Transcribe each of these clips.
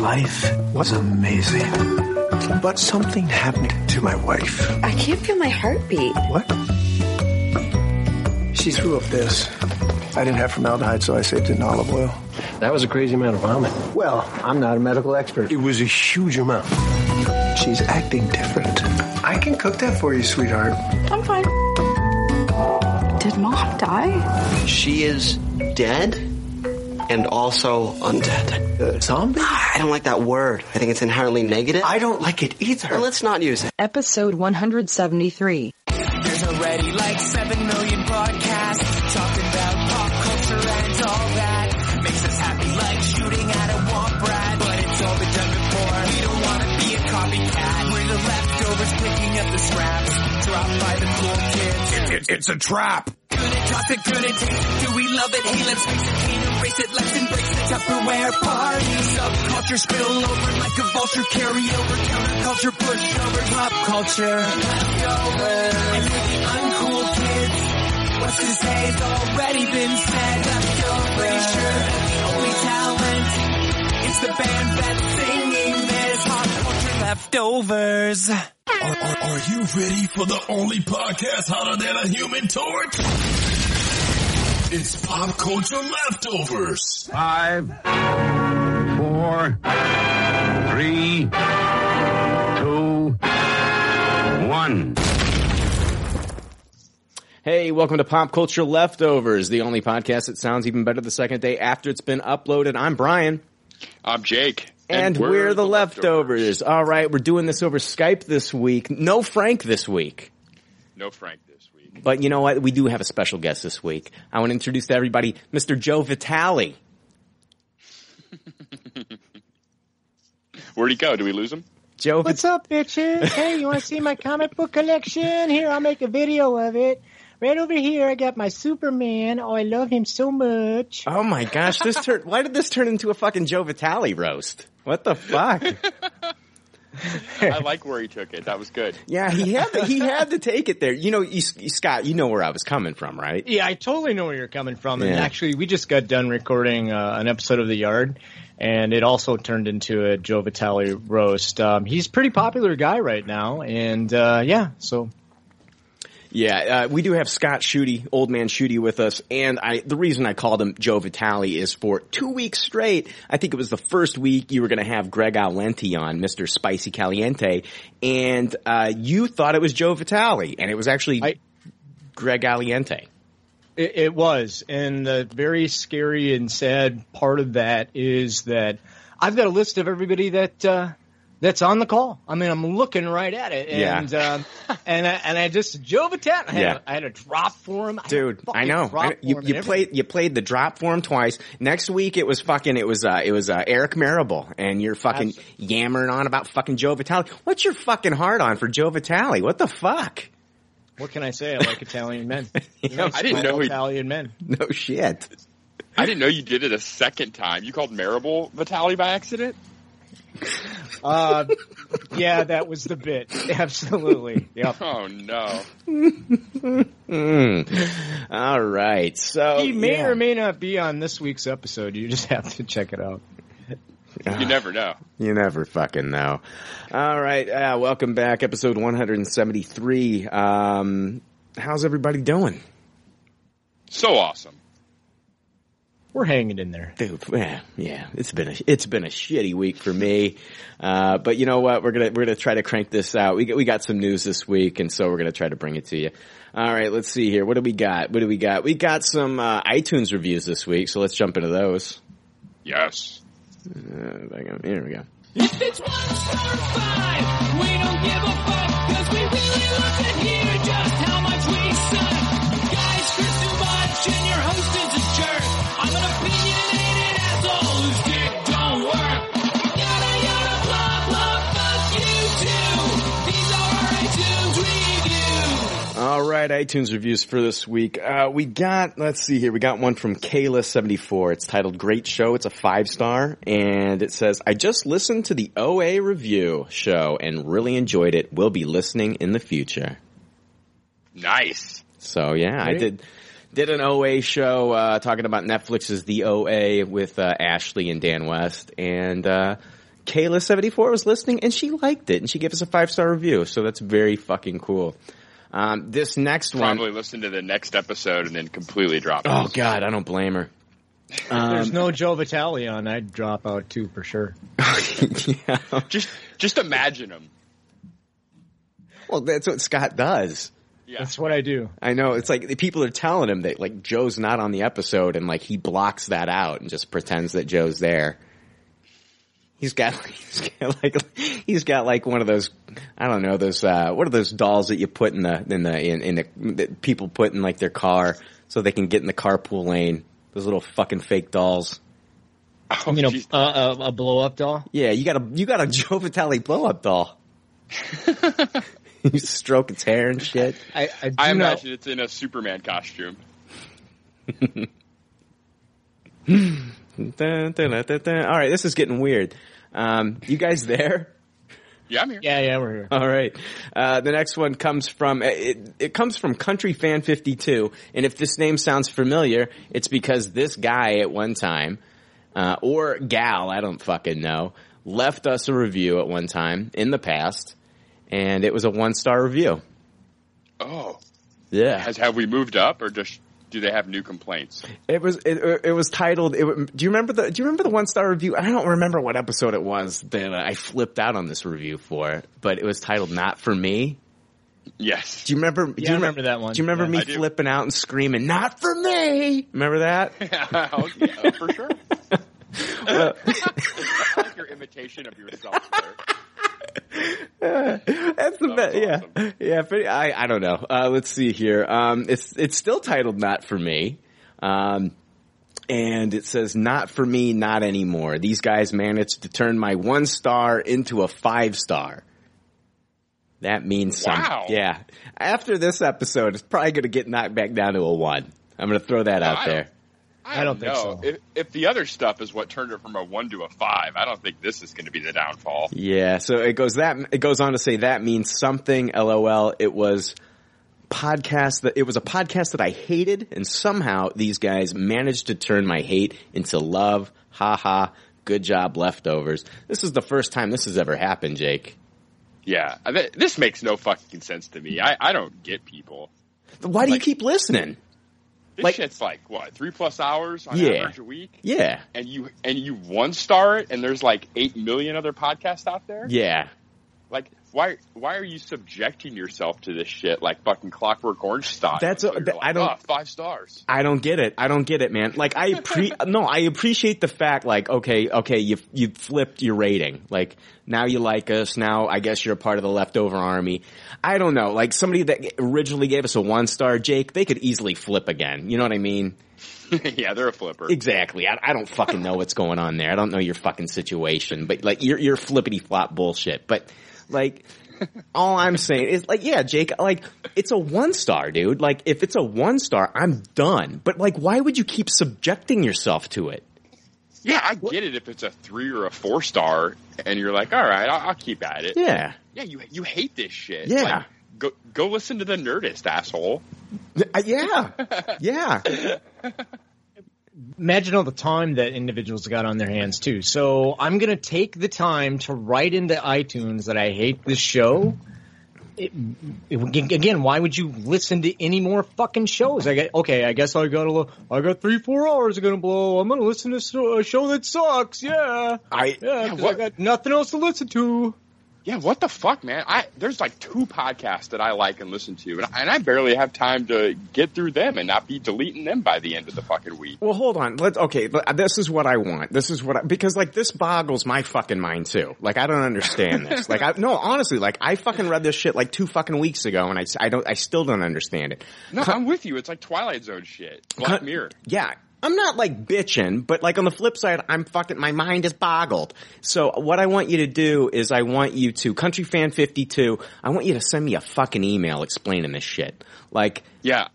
life was amazing. But something happened to my wife. I can't feel my heartbeat. What? She threw up this. I didn't have formaldehyde, so I saved it in olive oil. That was a crazy amount of vomit. Well, I'm not a medical expert. It was a huge amount. She's acting different. I can cook that for you, sweetheart. I'm fine. Did mom die? She is dead and also undead. Uh, zombie? I don't like that word. I think it's inherently negative. I don't like it either. Well, let's not use it. Episode 173. There's already like 7 million podcasts talking about pop culture and all that. Makes us happy like shooting at a womp rat. But it's all been done before. We don't want to be a copycat. We're the leftovers picking up the scraps. Dropped by the cool kids. it's a trap. Good at toss it, good at taste it. Do we love it? Hey, let's face it, can't it. Let's embrace the Tupperware party. Subculture spill over like a vulture. Carry over counterculture, push over pop culture. Leftover. And for the uncool kids, what's to already been said. Leftover. Pretty sure the only talent is the band that's singing this. Pop culture leftovers. Are, are, are you ready for the only podcast hotter than a human torch? It's Pop Culture Leftovers. Five, four, three, two, one. Hey, welcome to Pop Culture Leftovers, the only podcast that sounds even better the second day after it's been uploaded. I'm Brian. I'm Jake. And, we're, the, leftovers. All right, we're doing this over Skype this week. No Frank this week. No Frank this week. But you know what? We do have a special guest this week. I want to introduce to everybody Mr. Joe Vitale. Where'd he go? Do we lose him? Joe, What's up, bitches? Hey, you want to see my comic book collection? Here, I'll make a video of it. Right over here, I got my Superman. Oh, I love him so much. Oh my gosh, this turn. Why did this turn into a fucking Joe Vitale roast? What the fuck? I like where he took it. That was good. Yeah, he had to, he had to take it there. You know, you, Scott, you know where I was coming from, right? Yeah, I totally know where you're coming from. And Yeah. actually, we just got done recording uh, an episode of The Yard, and it also turned into a Joe Vitale roast. Um, he's a pretty popular guy right now, and uh, yeah, so Yeah, uh, we do have Scott Shooty, old man Shooty with us, and I, the reason I called him Joe Vitale is for two weeks straight, I think it was the first week you were gonna have Greg Alenti on, Mr. Spicy Caliente, and, uh, you thought it was Joe Vitale, and it was actually I- Greg Aliente. It, it was, and the very scary and sad part of that is that I've got a list of everybody that uh, that's on the call. I mean, I'm looking right at it, and um, and I, and I just Joe Vitale. I had, Yeah. a, I had a drop for him, I Dude, I know. drop I know. You, you played you played the drop for him twice. Next week it was fucking it was uh it was uh Eric Marable and you're fucking yammering on about fucking Joe Vitale. What's your fucking heart on for Joe Vitale? What the fuck? What can I say? I like Italian men. know, I didn't know he- Italian men. No shit. I didn't know you did it a second time. You called Marable Vitale by accident? Uh, yeah, that was the bit. Absolutely. Yep. Oh no. Mm. All right. So He may yeah. or may not be on this week's episode. You just have to check it out. You never know. You never fucking know. All right. Uh, welcome back, episode 173. Um, how's everybody doing? So awesome. We're hanging in there. Dude, yeah, yeah, it's been a it's been a shitty week for me, uh, but you know what? We're gonna we're gonna try to crank this out. We got, we got some news this week, and so we're gonna try to bring it to you. All right, let's see here. What do we got? What do we got? We got some uh, iTunes reviews this week, so let's jump into those. Yes. Uh, hang on, here we go. If it's one star five, we don't give a fuck, cause we really love to hear right, iTunes reviews for this week. Uh, we got, let's see here, we got one from Kayla74. It's titled Great Show. It's a five star and it says, I just listened to the OA review show and really enjoyed it. We'll be listening in the future. Nice. So yeah, I did, did an OA show, uh, talking about Netflix's The OA with, uh, Ashley and Dan West and, uh, Kayla74 was listening and she liked it and she gave us a five star review. So that's very fucking cool. Um, this next one. Probably listen to the next episode and then completely drop. Oh. God, I don't blame her. If There's Um, no Joe Vitale on. I'd drop out too for sure. yeah. Just just imagine him. Well, that's what Scott does. Yeah. That's what I do. I know. It's like the people are telling him that like Joe's not on the episode and like he blocks that out and just pretends that Joe's there. He's got, he's got like, he's got like one of those, I don't know, those, uh, what are those dolls that you put in the, in the, in, in the, that people put in like their car so they can get in the carpool lane. Those little fucking fake dolls. Oh, you know, geez. uh, a, a blow up doll. Yeah, you got a, you got a Joe Vitale blow up doll. you stroke its hair and shit. I, I do I not. imagine it's in a Superman costume. Dun, dun, dun, dun, dun. All right, this is getting weird. Um, you guys there? Yeah, I'm here. Yeah, yeah, we're here. All right. Uh, the next one comes from it, it comes from Country Fan 52, and if this name sounds familiar, it's because this guy at one time, uh, or gal, I don't fucking know, left us a review at one time in the past, and it was a one star review. Oh, Yeah. has have we moved up or just do they have new complaints? It was it, it was titled. It, do you remember the Do you remember the one star review? I don't remember what episode it was that I flipped out on this review for, but it was titled "Not for Me." Yes. Do you remember? do you I remember that one. Do you remember Yeah. me flipping out and screaming "Not for me"? Remember that? oh, yeah, for sure. Well- I like your imitation of yourself. There. That's the best. Yeah, yeah. But I I don't know. Uh, let's see here. Um, it's it's still titled "Not for Me." Um, and it says not for me, not anymore. These guys managed to turn my one star into a five star. That means something. Yeah. After this episode, it's probably going to get knocked back down to a one. I'm going to throw that out I there. I, don't think know. so. If, if the other stuff is what turned it from a one to a five, I don't think this is going to be the downfall. Yeah, so it goes that it goes on to say that means something. LOL. It was podcast that it was a podcast that I hated, and somehow these guys managed to turn my hate into love. Ha ha. Good job, leftovers. This is the first time this has ever happened, Jake. Yeah, I thi- this makes no fucking sense to me. I, I don't get people. Why do Like- you keep listening? This Like- shit's like what three plus hours on Yeah. average a week, Yeah, and you and you one star it, and there's like eight million other podcasts out there. yeah. Like, why why are you subjecting yourself to this shit like fucking Clockwork Orange style? That's So a- you're I don't- "Oh, five stars. I don't get it. I don't get it, man. Like I pre no, I appreciate the fact like okay, okay, you you flipped your rating. Like now you like us. Now I guess you're a part of the leftover army. I don't know. Like somebody that originally gave us a one star, Jake, they could easily flip again. You know what I mean? yeah, they're a flipper. Exactly. I, I don't fucking know what's going on there. I don't know your fucking situation, but like you're you're flippity flop bullshit. But like all I'm saying is like yeah, Jake, like it's a one star, dude. Like if it's a one star, I'm done. But like why would you keep subjecting yourself to it? Yeah, I get it if it's a three or a four star, and you're like, all right, I'll, I'll keep at it. Yeah. Yeah, you you hate this shit. Yeah. Like, go go listen to the Nerdist, asshole. Yeah. Yeah. Imagine all the time that individuals got on their hands too. So I'm gonna take the time to write into iTunes that I hate this show. It, it- again, why would you listen to any more fucking shows? I get okay. I guess I got a. I got three, four hours I'm gonna blow. I'm gonna listen to a show that sucks. Yeah, I yeah. I got nothing else to listen to. Yeah, what the fuck, man? I there's like two podcasts that I like and listen to, and, I- and I barely have time to get through them and not be deleting them by the end of the fucking week. Well, hold on. Let's okay. Uh, this is what I want. This is what I, because like this boggles my fucking mind too. Like I don't understand this. Like I no, honestly, like I fucking read this shit like two fucking weeks ago, and I I don't I still don't understand it. No, I'm with you. It's like Twilight Zone shit, Black Mirror. Yeah. I'm not like bitching, but like on the flip side, I'm fucking, my mind is boggled. So what I want you to do is I want you to, countryfan52, I want you to send me a fucking email explaining this shit. Like, Yeah,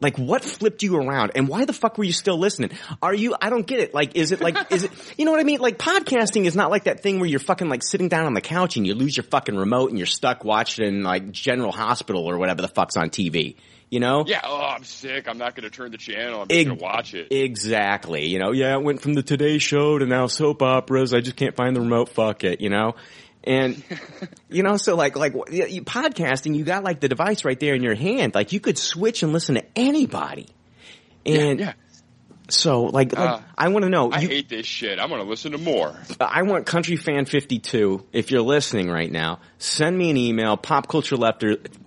like what flipped you around and why the fuck were you still listening? Are you, I don't get it. Like, is it like, is it, you know what I mean? Like podcasting is not like that thing where you're fucking like sitting down on the couch and you lose your fucking remote and you're stuck watching like General Hospital or whatever the fuck's on TV. You know? Yeah. Oh, I'm sick. I'm not going to turn the channel. I'm Eg- going to watch it. Exactly. You know, yeah, it went from the Today Show to now soap operas. I just can't find the remote. Fuck it. You know, and you know, so like like you, you- podcasting, you got like the device right there in your hand. Like you could switch and listen to anybody. And yeah. So like, like Uh, I want to know. I you- hate this shit. I'm going to listen to more. I want Country Fan 52. If you're listening right now, send me an email, popculturelefter,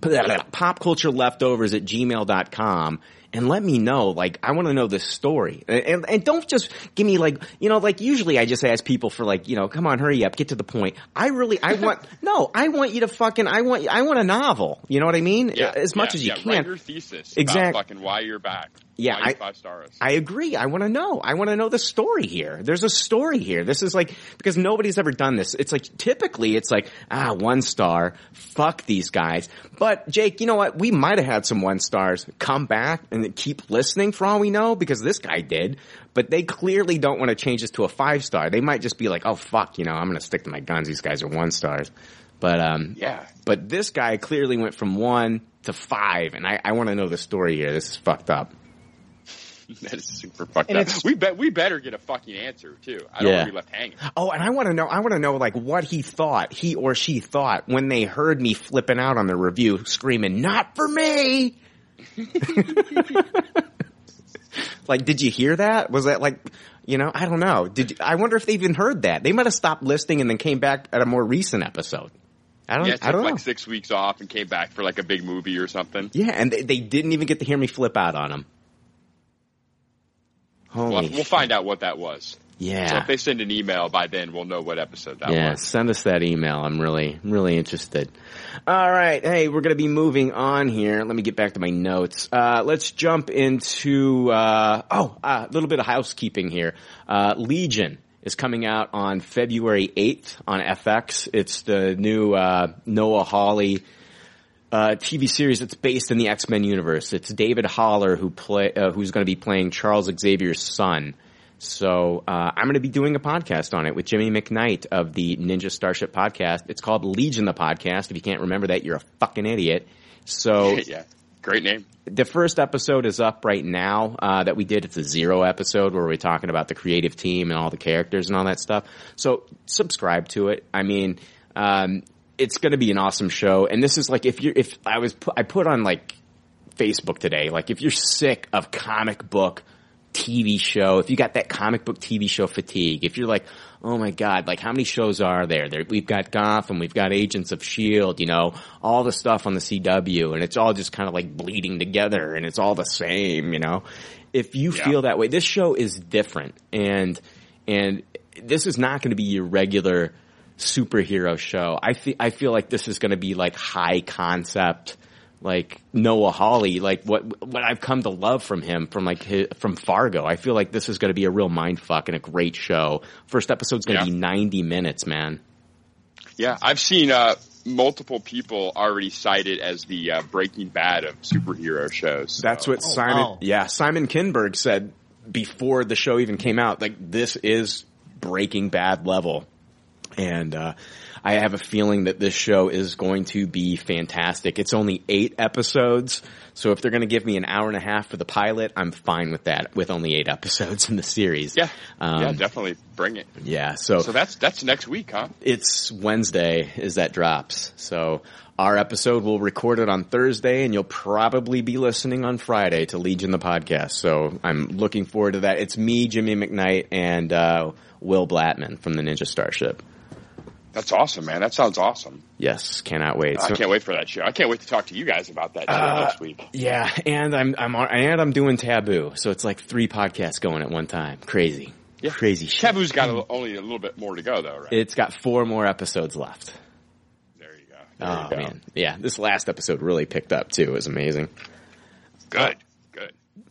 popcultureleftovers at gmail.com and let me know, like, I want to know this story. And, and, and don't just give me like, you know, like usually I just ask people for like, you know, come on, hurry up, get to the point. I really, I want, no, I want you to fucking, I want, I want a novel. You know what I mean? Yeah, As much yeah, as you yeah. can. Write your thesis Exact- about fucking why you're back. Yeah, I- five stars. I agree. I want to know. I want to know the story here. There's a story here. This is like, because nobody's ever done this. It's like, typically it's like, ah, one star. Fuck these guys. But Jake, you know what? We might have had some one stars come back and keep listening for all we know because this guy did. But they clearly don't want to change this to a five star. They might just be like, oh fuck, you know, I'm going to stick to my guns. These guys are one stars. But, um, Yeah. but this guy clearly went from one to five and I, I want to know the story here. This is fucked up. that is super fucked And up. We bet we better get a fucking answer too. I don't Yeah. want to be left hanging. Oh, and I want to know, I want to know like what he thought, he or she thought when they heard me flipping out on the review screaming, not for me! like, did you hear that? Was that like, you know, I don't know. Did you, I wonder if they even heard that. They might have stopped listening and then came back at a more recent episode. I don't, yeah, it I took don't like know. six weeks off and came back for like a big movie or something. Yeah, and they, they didn't even get to hear me flip out on them. Holy We'll, we'll find out what that was. Yeah. So if they send an email by then, we'll know what episode that yeah, was. send us that email. I'm really, really interested. All right. Hey, we're going to be moving on here. Let me get back to my notes. Uh, let's jump into, uh, oh, a little bit of housekeeping here. Uh, Legion is coming out on February 8th on FX. It's the new, uh, Noah Hawley, uh, TV series that's based in the X-Men universe. It's David Haller who play, uh, who's going to be playing Charles Xavier's son. So uh, I'm going to be doing a podcast on it with Jimmy McKnight of the Ninja Starship podcast. It's called Legion the podcast. If you can't remember that, you're a fucking idiot. So yeah, great name. the first episode is up right now uh, that we did. It's a zero episode where we're talking about the creative team and all the characters and all that stuff. So subscribe to it. I mean, um, it's going to be an awesome show. And this is like if you if I was I put on like Facebook today, like if you're sick of comic book TV show, if you got that comic book TV show fatigue, if you're like, oh my god, like how many shows are there? there we've got Gotham, we've got Agents of Shield, you know, all the stuff on the CW, and it's all just kind of like bleeding together, and it's all the same, you know. If you Yeah. feel that way, this show is different, and and this is not going to be your regular superhero show. I feel I feel like this is going to be like high concept like Noah Hawley, like what what I've come to love from him from like his, from Fargo. I feel like this is going to be a real mind fuck and a great show. First episode's going to Yeah. be 90 minutes, man. Yeah, I've seen uh, multiple people already cited as the uh, Breaking Bad of superhero shows. That's what Oh, Simon wow. yeah, Simon Kinberg said before the show even came out like this is Breaking Bad level. And uh I have a feeling that this show is going to be fantastic. It's only 8 episodes, so if they're going to give me an hour and a half for the pilot, I'm fine with that with only 8 episodes in the series. Yeah, Um, yeah, definitely bring it. yeah, so So that's that's next week, huh? it's Wednesday is that drops. So our episode will record it on Thursday and you'll probably be listening on Friday to Legion the podcast. So I'm looking forward to that. It's me, Jimmy McKnight, and uh, Will Blattman from the Ninja Starship. That's awesome, man. That sounds awesome. Yes, cannot wait. I can't wait for that show. I can't wait to talk to you guys about that show Uh, next week. Yeah, and I'm I'm and I'm doing Taboo, so it's like three podcasts going at one time. Crazy, Yeah. crazy shit. Taboo's got a, only a little bit more to go, though, right? It's got four more episodes left. There you go. oh you go. man, yeah, this last episode really picked up too. It was amazing. Good.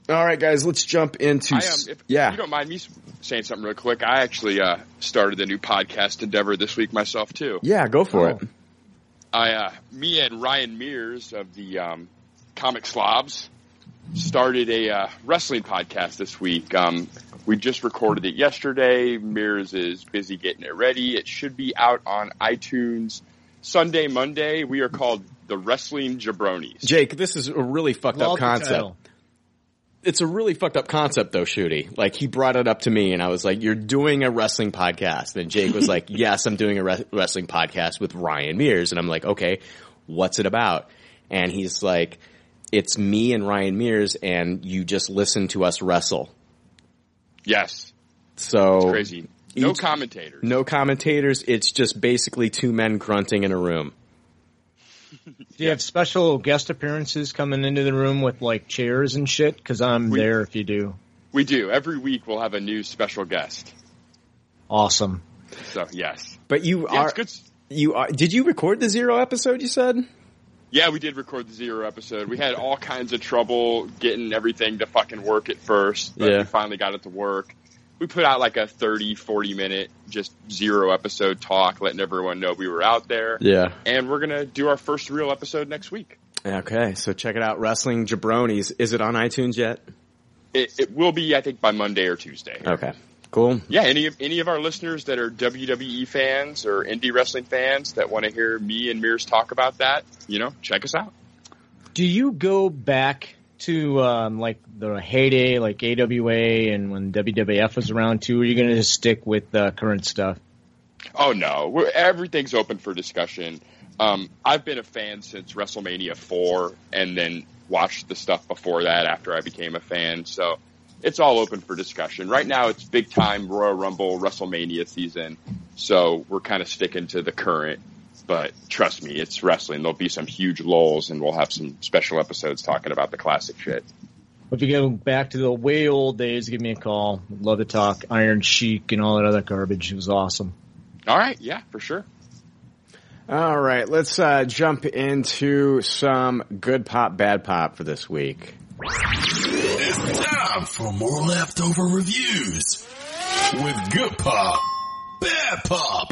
All right, guys, let's jump into. I, um, if yeah, you don't mind me saying something real quick, I actually uh, started a new podcast endeavor this week myself too. yeah, go for Oh. it. I, uh, me and Ryan Mears of the um, Comic Slobs started a uh, wrestling podcast this week. Um, we just recorded it yesterday. Mears is busy getting it ready. It should be out on iTunes Sunday, Monday, we are called the Wrestling Jabronis. Jake, this is a really fucked Love up the concept. It's a really fucked up concept though, Shooty. Like he brought it up to me and I was like, you're doing a wrestling podcast. And Jake was like, yes, I'm doing a re- wrestling podcast with Ryan Mears. And I'm like, okay, what's it about? And he's like, it's me and Ryan Mears and you just listen to us wrestle. Yes, So it's crazy. No each- commentators. no commentators. It's just basically two men grunting in a room. Do you have special guest appearances coming into the room with like chairs and shit? Because I'm We- there if you do. We do. Every week we'll have a new special guest. Awesome. So yes. But you Yeah, are, good. you are, did you record the zero episode you said? Yeah, we did record the zero episode. We had all kinds of trouble getting everything to fucking work at first, but Yeah. we finally got it to work. We put out like a 30, 40 minute just zero episode talk, letting everyone know we were out there. Yeah. And we're gonna do our first real episode next week. Okay, so check it out, Wrestling Jabronis. Is it on iTunes yet? It, it will be, I think, by Monday or Tuesday. Okay, cool. Yeah, any of any of our listeners that are WWE fans or indie wrestling fans that want to hear me and Mears talk about that, you know, check us out. Do you go back to um, like the heyday, like AWA, and when WWF was around too? Or are you going to just stick with uh, current stuff? Oh no, We're, everything's open for discussion. Um, I've been a fan since WrestleMania four, and then watched the stuff before that after I became a fan. So it's all open for discussion. Right now, it's big time Royal Rumble WrestleMania season, so we're kind of sticking to the current. But trust me, it's wrestling. There'll be some huge lulls, and we'll have some special episodes talking about the classic shit. If you go back to the way old days, give me a call. Would love to talk Iron Sheik and all that other garbage. It was awesome. All right, yeah, for sure. All right, let's uh, jump into some good pop, bad pop for this week. It's time for more leftover reviews with Good Pop, Bad Pop.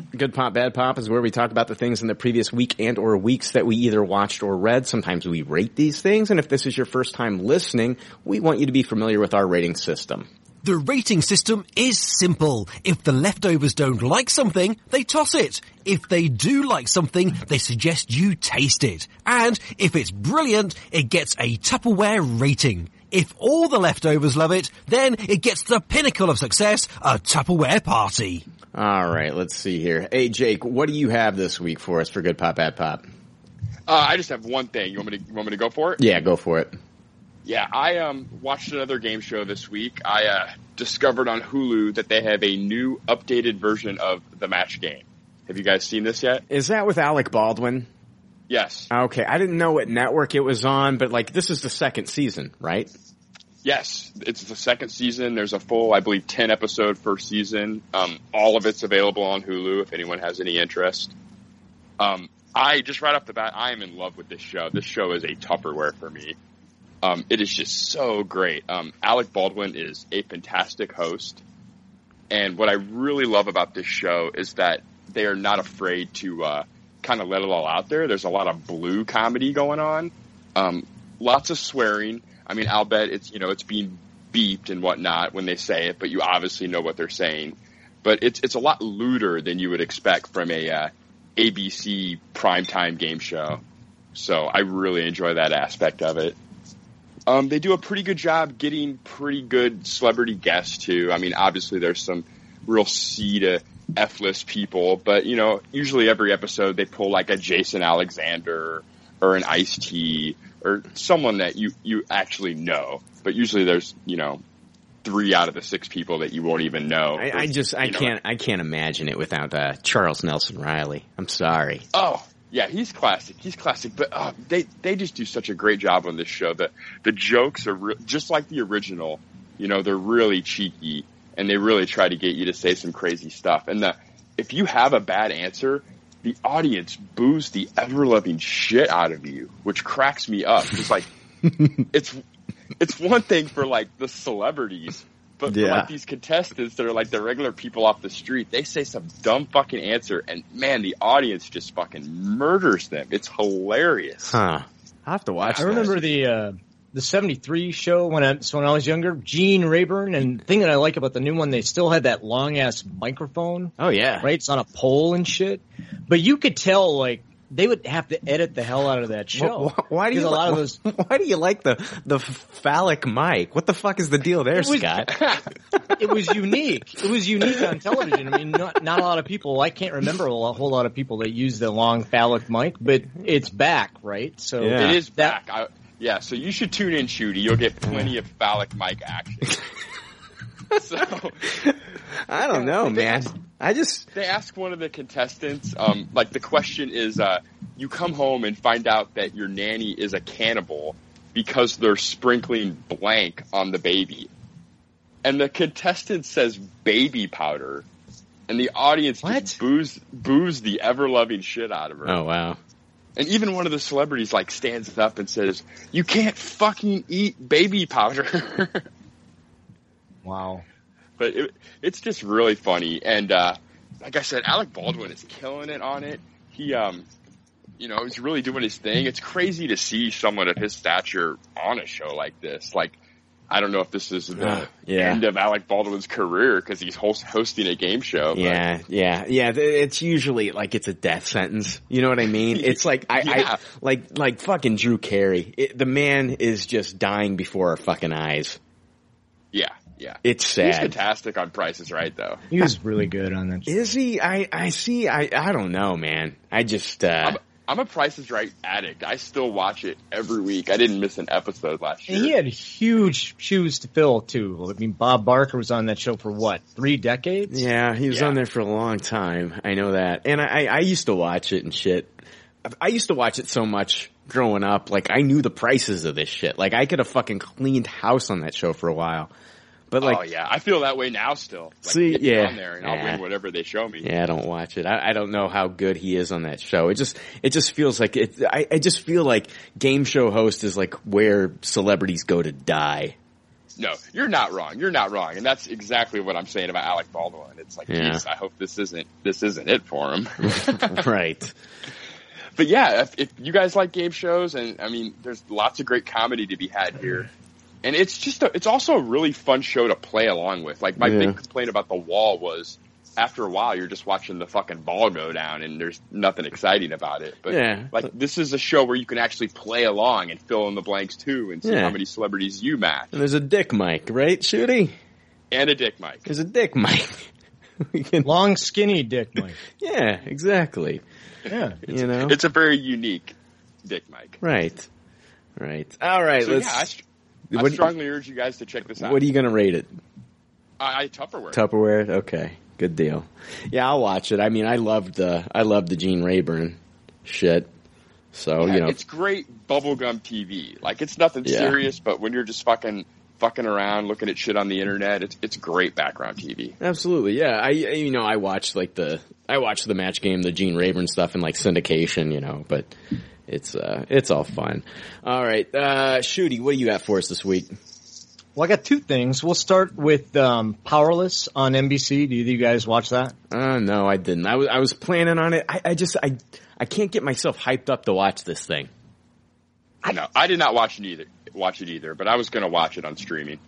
Mm-hmm. Good pop, bad pop is where we talk about the things in the previous week and or weeks that we either watched or read. Sometimes we rate these things, and if this is your first time listening, we want you to be familiar with our rating system. The rating system is simple. If the leftovers don't like something, they toss it. If they do like something, they suggest you taste it. And if it's brilliant, it gets a Tupperware rating. If all the leftovers love it, then it gets the pinnacle of success, a Tupperware party. All right, let's see here. Hey, Jake, what do you have this week for us for good pop, bad pop? Uh, I just have one thing. You want me to you want me to go for it? Yeah, go for it. Yeah, I um watched another game show this week. I uh, discovered on Hulu that they have a new updated version of the match game. Have you guys seen this yet? Is that with Alec Baldwin? Yes. Okay, I didn't know what network it was on, but like this is the second season, right? Yes, it's the second season. There's a full, I believe, ten episode first season. Um, all of it's available on Hulu if anyone has any interest. Um, I just right off the bat, I am in love with this show. This show is a Tupperware for me. Um, it is just so great. Um, Alec Baldwin is a fantastic host, and what I really love about this show is that they are not afraid to uh, kind of let it all out there. There's a lot of blue comedy going on, um, lots of swearing. I mean, I'll bet it's you know it's being beeped and whatnot when they say it, but you obviously know what they're saying. But it's it's a lot lewder than you would expect from a uh, ABC primetime game show. So I really enjoy that aspect of it. Um, they do a pretty good job getting pretty good celebrity guests too. I mean, obviously there's some real C to F list people, but you know, usually every episode they pull like a Jason Alexander or an Ice T or someone that you you actually know. But usually there's you know three out of the six people that you won't even know. I, I just I know, can't I can't imagine it without uh, Charles Nelson Reilly. I'm sorry. Oh, yeah, he's classic. He's classic. But uh, they they just do such a great job on this show. that the jokes are re- just like the original. You know, they're really cheeky and they really try to get you to say some crazy stuff. And the if you have a bad answer, the audience boos the ever loving shit out of you, which cracks me up. It's like it's it's one thing for like the celebrities. But for like these contestants that are like the regular people off the street, they say some dumb fucking answer, and man, the audience just fucking murders them. It's hilarious. Huh. I have to watch. I remember the uh, the '73 show when I so when I was younger. Gene Rayburn, and the thing that I like about the new one, they still had that long ass microphone. Oh yeah, right. It's on a pole and shit. But you could tell like they would have to edit the hell out of that show. Why, why do you a lot of those? Why do you like the the phallic mic? What the fuck is the deal there, It was- Scott? it was unique. It was unique on television. I mean, not, not a lot of people. I can't remember a lo- whole lot of people that use the long phallic mic, but it's back, right? So It is back. I, yeah, so you should tune in, Shooty. You'll get plenty of phallic mic action. so I don't know, man. I just they ask one of the contestants, um, like the question is, uh, you come home and find out that your nanny is a cannibal because they're sprinkling blank on the baby. And the contestant says baby powder. And the audience just boos, boos the ever loving shit out of her. Oh wow. And even one of the celebrities like stands up and says, "You can't fucking eat baby powder." wow. But it, it's just really funny, and uh, like I said, Alec Baldwin is killing it on it. He, um, you know, he's really doing his thing. It's crazy to see someone of his stature on a show like this. Like, I don't know if this is the Yeah. end of Alec Baldwin's career because he's host, hosting a game show. but- Yeah, yeah, yeah. It's usually like it's a death sentence. You know what I mean? It's like I, Yeah. I like like fucking Drew Carey. It, the man is just dying before our fucking eyes. yeah, yeah. It's He's fantastic on Price is Right, though. He was really good on that. Is he? I I see. I I don't know, man. I just uh I'm, I'm a Price is Right addict. I still watch it every week. I didn't miss an episode last year. And he had huge shoes to fill too. I mean, Bob Barker was on that show for what three decades? Yeah, he was on there for a long time. I know that. And I, I, I used to watch it and shit. I used to watch it so much growing up. Like, I knew the prices of this shit. Like, I could have fucking cleaned house on that show for a while. But like, oh yeah, I feel that way now still. Like, See, yeah. on there and I'll win whatever they show me. yeah, I don't watch it. I, I don't know how good he is on that show. It just, it just feels like it, I, I just feel like game show host is like where celebrities go to die. No, you're not wrong. You're not wrong, and that's exactly what I'm saying about Alec Baldwin. It's like, Yeah. geez, I hope this isn't this isn't it for him. right. But yeah, if, if you guys like game shows, and I mean, there's lots of great comedy to be had here, and it's just a, it's also a really fun show to play along with. Like my Yeah. big complaint about the wall was. After a while, you're just watching the fucking ball go down, and there's nothing exciting about it. But Yeah. like this is a show where you can actually play along and fill in the blanks too, and see Yeah. how many celebrities you match. And there's a dick mic, right, Shooty? And a dick mic. There's a dick mic. Can- Long, skinny dick mic. yeah, exactly. Yeah. You know? It's a very unique dick mic. Right. Right. All right. So let's. yeah, I, str- I strongly urge you guys to check this out. what are you going to rate it? I, I Tupperware. Tupperware. Okay. Good deal. Yeah, I'll watch it. I mean, I loved the I loved the Gene Rayburn shit. So Yeah, you know, it's great bubblegum TV. Like it's nothing Yeah. serious, but when you're just fucking fucking around looking at shit on the internet, it's it's great background TV. absolutely. Yeah, I I- you know I watched like the I watched the match game, the Gene Rayburn stuff, and like syndication. You know, but it's uh it's all fun. All right, uh Shooty, what do you got for us this week? Well, I got two things. We'll start with um, Powerless on NBC. Do either of you guys watch that? Uh no, I didn't. I was I was planning on it. I, I just I I can't get myself hyped up to watch this thing. I know. I did not watch it either. Watch it either, but I was going to watch it on streaming.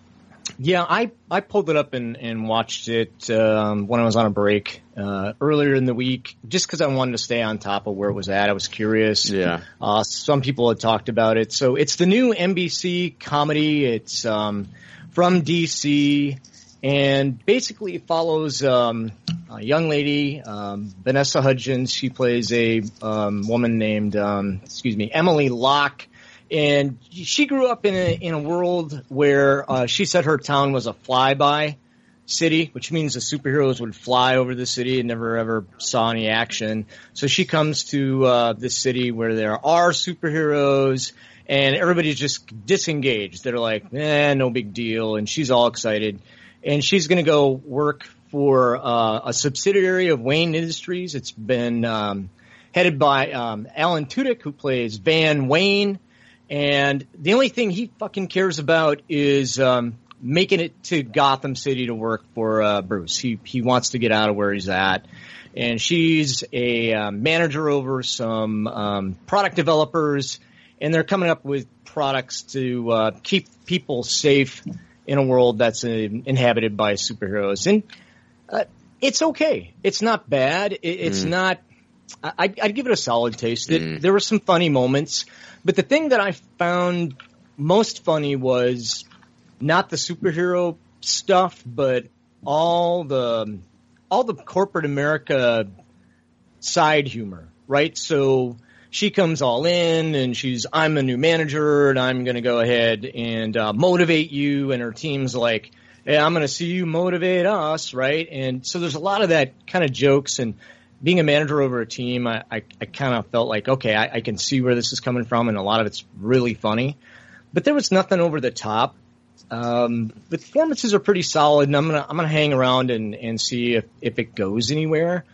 Yeah, I, I pulled it up and, and watched it um, when I was on a break uh, earlier in the week, just because I wanted to stay on top of where it was at. I was curious. Yeah. Uh, some people had talked about it. So it's the new NBC comedy. It's um, from DC and basically it follows um, a young lady, um, Vanessa Hudgens. She plays a um, woman named, um, excuse me, Emily Locke. And she grew up in a, in a world where uh, she said her town was a flyby city, which means the superheroes would fly over the city and never ever saw any action. So she comes to uh, this city where there are superheroes and everybody's just disengaged. They're like, eh, no big deal. And she's all excited. And she's going to go work for uh, a subsidiary of Wayne Industries. It's been um, headed by um, Alan Tudyk, who plays Van Wayne. And the only thing he fucking cares about is um, making it to Gotham City to work for uh, Bruce. He he wants to get out of where he's at. And she's a uh, manager over some um, product developers, and they're coming up with products to uh, keep people safe in a world that's uh, inhabited by superheroes. And uh, it's okay. It's not bad. It, it's Mm. not. I, I'd I'd give it a solid taste. It, Mm. There were some funny moments, but the thing that I found most funny was not the superhero stuff, but all the all the corporate America side humor, right? So she comes all in and she's, I'm a new manager and I'm going to go ahead and uh, motivate you. And her team's like, hey, I'm going to see you motivate us, right? And so there's a lot of that kind of jokes and being a manager over a team, I, I, I kind of felt like, okay, I, I can see where this is coming from and a lot of it's really funny. But there was nothing over the top. Um, the performances are pretty solid, and I'm gonna I'm gonna hang around and, and see if, if it goes anywhere.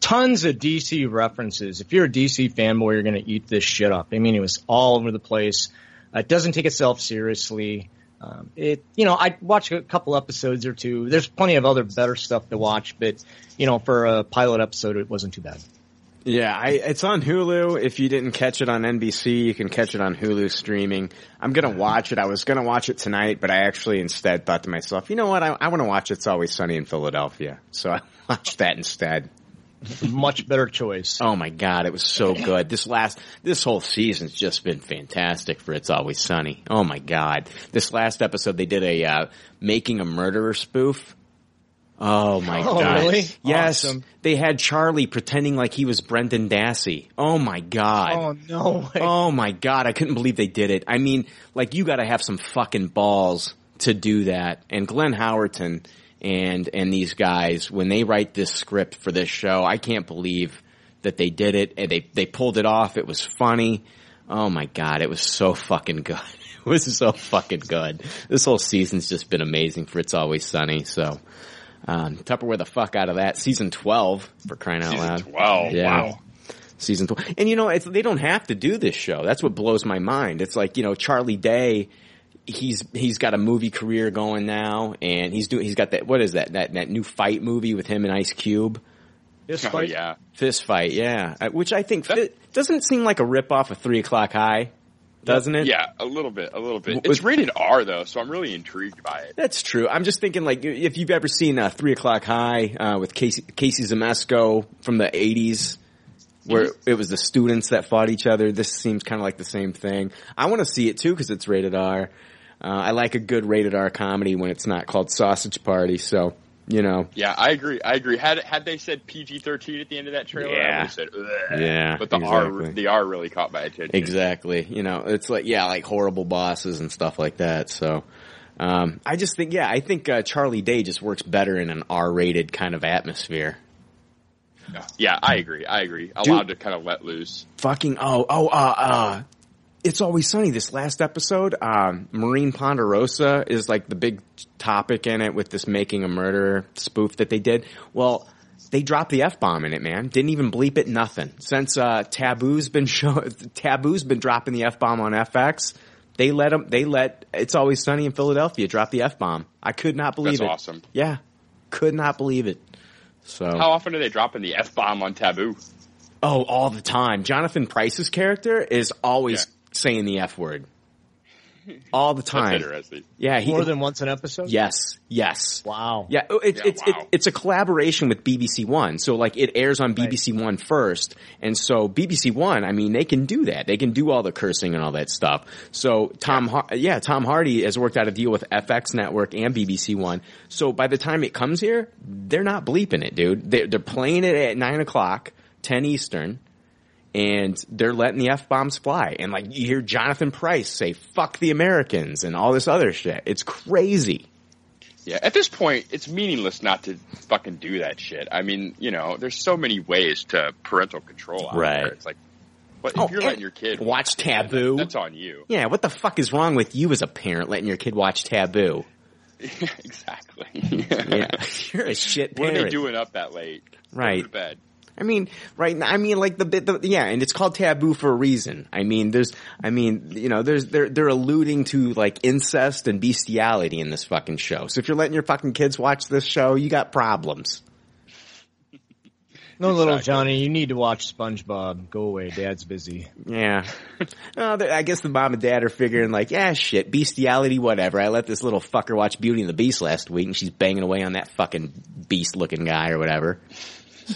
Tons of DC references. If you're a DC fanboy, you're gonna eat this shit up. I mean, it was all over the place. It doesn't take itself seriously. Um, it you know I watch a couple episodes or two. There's plenty of other better stuff to watch, but you know for a pilot episode, it wasn't too bad. Yeah, I, it's on Hulu. If you didn't catch it on NBC, you can catch it on Hulu streaming. I'm gonna watch it. I was gonna watch it tonight, but I actually instead thought to myself, you know what? I, I want to watch It's Always Sunny in Philadelphia, so I watched that instead. Much better choice. Oh my god, it was so good. This last, this whole season's just been fantastic for It's Always Sunny. Oh my god, this last episode they did a uh, making a murderer spoof. Oh my Oh, god! really? Yes, Awesome. they had Charlie pretending like he was Brendan Dassey. Oh my god! Oh no way! Oh my god, I couldn't believe they did it. I mean, like you gotta have some fucking balls to do that. And Glenn Howerton and, and these guys, when they write this script for this show, I can't believe that they did it and they, they pulled it off. It was funny. Oh my god, it was so fucking good. It was so fucking good. This whole season's just been amazing for It's Always Sunny, so. Um, Tupperware the fuck out of that. Season 12, for crying out Season loud. 12, wow. Season 12. And you know, it's, they don't have to do this show. That's what blows my mind. It's like, you know, Charlie Day, he's, he's got a movie career going now, and he's doing, he's got that, what is that, that, that new fight movie with him and Ice Cube? Fist Oh, fight? yeah. Fist fight, yeah. Uh, Which I think, fi- doesn't seem like a rip off of Three O'Clock High, doesn't it? Yeah, a little bit, a little bit. With- It's rated R though, so I'm really intrigued by it. That's true. I'm just thinking, like, if you've ever seen uh, Three O'clock High uh, with Casey, Casey Siemaszko from the '80s, where it was the students that fought each other. This seems kind of like the same thing. I want to see it too because it's rated R. Uh, I like a good rated R comedy when it's not called Sausage Party. So you know, Yeah, I agree. I agree. Had had they said PG-13 at the end of that trailer, I Yeah. would have said, Ugh. Yeah, But the R, exactly. the R really caught my attention. Exactly. You know, it's like yeah, like horrible bosses and stuff like that. So um, I just think yeah, I think uh, Charlie Day just works better in an R-rated kind of atmosphere. Yeah, I agree. I agree. Allowed to kind of let loose. Fucking oh oh uh uh. It's always sunny. This last episode, um, Marine Ponderosa is like the big topic in it with this making a murder spoof that they did. Well, they dropped the f bomb in it, man. Didn't even bleep it. Nothing since uh, Taboo's been show Taboo's been dropping the f bomb on FX. They let them. They let It's Always Sunny in Philadelphia drop the f bomb. I could not believe That's it. awesome. Yeah, could not believe it. So How often are they dropping the f bomb on Taboo? Oh, all the time. Jonathan Pryce's character is always saying the F word. All the time. Interesting. Yeah, he, More than once an episode? Yes, yes. Wow. Yeah, oh, it, Yeah, it's wow. It, it's a collaboration with BBC One, so like it airs on BBC One first, and so BBC One, I mean, they can do that. They can do all the cursing and all that stuff. So Tom, Har- yeah, Tom Hardy has worked out a deal with FX Network and BBC One. So by the time it comes here, they're not bleeping it, dude. They're, they're playing it at nine o'clock, ten Eastern. And they're letting the F bombs fly. And like you hear Jonathan Pryce say, fuck the Americans and all this other shit. It's crazy. Yeah, at this point, it's meaningless not to fucking do that shit. I mean, you know, there's so many ways to parental control out Right. there. It's like, but Oh, if you're letting your kid watch Taboo. that's on you. Yeah, what the fuck is wrong with you as a parent letting your kid watch Taboo? exactly. Yeah, you're a shit parent. What are they doing up that late? Right. Go to bed. I mean, right I mean, like the, the, yeah, and it's called taboo for a reason. I mean, there's, I mean, you know, there's, they're, they're alluding to like incest and bestiality in this fucking show. So if you're letting your fucking kids watch this show, you got problems. No, little Johnny, you need to watch SpongeBob. Go away, Dad's busy. Yeah. Oh, well, they- I guess the mom and dad are figuring like, yeah, shit, bestiality, whatever. I let this little fucker watch Beauty and the Beast last week and she's banging away on that fucking beast looking guy or whatever.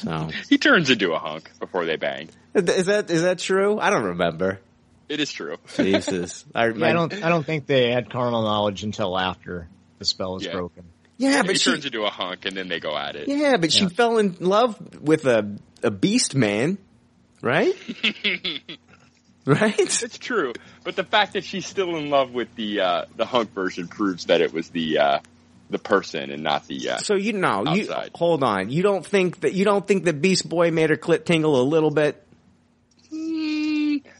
So. He turns into a hunk before they bang. Is that, is that true? I don't remember. It is true. Jesus. I, Yeah, I don't. I don't think they had carnal knowledge until after the spell is Yeah. broken. Yeah, he but she, turns into a hunk and then they go at it. yeah, but she fell in love with a, a beast man, right? right? It's true, but the fact that she's still in love with the uh, the hunk version proves that it was the uh, the person and not the. Uh, So you know, you hold on. You don't think that you don't think that Beast Boy made her clit tingle a little bit?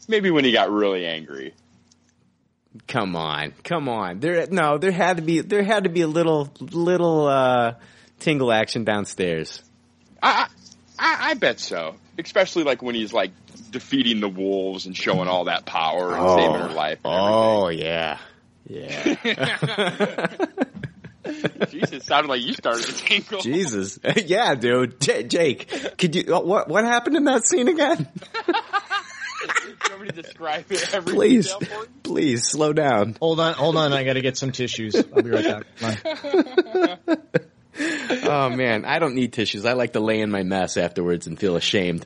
maybe when he got really angry. Come on, come on. There, no, there had to be there had to be a little little uh tingle action downstairs. I, I I bet so, especially like when he's like defeating the wolves and showing all that power and saving her life. and Oh yeah, yeah. Jesus, sounded like you started to tingle. Jesus, yeah, dude. J- Jake, could you uh, what what happened in that scene again? you want me to describe it every Please, detail for you? please slow down. Hold on, hold on. I got to get some tissues. I'll be right back. Oh man, I don't need tissues. I like to lay in my mess afterwards and feel ashamed.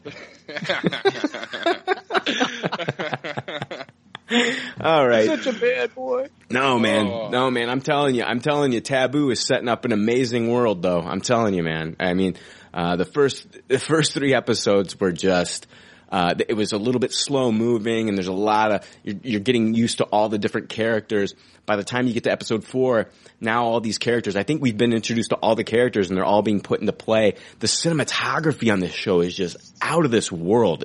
All right. Such a bad boy. No, man. Oh. No, man. I'm telling you. I'm telling you. Taboo is setting up an amazing world, though. I'm telling you, man. I mean, uh, the first the first three episodes were just. Uh, it was a little bit slow moving, and there's a lot of you're, you're getting used to all the different characters. By the time you get to episode four, now all these characters. I think we've been introduced to all the characters, and they're all being put into play. The cinematography on this show is just out of this world.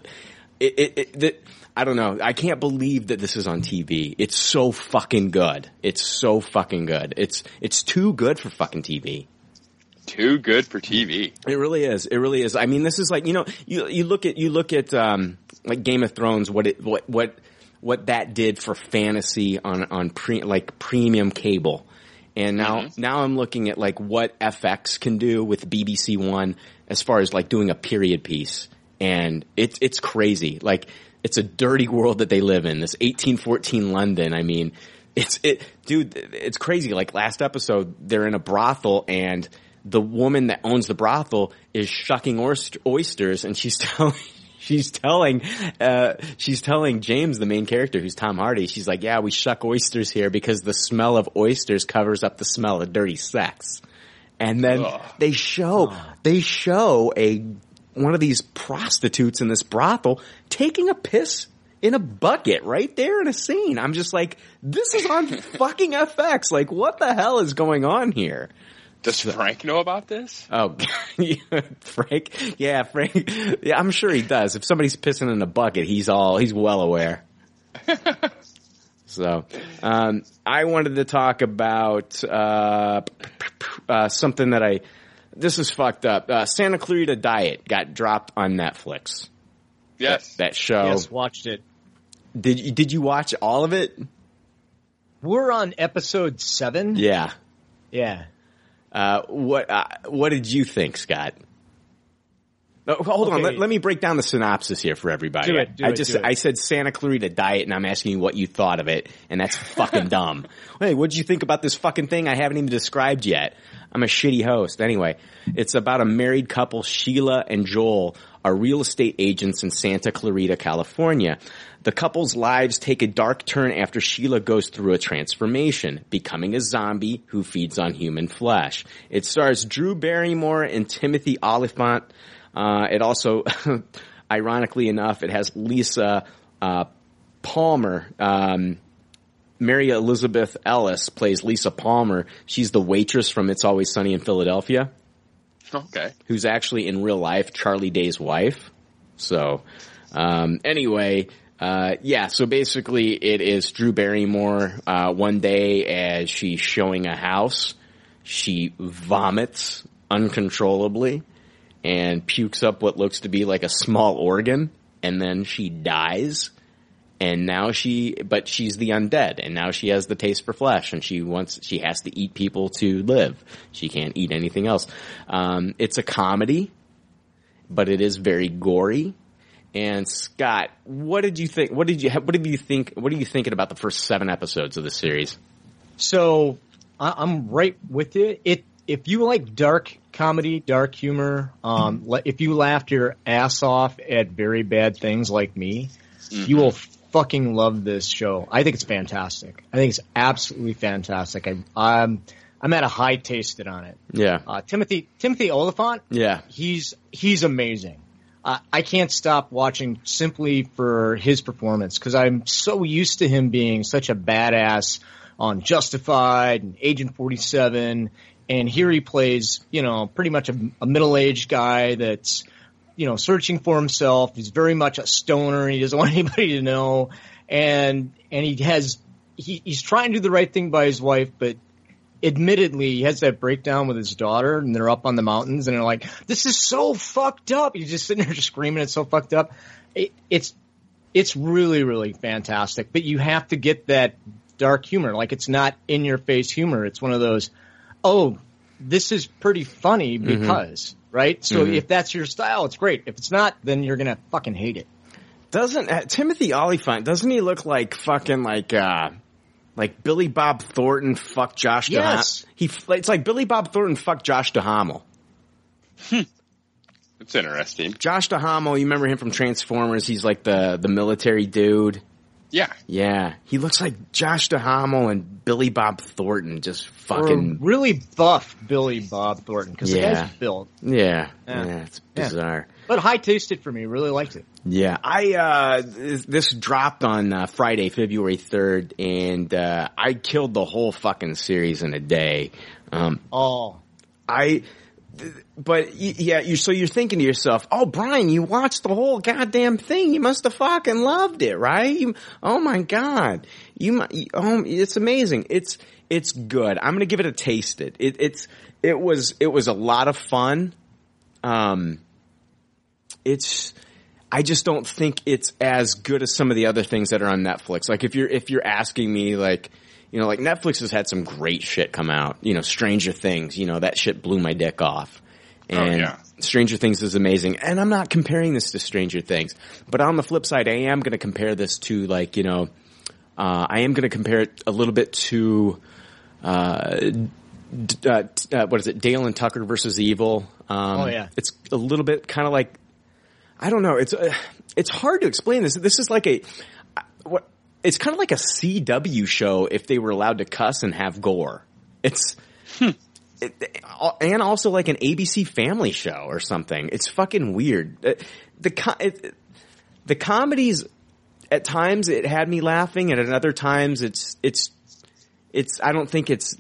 It, it, it, the, I don't know. I can't believe that this is on TV. It's so fucking good. It's so fucking good. It's it's too good for fucking TV. Too good for TV. It really is. It really is. I mean, this is like you know, you you look at you look at um like Game of Thrones. What it what what what that did for fantasy on on pre like premium cable. And now, now I'm looking at like what FX can do with BBC One as far as like doing a period piece. And it's, it's crazy. Like, it's a dirty world that they live in. This 1814 London. I mean, it's, it, dude, it's crazy. Like last episode, they're in a brothel and the woman that owns the brothel is shucking oysters and she's telling, she's telling, uh, she's telling James, the main character, who's Tom Hardy, she's like, yeah, we shuck oysters here because the smell of oysters covers up the smell of dirty sex. And then they show, they show a, one of these prostitutes in this brothel taking a piss in a bucket right there in a scene. I'm just like, this is on fucking FX. Like, what the hell is going on here? Does Frank know about this? Oh, Frank. Yeah, Frank. Yeah, I'm sure he does. If somebody's pissing in a bucket, he's all, he's well aware. so, um, I wanted to talk about, uh, uh, something that I, this is fucked up. Uh, Santa Clarita Diet got dropped on Netflix. Yes. That, that show. Yes, watched it. Did you, did you watch all of it? We're on episode seven. Yeah. Yeah. Uh, what, uh, what did you think, Scott? Oh, hold on. Let, let me break down the synopsis here for everybody. Do it, do I just it. I said Santa Clarita Diet, and I'm asking you what you thought of it, and that's fucking dumb. Hey, what did you think about this fucking thing? I haven't even described yet. I'm a shitty host. Anyway, it's about a married couple, Sheila and Joel, are real estate agents in Santa Clarita, California. The couple's lives take a dark turn after Sheila goes through a transformation, becoming a zombie who feeds on human flesh. It stars Drew Barrymore and Timothy Olyphant. Uh, it also, ironically enough, it has Lisa uh, Palmer. Um, Mary Elizabeth Ellis plays Lisa Palmer. She's the waitress from It's Always Sunny in Philadelphia Okay. who's actually in real life Charlie Day's wife. So, um, anyway, uh, yeah, so basically it is Drew Barrymore, uh, one day as she's showing a house, she vomits uncontrollably and pukes up what looks to be like a small organ and then she dies and now she but she's the undead and now she has the taste for flesh and she wants she has to eat people to live she can't eat anything else um, it's a comedy but it is very gory. And Scott, what did you think? What did you? What did you think? What are you thinking about the first seven episodes of the series? So I'm right with you. It if you like dark comedy, dark humor, um, le- if you laughed your ass off at very bad things like me, you will fucking love this show. I think it's fantastic. I think it's absolutely fantastic. I, I'm I'm at a high tasted on it. Yeah, Uh, Timothy Timothy Olyphant, yeah, he's he's amazing. Uh, I can't stop watching simply for his performance because I'm so used to him being such a badass on Justified and Agent 47, and here he plays, you know, pretty much a, a middle-aged guy that's, you know, searching for himself. He's very much a stoner. He doesn't want anybody to know, and and he has he, he's trying to do the right thing by his wife, but admittedly, he has that breakdown with his daughter, and they're up on the mountains, and they're like, "This is so fucked up." He's just sitting there just screaming, "It's so fucked up." It, it's it's really really fantastic, but you have to get that dark humor. Like it's not in your face humor. It's one of those, oh, this is pretty funny Mhm. because, right? So Mhm. if that's your style, it's great. If it's not, then you're gonna fucking hate it. Doesn't uh, Timothy Olyphant? Doesn't he look like fucking like uh like Billy Bob Thornton? Fuck Josh. Yes. Duhamel? He it's like Billy Bob Thornton. Fuck Josh Duhamel. It's interesting. Josh Duhamel, you remember him from Transformers? He's like the the military dude. Yeah. Yeah, he looks like Josh Duhamel and Billy Bob Thornton. Just fucking Or really buff Billy Bob Thornton because the Yeah. guy's built. yeah, Yeah. yeah. It's Yeah. bizarre. But high tasted for me. Really liked it. Yeah, I uh this, dropped on uh, Friday, February third, and uh I killed the whole fucking series in a day. Um, Oh, I, but yeah, you so you're thinking to yourself, oh Brian, you watched the whole goddamn thing. You must have fucking loved it, right? You, oh my god, you, oh, it's amazing. It's it's good. I'm gonna give it a taste. It, it it's it was it was a lot of fun. Um, it's. I just don't think it's as good as some of the other things that are on Netflix. Like if you're if you're asking me like you know like Netflix has had some great shit come out. You know Stranger Things, you know that shit blew my dick off. Oh, And yeah. Stranger Things is amazing. And I'm not comparing this to Stranger Things, but on the flip side I am going to compare this to like, you know, uh, I am going to compare it a little bit to uh, d- uh, t- uh, what is it? Dale and Tucker versus Evil. Um, Oh, yeah. It's a little bit kind of like I don't know. It's uh, it's hard to explain this. This is like a what? It's kind of like a CW show if they were allowed to cuss and have gore. It's it, and also like an ABC Family show or something. It's fucking weird. Uh, The it, the comedies at times it had me laughing, and at other times it's it's it's. I don't think it's.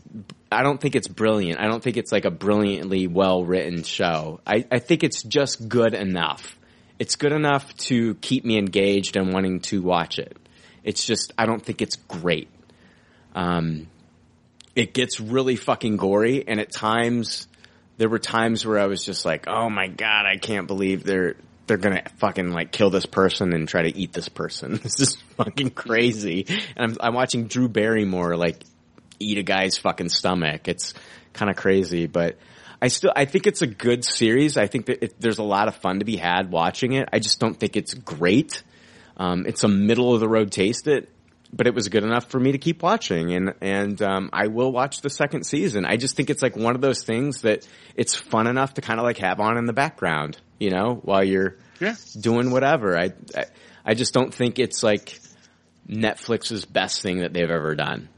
I don't think it's brilliant. I don't think it's like a brilliantly well written show. I, I think it's just good enough. It's good enough to keep me engaged and wanting to watch it. It's just I don't think it's great. Um, it gets really fucking gory, and at times there were times where I was just like, "Oh my god, I can't believe they're they're gonna fucking like kill this person and try to eat this person. This is fucking crazy." And I'm I'm watching Drew Barrymore like eat a guy's fucking stomach. It's kind of crazy, but I still I think it's a good series. I think that it, there's a lot of fun to be had watching it. I just don't think it's great. Um, it's a middle of the road taste it, but it was good enough for me to keep watching, and and um, I will watch the second season. I just think it's like one of those things that it's fun enough to kind of like have on in the background, you know, while you're Yeah. doing whatever. I, I I just don't think it's like Netflix's best thing that they've ever done.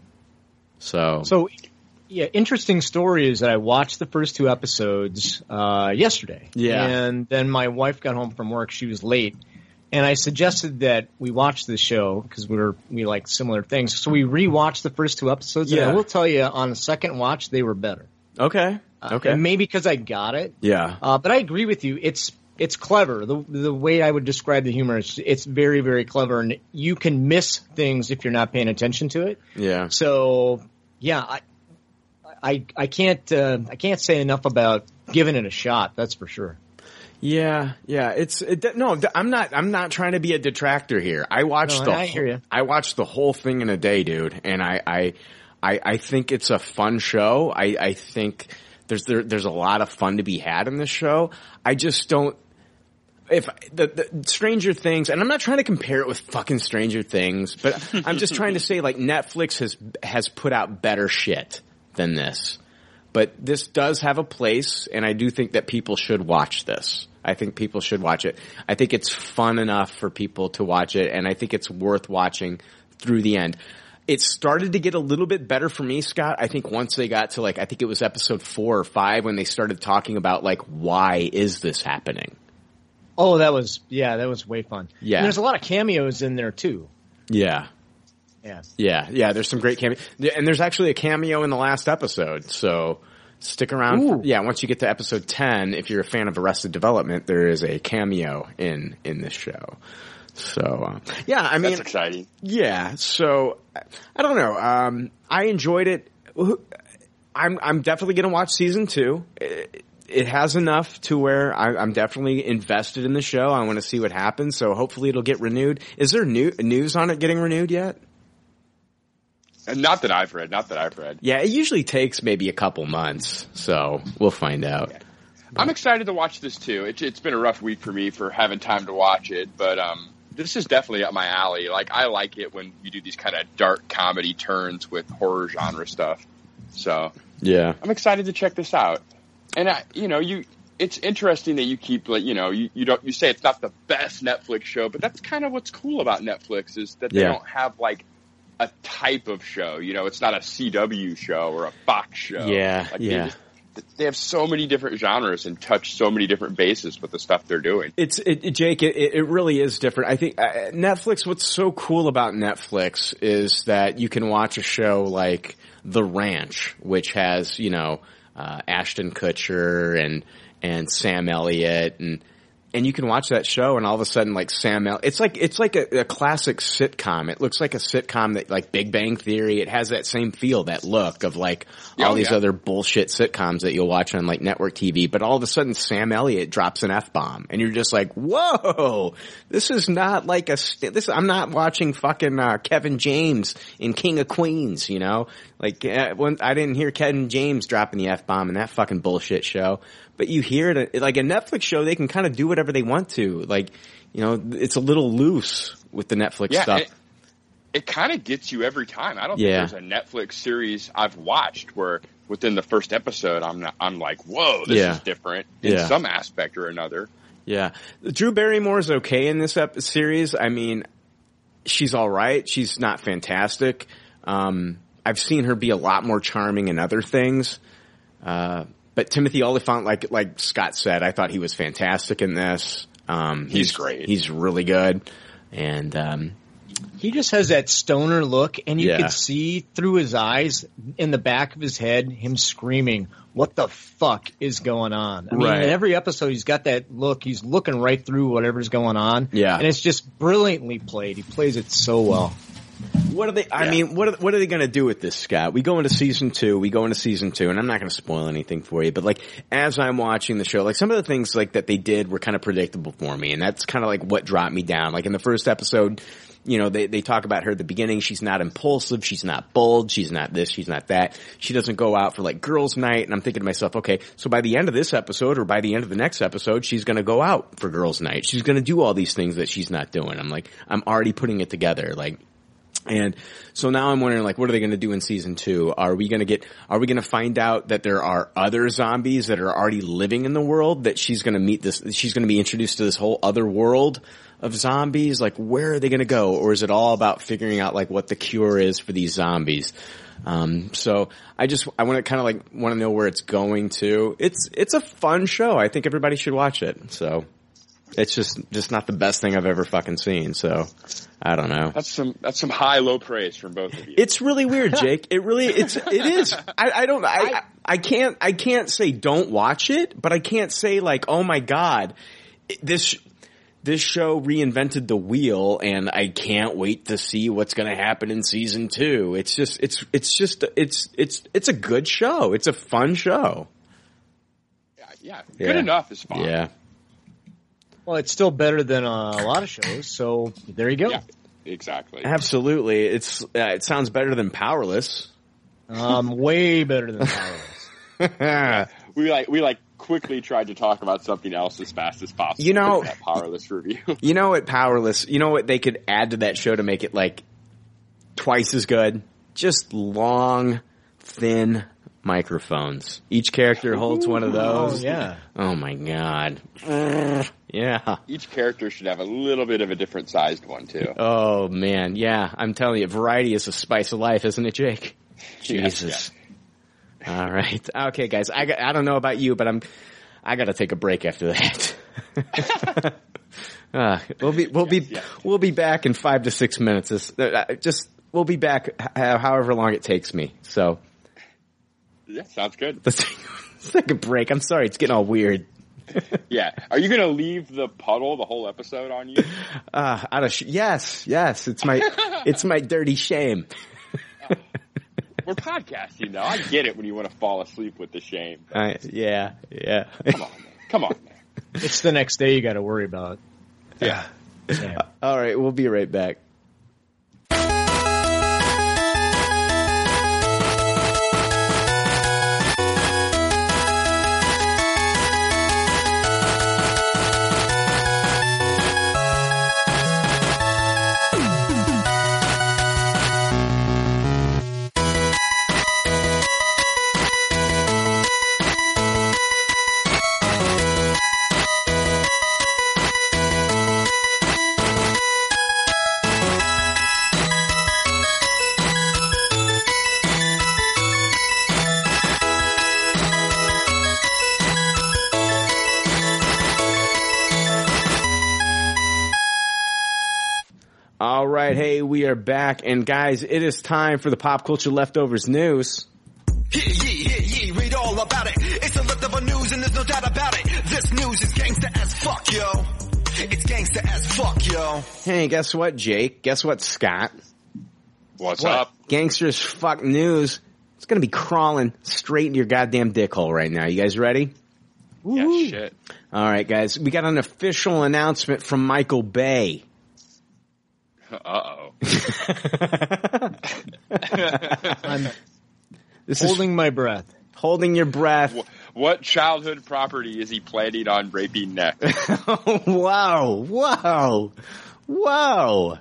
So So, yeah, interesting story is that I watched the first two episodes uh, yesterday. Yeah. and then my wife got home from work; she was late, and I suggested that we watch the show because we were we like similar things. So we rewatched the first two episodes, and Yeah. I will tell you, on the second watch, they were better. okay, Uh, okay, and maybe because I got it. yeah, Uh, but I agree with you. It's it's clever. The the way I would describe the humor is it's very very clever, and you can miss things if you're not paying attention to it. yeah. So yeah, I I I can't uh, I can't say enough about giving it a shot. That's for sure. Yeah, yeah. It's it, no. I'm not. I'm not trying to be a detractor here. I watched No, the. I hear ya. I watched the whole thing in a day, dude, and I, I, I, I think it's a fun show. I, I think there's there, there's a lot of fun to be had in this show. I just don't. if the, the Stranger Things, and I'm not trying to compare it with fucking Stranger Things, but I'm just trying to say like Netflix has has put out better shit than this. But this does have a place, and I do think that people should watch this. I think people should watch it. I think it's fun enough for people to watch it, and I think it's worth watching through the end. It started to get a little bit better for me, Scott. I think once they got to like, I think it was episode four or five when they started talking about like, why is this happening? Oh, that was yeah, that was way fun. Yeah. And there's a lot of cameos in there too. Yeah. Yeah. Yeah, yeah, there's some great cameo, and there's actually a cameo in the last episode, so stick around. For, yeah, once you get to episode 10, if you're a fan of Arrested Development, there is a cameo in, in this show. So, uh, yeah, I mean, That's exciting. yeah, so, I don't know, um, I enjoyed it. I'm, I'm definitely gonna watch season two. It, it has enough to where I, I'm definitely invested in the show. I want to see what happens, so hopefully it'll get renewed. Is there new, news on it getting renewed yet? Not that I've read, not that I've read. Yeah, it usually takes maybe a couple months, so we'll find out. I'm excited to watch this too. It, it's been a rough week for me for having time to watch it, but um, this is definitely up my alley. Like I like it when you do these kind of dark comedy turns with horror genre stuff. So Yeah. I'm excited to check this out. And I, you know, you it's interesting that you keep like you know you, you don't you say it's not the best Netflix show, but that's kind of what's cool about Netflix is that they Yeah. don't have like a type of show. You know, it's not a CW show or a Fox show. Yeah, Like, They, yeah. just- they have so many different genres and touch so many different bases with the stuff they're doing. It's it, it- Jake. It, it really is different. I think uh, Netflix. What's so cool about Netflix is that you can watch a show like The Ranch, which has you know uh, Ashton Kutcher and and Sam Elliott and. And you can watch that show, and all of a sudden, like Sam, El- it's like it's like a, a classic sitcom. It looks like a sitcom that, like Big Bang Theory. It has that same feel, that look of like all Oh, these yeah. other bullshit sitcoms that you'll watch on like network TV. But all of a sudden, Sam Elliott drops an f bomb, and you're just like, "Whoa, this is not like a st- this." I'm not watching fucking uh, Kevin James in King of Queens, you know. Like uh, when I didn't hear Kevin James dropping the f bomb in that fucking bullshit show, but you hear it like a Netflix show. They can kind of do whatever they want to. Like, you know, it's a little loose with the Netflix Yeah, stuff. it, it kind of gets you every time. I don't Yeah. think there's a Netflix series I've watched where within the first episode I'm not, I'm like, whoa, this Yeah. is different in some aspect or another. Yeah, Drew Barrymore's okay in this ep- series. I mean, she's all right. She's not fantastic. Um, I've seen her be a lot more charming in other things. Uh, but Timothy Olyphant, like like Scott said, I thought he was fantastic in this. Um, He's great. He's really good, and um, He just has that stoner look, and you Yeah. can see through his eyes, in the back of his head, him screaming, "What the fuck is going on?" I mean, in every episode, he's got that look. He's looking right through whatever's going on. Yeah. and it's just brilliantly played. He plays it so well. What are they? I mean, what are, what are they going to do with this, Scott? We go into season two. We go into season two, and I'm not going to spoil anything for you. But like, as I'm watching the show, like some of the things like that they did were kind of predictable for me, and that's kind of like what dropped me down. Like in the first episode, you know, they they talk about her at the beginning. She's not impulsive. She's not bold. She's not this. She's not that. She doesn't go out for like girls' night. And I'm thinking to myself, okay, so by the end of this episode or by the end of the next episode, she's going to go out for girls' night. She's going to do all these things that she's not doing. I'm like, I'm already putting it together. Like. And so now I'm wondering, like, what are they going to do in season two? Are we going to get? Are we going to find out that there are other zombies that are already living in the world? That she's going to meet this? She's going to be introduced to this whole other world of zombies. Like, where are they going to go? Or is it all about figuring out like what the cure is for these zombies? Um, so I just I want to kind of like want to know where it's going to. It's it's a fun show. I think everybody should watch it. So it's just just not the best thing I've ever fucking seen. So I don't know. That's some that's some high low praise from both of you. It's really weird, Jake. It really, it's, it is. I, I don't, I, I can't, I can't say don't watch it, but I can't say like, oh my god, this, this show reinvented the wheel and I can't wait to see what's going to happen in season two. It's just, it's, it's just, it's, it's, it's a good show. It's a fun show. yeah, Yeah. good enough is fine. Yeah. Well, it's still better than uh, a lot of shows. So there you go. Exactly. Absolutely. It's, uh, it sounds better than Powerless. Um, way better than Powerless. we like we like quickly tried to talk about something else as fast as possible. You know- that powerless review. You know what, Powerless? You know what they could add to that show to make it like twice as good? Just long, thin microphones. Each character holds one of those. Oh, yeah. Oh my god. Yeah. Each character should have a little bit of a different sized one too. Oh man, yeah. I'm telling you, variety is a spice of life, isn't it, Jake? Yes, Jesus. All right. Okay, guys. I got, I don't know about you, but I'm I got to take a break after that. uh, we'll be we'll be we'll be back in 5 to 6 minutes. This, uh, just we'll be back h- however long it takes me. So, Yeah, sounds good. let's, let's take a break. I'm sorry, it's getting all weird. Yeah. Are you going to leave the puddle the whole episode on you? Uh, out of sh- yes, yes, it's my it's my dirty shame. We're podcasting though. I get it when you want to fall asleep with the shame. I, yeah, yeah. Come on, man. Come on, man. It's the next day you got to worry about. Yeah. All right, we'll be right back. Are back, and guys, it is time for the pop culture leftovers news. Hear ye, hear ye, read all about it. It's a leftover news and there's no doubt about it. This news is gangsta as fuck, yo. It's gangsta as fuck, yo. Hey, guess what, Jake? Guess what, Scott? What's What? up? Gangsters fuck news. It's gonna be crawling straight into your goddamn dick hole right now. You guys ready? Yeah, shit. All right, guys. We got an official announcement from Michael Bay. Uh oh. I'm This is holding my breath. holding your breath. What childhood property is he planning on raping next? wow! Wow! Wow!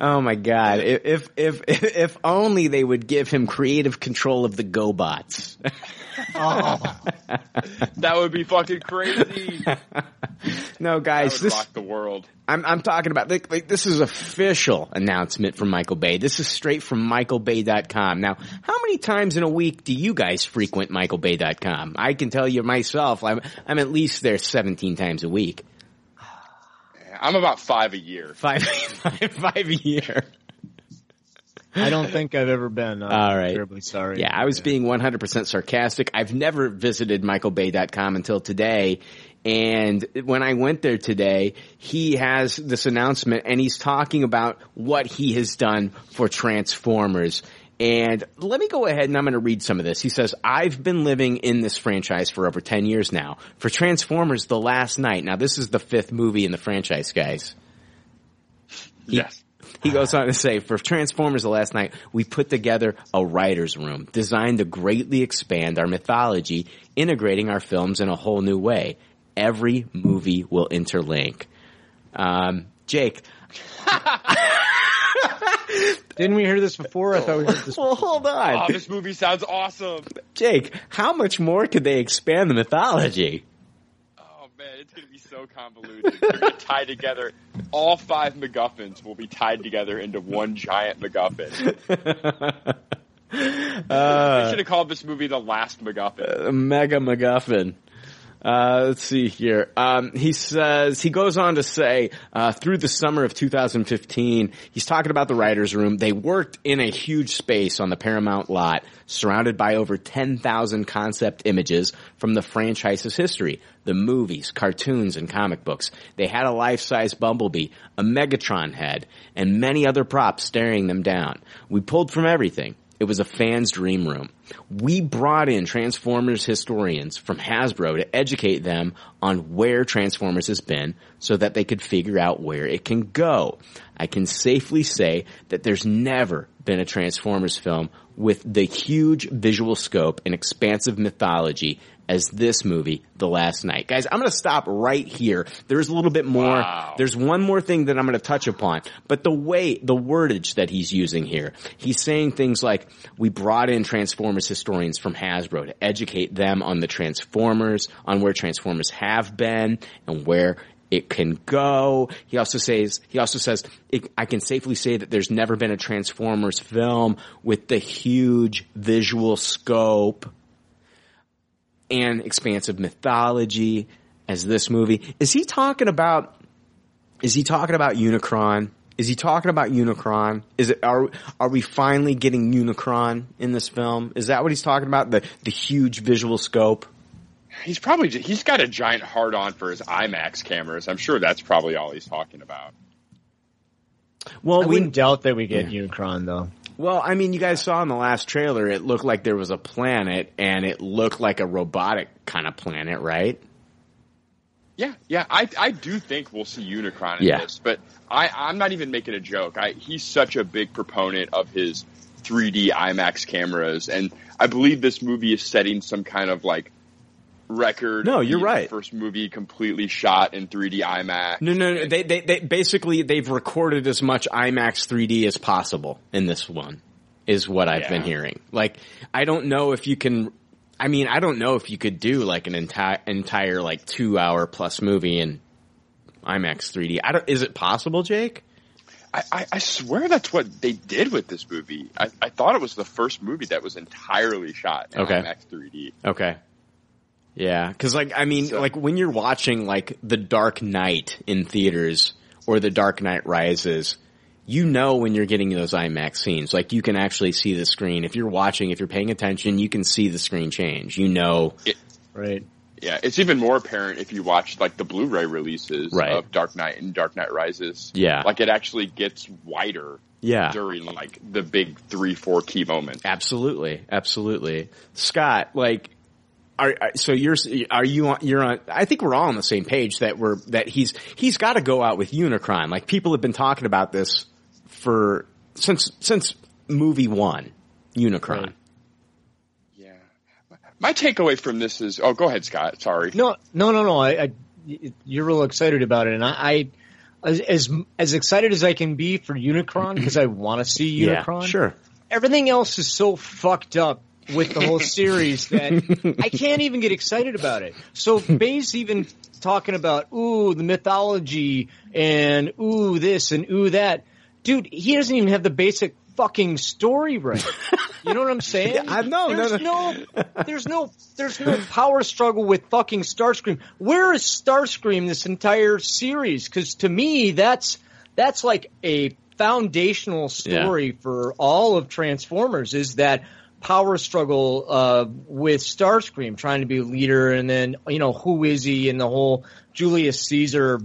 Oh my God! If if if if only they would give him creative control of the GoBots. oh, that would be fucking crazy. no, guys, this rock the world. I'm I'm talking about like, like this is official announcement from Michael Bay. This is straight from michaelbay.com. Now, how many times in a week do you guys frequent michaelbay.com? I can tell you myself, I'm I'm at least there 17 times a week. I'm about five a year. Five five, five a year. I don't think I've ever been. Uh, All right. Terribly sorry. Yeah, I was being 100% sarcastic. I've never visited michaelbay.com until today. And when I went there today, he has this announcement and he's talking about what he has done for Transformers. And let me go ahead and I'm going to read some of this. He says, I've been living in this franchise for over 10 years now. For Transformers The Last Knight. Now this is the fifth movie in the franchise, guys. He- Yes. He goes on to say, for Transformers the last knight, we put together a writer's room designed to greatly expand our mythology, integrating our films in a whole new way. Every movie will interlink. Um, Jake. Didn't we hear this before? I thought we heard this. Well, hold on. Oh, this movie sounds awesome. Jake, how much more could they expand the mythology? Oh man, it's gonna be so convoluted. They're gonna tie together all five MacGuffins will be tied together into one giant MacGuffin. they Uh, should have called this movie the Last MacGuffin. Mega MacGuffin. Uh, let's see here. Um, he says, he goes on to say, uh, through the summer of 2015, he's talking about the writer's room. They worked in a huge space on the Paramount lot, surrounded by over 10,000 concept images from the franchise's history. The movies, cartoons, and comic books. They had a life-size Bumblebee, a Megatron head, and many other props staring them down. We pulled from everything. It was a fan's dream room. We brought in Transformers historians from Hasbro to educate them on where Transformers has been so that they could figure out where it can go. I can safely say that there's never been a Transformers film with the huge visual scope and expansive mythology as this movie, The Last Knight. Guys, I'm going to stop right here. There's a little bit more. Wow. There's one more thing that I'm going to touch upon, but the way, the wordage that he's using here, he's saying things like, we brought in Transformers historians from Hasbro to educate them on the Transformers, on where Transformers have been and where it can go. He also says, he also says, I can safely say that there's never been a Transformers film with the huge visual scope and expansive mythology as this movie. Is he talking about, is he talking about Unicron? Is he talking about Unicron? Is it, are, are we finally getting Unicron in this film? Is that what he's talking about? The, the huge visual scope? He's probably he's got a giant hard on for his IMAX cameras. I'm sure that's probably all he's talking about. Well, I we doubt that we get Unicron though. Well, I mean, you guys saw in the last trailer, it looked like there was a planet, and it looked like a robotic kind of planet, right? Yeah, yeah, I I do think we'll see Unicron in Yeah. this, but I I'm not even making a joke. I he's such a big proponent of his 3D IMAX cameras, and I believe this movie is setting some kind of like record. No, you're right. First movie completely shot in 3D IMAX. No, no, no. They, they, they basically they've recorded as much IMAX 3D as possible in this one, is what I've been hearing. Like, I don't know if you can. I mean, I don't know if you could do like an entire entire like two hour plus movie in IMAX 3D. I don't. Is it possible, Jake? I, I, I swear that's what they did with this movie. I, I thought it was the first movie that was entirely shot in Okay. IMAX 3D. Okay. Yeah, cuz like I mean like when you're watching like The Dark Knight in theaters or The Dark Knight Rises, you know when you're getting those IMAX scenes. Like you can actually see the screen. If you're watching, if you're paying attention, you can see the screen change. You know. Right. Yeah, it's even more apparent if you watch like the Blu-ray releases Right. of Dark Knight and Dark Knight Rises. Yeah. like it actually gets wider. Yeah. during like the big three, four key moments. Absolutely. Absolutely. Scott, like are, are- so you're are you on you're on I think we're all on the same page that we're that he's he's got to go out with Unicron. Like people have been talking about this for since since movie 1, Unicron. Yeah. My takeaway from this is, oh, go ahead, Scott. Sorry. No, no, no, no. I, I you're real excited about it, and I, I as as, as excited as I can be for Unicron because I want to see Yeah, Unicron. sure. Everything else is so fucked up with the whole series that I can't even get excited about it. So Bay's even talking about ooh the mythology and ooh this and ooh that. Dude, he doesn't even have the basic fucking story right. You know what I'm saying? I know. There's no. no, there's no, there's no power struggle with fucking Starscream. Where is Starscream this entire series? Because to me, that's that's like a foundational story for all of Transformers. Is that power struggle uh, with Starscream trying to be a leader, and then you know who is he, and the whole Julius Caesar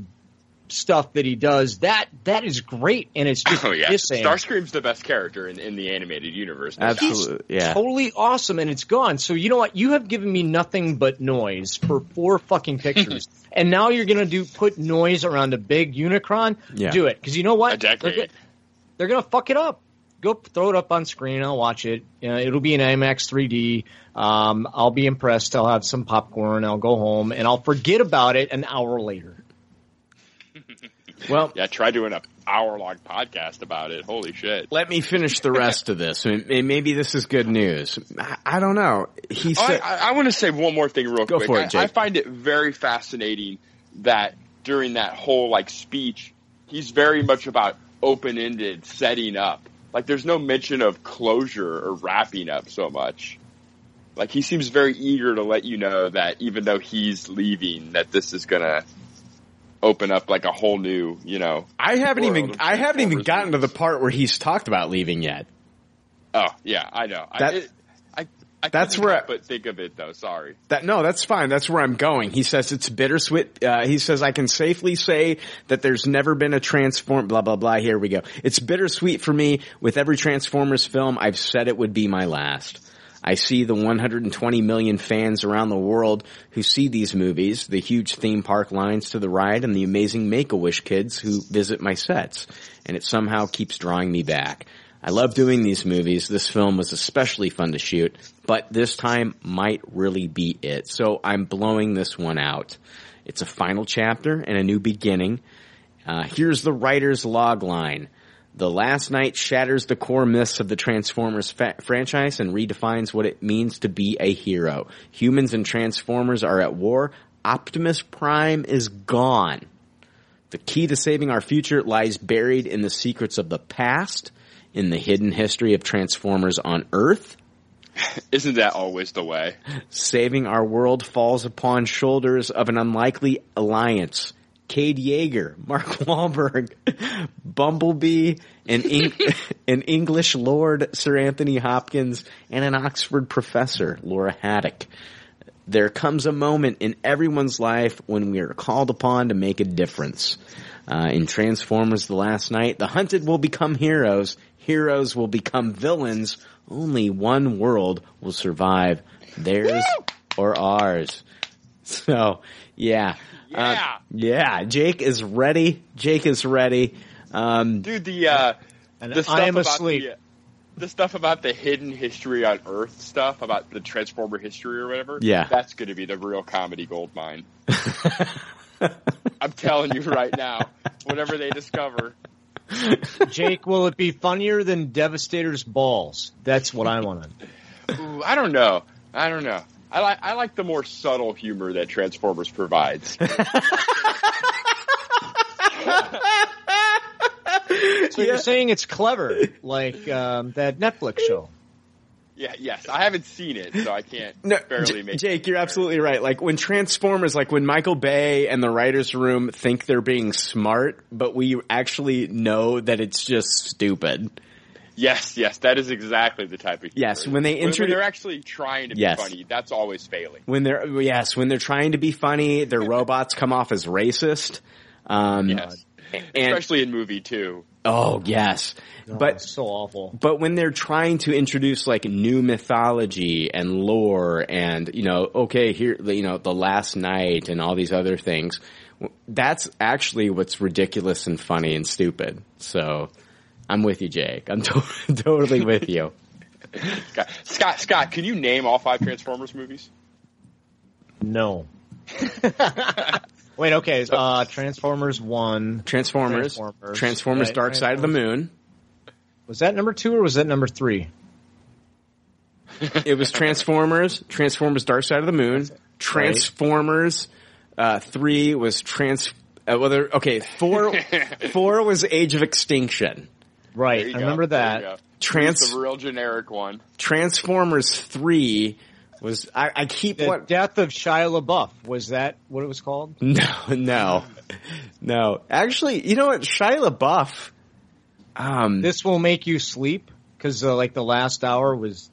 stuff that he does. That that is great, and it's just Oh yeah, missing. Starscream's the best character in, in the animated universe. no doubt. Absolutely. Yeah. totally awesome and it's gone. So you know what? You have given me nothing but noise for four fucking pictures. and now you're going to do put noise around a big Unicron? Yeah. Do it. Cuz you know what? A decade. They're, they're going to fuck it up. Go throw it up on screen. I'll watch it. You know, it'll be in IMAX 3D. Um, I'll be impressed. I'll have some popcorn. I'll go home and I'll forget about it an hour later. Well, Yeah, try doing a hour long podcast about it. Holy shit. let me finish the rest of this. Maybe this is good news. I, I don't know. He said I, I, I want to say one more thing real Go quick. for it, I, I find it very fascinating that during that whole like speech, he's very much about open ended setting up. Like there's no mention of closure or wrapping up so much. Like he seems very eager to let you know that even though he's leaving, that this is gonna open up like a whole new, you know. I haven't even I haven't even gotten to the part where he's talked about leaving yet. Oh yeah, I know. That- I, it, I, I that's where- help but think of it though. Sorry. That no, that's fine. That's where I'm going. He says it's bittersweet. Uh, he says I can safely say that there's never been a transform. Blah blah blah. Here we go. It's bittersweet for me. With every Transformers film, I've said it would be my last. I see the 120 million fans around the world who see these movies, the huge theme park lines to the ride, and the amazing Make-A-Wish kids who visit my sets, and it somehow keeps drawing me back. I love doing these movies. This film was especially fun to shoot, but this time might really be it. So I'm blowing this one out. It's a final chapter and a new beginning. Uh, here's the writer's log line. The last knight shatters the core myths of the Transformers fa- franchise and redefines what it means to be a hero. Humans and Transformers are at war. Optimus Prime is gone. The key to saving our future lies buried in the secrets of the past, in the hidden history of Transformers on Earth. Isn't that always the way? Saving our world falls upon shoulders of an unlikely alliance. Cade Yeager, Mark Wahlberg, Bumblebee, an, Eng- an English Lord, Sir Anthony Hopkins, and an Oxford professor, Laura Haddock. There comes a moment in everyone's life when we are called upon to make a difference. Uh, in Transformers The Last Knight, the hunted will become heroes, heroes will become villains, only one world will survive, theirs or ours. So, yeah. Yeah. Uh, yeah, Jake is ready. Jake is ready. Um, Dude, the uh, the stuff I am about asleep. The, the stuff about the hidden history on Earth stuff about the Transformer history or whatever. Yeah. that's going to be the real comedy gold mine. I'm telling you right now, whatever they discover. Jake, will it be funnier than Devastator's balls? That's what I want to. Ooh, I don't know. I don't know. I like I like the more subtle humor that Transformers provides. So you're saying it's clever, like um, that Netflix show. Yeah, yes. I haven't seen it, so I can't No, barely make. Jake, you're absolutely right. Like when Transformers, like when Michael Bay and the writers' room think they're being smart, but we actually know that it's just stupid. Yes, yes, that is exactly the type of. Humor. Yes, when they when, when introdu- they're actually trying to be Yes. funny, that's always failing. When they're yes, when they're trying to be funny, their robots come off as racist. Um, Yes, and especially in movie too. Oh yes, but so awful. But when they're trying to introduce like new mythology and lore and, you know, okay, here, you know, the last knight and all these other things, that's actually what's ridiculous and funny and stupid. So I'm with you, Jake. I'm to- totally with you. Scott, Scott, Scott, can you name all five Transformers movies? No. Wait, okay. Uh, Transformers one. Transformers, Transformers, Transformers, right, Dark Side of the Moon. Was that number two or was that number three? It was Transformers, Transformers Dark Side of the Moon, Transformers, uh, three was Trans, uh, well, there, okay, four, four was Age of Extinction. Right, I go, remember there that. you. Trans- Here's the real generic one. Transformers three was, I, I keep The what, death of Shia LaBeouf. Was that what it was called? no, no, no. Actually, you know what, Shia LaBeouf, um, This will make you sleep because uh, like the last hour was.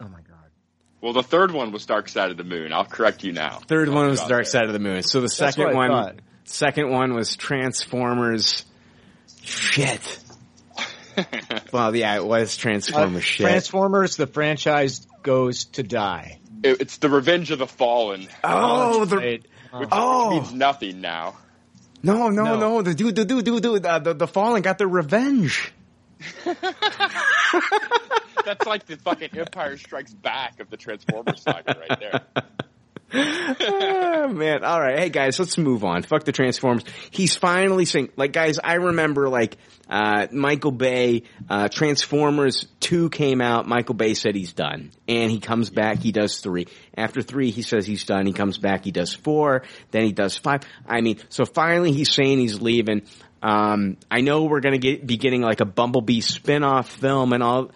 Oh my god. Well, the third one was Dark Side of the Moon. I'll correct you now. third one was Dark there. Side of the Moon. So the That's second what I one, thought. second one was Transformers, shit. well, yeah, it was Transformers Uh, shit. Transformers, the franchise goes to die. It- it's the Revenge of the Fallen, oh, the, Right. which Oh. means nothing now. no, no, No. no, the dude, the dude, dude, dude, the, the, the Fallen got their revenge. That's like the fucking Empire Strikes Back of the Transformers saga right there. oh, man. All right. Hey guys, let's move on. Fuck the Transformers. He's finally saying, like guys, I remember like, uh, Michael Bay, uh, Transformers 2 came out. Michael Bay said he's done. And he comes back, he does three. After three, he says he's done. He comes back, he does four. Then he does five. I mean, so finally he's saying he's leaving. Um, I know we're gonna get, be getting like a Bumblebee spin-off film and all.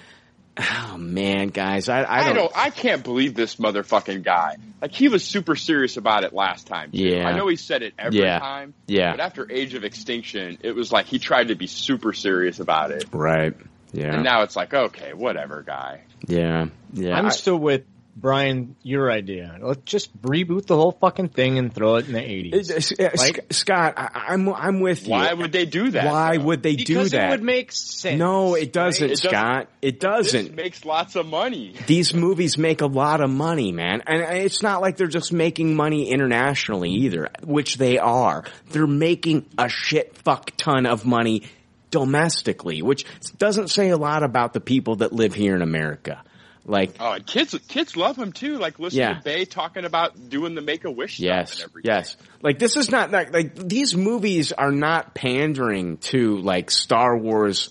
Oh man, guys, I, I I don't. don't. I can't believe this motherfucking guy. Like he was super serious about it last time. too. Yeah. I know he said it every Yeah. time. Yeah. But after Age of Extinction, it was like he tried to be super serious about it, Right. Yeah. and now it's like, okay, whatever, guy. Yeah, yeah. I'm I- still with Brian. Your idea. Let's just reboot the whole fucking thing and throw it in the 80s. Uh, uh, Right? Sc- Scott, I, I'm I'm with you. Why would they do that? Why though? would they do because that? it would make sense. no, it doesn't, It doesn't- Scott. It doesn't. makes lots of money. These movies make a lot of money, man, and it's not like they're just making money internationally either, which they are. They're making a shit fuck ton of money domestically, which doesn't say a lot about the people that live here in America. Like, Oh, kids kids love him too. Like listen Yeah. to Bay talking about doing the Make a Wish Yes, stuff and everything. yes. Like this is not like, like these movies are not pandering to like Star Wars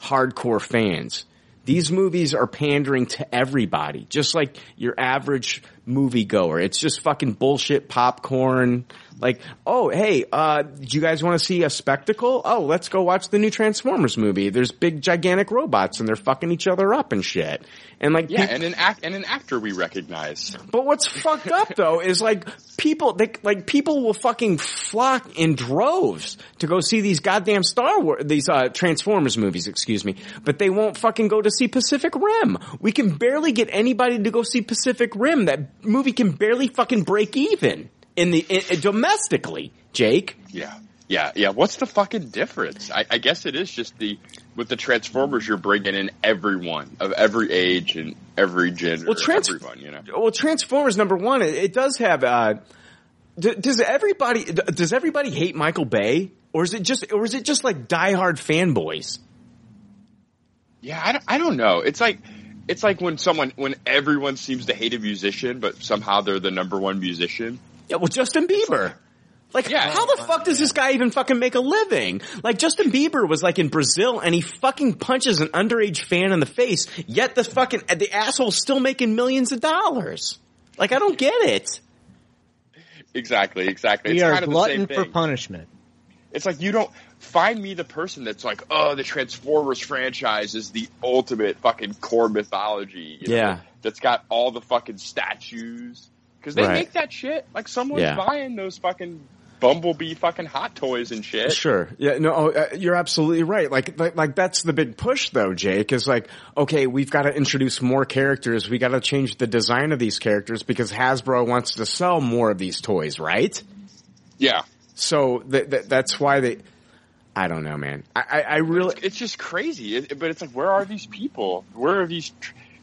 hardcore fans. These movies are pandering to everybody, just like your average moviegoer. It's just fucking bullshit popcorn. Like, oh, hey, uh, do you guys want to see a spectacle? Oh, let's go watch the new Transformers movie. There's big gigantic robots and they're fucking each other up and shit. And like, Yeah, and an act and an actor we recognize. but what's fucked up though is like people, they, like people will fucking flock in droves to go see these goddamn Star Wars, these uh, Transformers movies, excuse me. But they won't fucking go to see Pacific Rim. We can barely get anybody to go see Pacific Rim. That movie can barely fucking break even in the in, domestically. Jake. Yeah. Yeah, yeah. What's the fucking difference? I, I guess it is just the with the Transformers, you're bringing in everyone of every age and every gender. Well, trans- everyone, you know. Well, Transformers number one, it, it does have. Uh, d- does everybody d- does everybody hate Michael Bay, or is it just or is it just like diehard fanboys? Yeah, I don't, I don't know. It's like it's like when someone when everyone seems to hate a musician, but somehow they're the number one musician. Yeah, well, Justin Bieber. Like, how the fuck does this guy even fucking make a living? Like, Justin Bieber was like in Brazil and he fucking punches an underage fan in the face, yet the fucking, the asshole's still making millions of dollars. Like, I don't get it. Exactly, exactly. We it's are kind of the glutton same for punishment. It's like you don't find me the person that's like, oh, the Transformers franchise is the ultimate fucking core mythology. you know, Yeah. that's got all the fucking statues because they Right. make that shit. Like someone's Yeah. buying those fucking Bumblebee fucking hot toys and shit. Sure. Yeah. No. oh, Uh, you're absolutely right. Like, like, like that's the big push, though. Jake is like, okay, we've got to introduce more characters. We got to change the design of these characters because Hasbro wants to sell more of these toys, right? Yeah. So th- th- that's why they. I don't know, man. I, I, I really. It's just crazy. It, but it's like, where are these people? Where are these?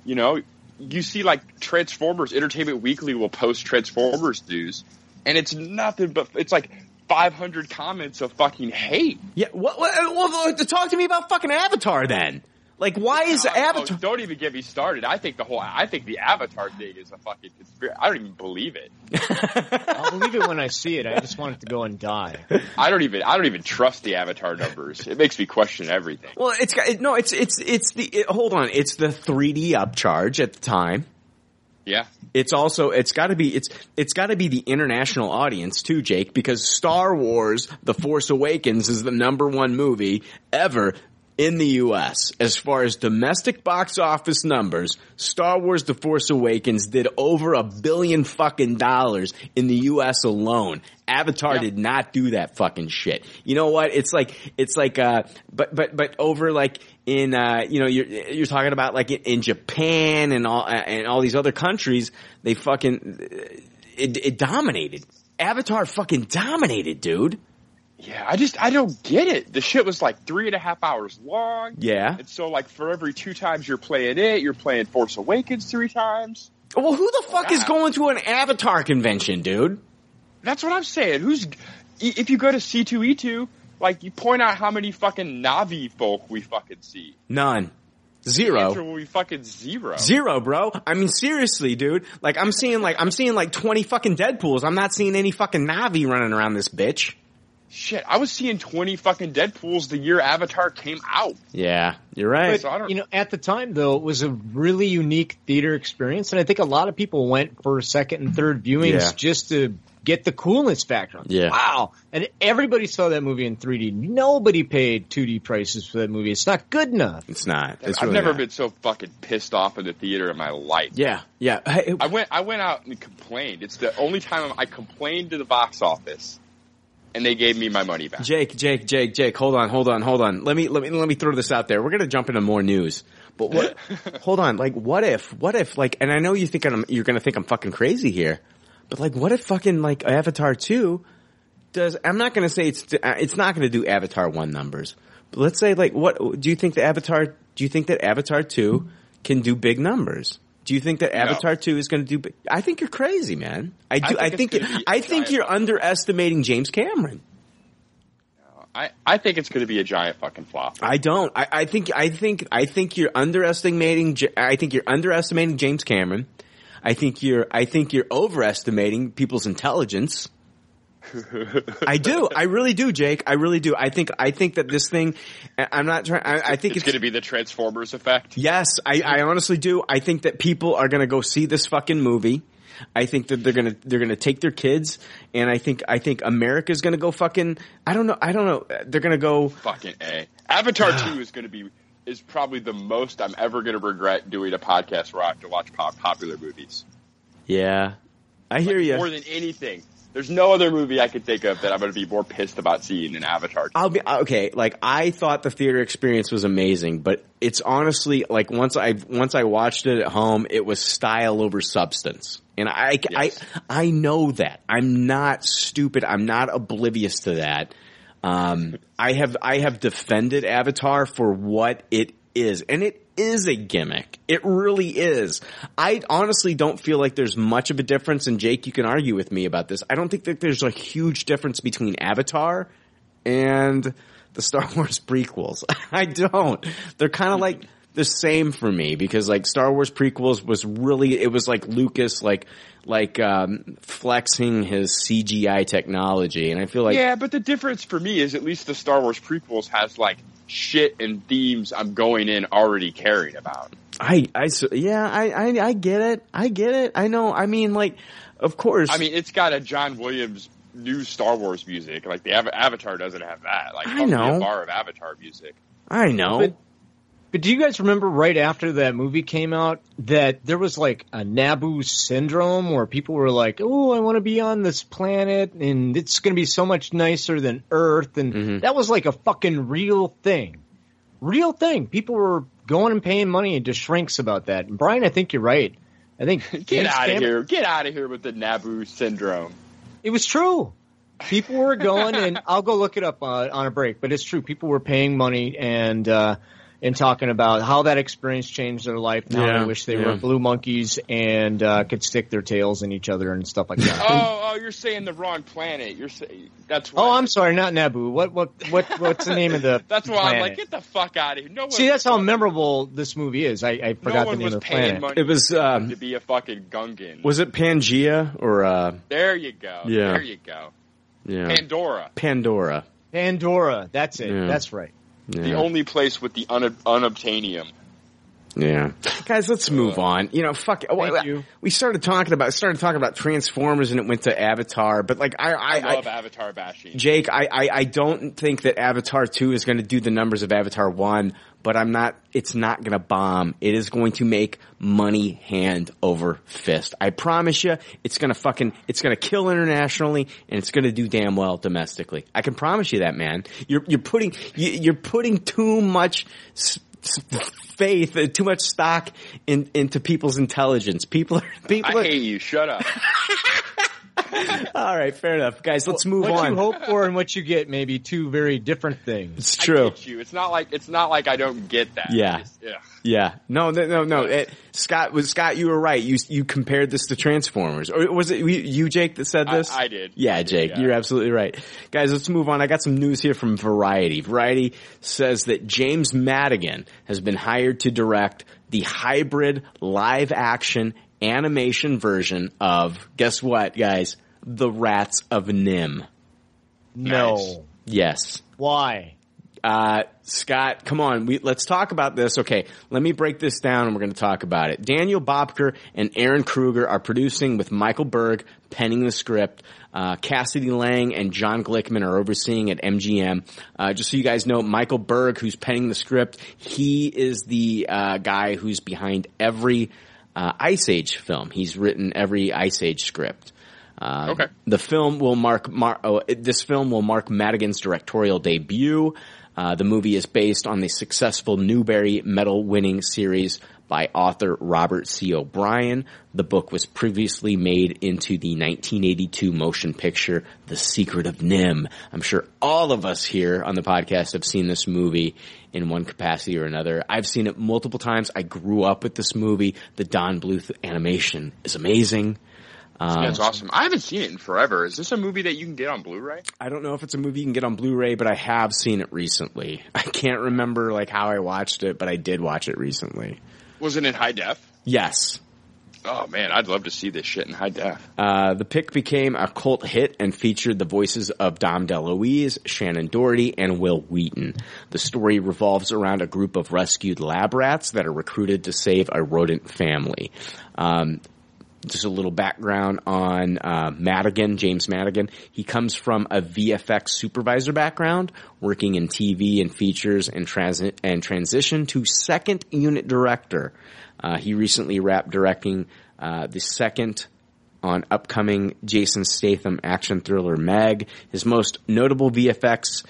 You know, you see like Transformers. Entertainment Weekly will post Transformers news, and it's nothing but it's like 500 comments of fucking hate. Yeah. What? what well, talk to me about fucking Avatar then. Like, why is Oh, Avatar? don't even get me started. I think the whole. I think the Avatar thing is a fucking conspiracy. I don't even believe it. I'll believe it when I see it. I just want it to go and die. I don't even. I don't even trust the Avatar numbers. It makes me question everything. Well, it's got it, no. It's it's it's the. It, hold on. It's the 3D upcharge at the time. Yeah. It's also it's got to be it's it's got to be the international audience too, Jake, because Star Wars: The Force Awakens is the number one movie ever in the U.S. as far as domestic box office numbers. Star Wars: The Force Awakens did over a billion fucking dollars in the U.S. alone. Avatar did not do that fucking shit. You know what? It's like it's like uh, but but but over like in uh, you know you're you're talking about like in, in Japan and all and all these other countries, they fucking it, it dominated. Avatar fucking dominated, dude. Yeah, I just I don't get it. The shit was like three and a half hours long. Yeah. And so like for every two times you're playing it, you're playing Force Awakens three times. Well, who the fuck is going to an Avatar convention, dude? That's what I'm saying. Who's if you go to C2E2, like you point out how many fucking Na'vi folk we fucking see. None. Zero. will be fucking zero. Zero, bro. I mean, seriously, dude. Like, I'm seeing like, I'm seeing like 20 fucking Deadpools. I'm not seeing any fucking Na'vi running around this bitch. Shit, I was seeing 20 fucking Deadpools the year Avatar came out. Yeah, you're right. But, you know, at the time though, it was a really unique theater experience, and I think a lot of people went for second and third viewings Yeah. just to get the coolness factor. Yeah. Wow. And everybody saw that movie in 3D. Nobody paid 2D prices for that movie. It's not good enough. It's not. It's I've really never not. been so fucking pissed off in the theater in my life. Yeah, yeah. Hey, I went I went out and complained. It's the only time I complained to the box office and they gave me my money back. Jake, Jake, Jake, Jake, hold on, hold on, hold on. Let me, let me, let me throw this out there. We're gonna jump into more news. But what, hold on, like, what if, what if, like, and I know you think I'm, you're gonna think I'm fucking crazy here, but like, what if fucking, like, Avatar 2 does, I'm not gonna say it's, it's not gonna do Avatar 1 numbers, but let's say, like, what, do you think the Avatar, do you think that Avatar 2 can do big numbers? Do you think that No. Avatar 2 is gonna do I think you're crazy, man. I do, I think think, gonna be I think you're underestimating James Cameron. I, I think it's going to be a giant fucking flop. I don't. I, I think. I think. I think you're underestimating. I think you're underestimating James Cameron. I think you're. I think you're overestimating people's intelligence. I do. I really do, Jake. I really do. I think. I think that this thing. I'm not trying. I, I think It's it's, going to be the Transformers effect. Yes, I, I honestly do. I think that people are going to go see this fucking movie. I think that they're gonna they're gonna take their kids, and I think I think America's gonna go fucking. I don't know. I don't know. They're gonna go. Fucking a. Avatar two is going to be is probably the most I'm ever going to regret doing a podcast where I have to watch pop, popular movies. Yeah, I hear you. More than anything, there's no other movie I could think of that I'm going to be more pissed about seeing than Avatar. I'll be okay. Like I thought the theater experience was amazing, but it's honestly like once I once I watched it at home, it was style over substance, and I I I know that I'm not stupid. I'm not oblivious to that. Um, I have I have defended Avatar for what it is, and it is a gimmick. It really is. I honestly don't feel like there's much of a difference, and Jake, you can argue with me about this. I don't think that there's a huge difference between Avatar and the Star Wars prequels. I don't. They're kind of like the same for me because like Star Wars prequels was really it was like Lucas like like um flexing his CGI technology and I feel like yeah, but the difference for me is at least the Star Wars prequels has like shit and themes I'm going in already caring about. I I yeah, I, I I get it. I get it. I know. I mean like of course I mean, it's got a John Williams new Star Wars music. Like the Ava- Avatar doesn't have that. Like I know. a bar of Avatar music. I know. But, but do you guys remember right after that movie came out that there was like a Naboo syndrome where people were like, "Oh, I want to be on this planet and it's going to be so much nicer than Earth," and Mm-hmm. that was like a fucking real thing, real thing. People were going and paying money into shrinks about that. And Brian, I think you're right. I think Get out of here! Get out of here with the Naboo syndrome. It was true. People were going, and I'll go look it up uh, on a break. But it's true. People were paying money and uh, and talking about how that experience changed their life. Now Yeah, they wish they yeah. were blue monkeys and uh, could stick their tails in each other and stuff like that. oh, oh, you're saying the wrong planet. You're saying that's why. Oh, I'm sorry, not Naboo. What what what what's the name of the? That's why I'm like, get the fuck out of here. No one. See, that's how memorable this movie is. I, I no forgot the name of the paying planet. money It was um to be a fucking Gungan. was it Pangea or uh There you go. Yeah. There you go. yeah Pandora, Pandora. Pandora. That's it. Yeah. That's right. Yeah. the only place with the un- unobtainium. Yeah, guys, let's move on. You know, fuck. Thank you. We started talking about started talking about Transformers, and it went to Avatar. But like, I, I, I love I Avatar bashing. Jake, I, I, I don't think that Avatar two is going to do the numbers of Avatar one. But I'm not. It's not going to bomb. It is going to make money hand over fist. I promise you. It's going to fucking. It's going to kill internationally, and it's going to do damn well domestically. I can promise you that, man. You're you're putting you, you're putting too much. Faith, uh, too much stock in, into people's intelligence. People are people I are. hate you. Shut up. All right, fair enough, guys. Let's move what on. you hope for and what you get may be two very different things. it's I true. get you. It's not like it's not like I don't get that. Yeah. It's- yeah. Yeah, no, no, no, no. It, Scott was Scott. You were right. You you compared this to Transformers, or was it you, you, Jake, that said I- this? I did. Yeah, I did, Jake, yeah. you're absolutely right. Guys, let's move on. I got some news here from Variety. Variety says that James Madigan has been hired to direct the hybrid live action animation version of guess what, guys? The Rats of NIMH. No. Nice. Yes. Why? Uh, Scott, come on. We, let's talk about this. Okay, let me break this down and we're going to talk about it. Daniel Bobker and Ehren Kruger are producing with Michael Berg penning the script. Uh, Cassidy Lang and John Glickman are overseeing at MGM. Uh, just so you guys know, Michael Berg, who's penning the script, he is the uh, guy who's behind every uh, Ice Age film. He's written every Ice Age script. Uh, Okay. The film will mark, mar- oh, this film will mark Madigan's directorial debut. Uh, the movie is based on the successful Newbery Medal winning series by author Robert C. O'Brien. The book was previously made into the 1982 motion picture, The Secret of NIMH. I'm sure all of us here on the podcast have seen this movie in one capacity or another. I've seen it multiple times. I grew up with this movie. The Don Bluth animation is amazing. Um, That's awesome. I haven't seen it in forever. Is this a movie that you can get on Blu-ray? I don't know if it's a movie you can get on Blu-ray, but I have seen it recently. I can't remember like how I watched it, but I did watch it recently. Was it in high def? Yes. Oh man, I'd love to see this shit in high def. Uh, the pick became a cult hit and featured the voices of Dom DeLuise, Shannen Doherty, and Wil Wheaton. The story revolves around a group of rescued lab rats that are recruited to save a rodent family. Um, just a little background on uh, Madigan, James Madigan. He comes from a VFX supervisor background, working in TV and features, and, transi- and transition to second unit director. Uh, he recently wrapped directing uh, the second on upcoming Jason Statham action thriller Meg. His most notable VFX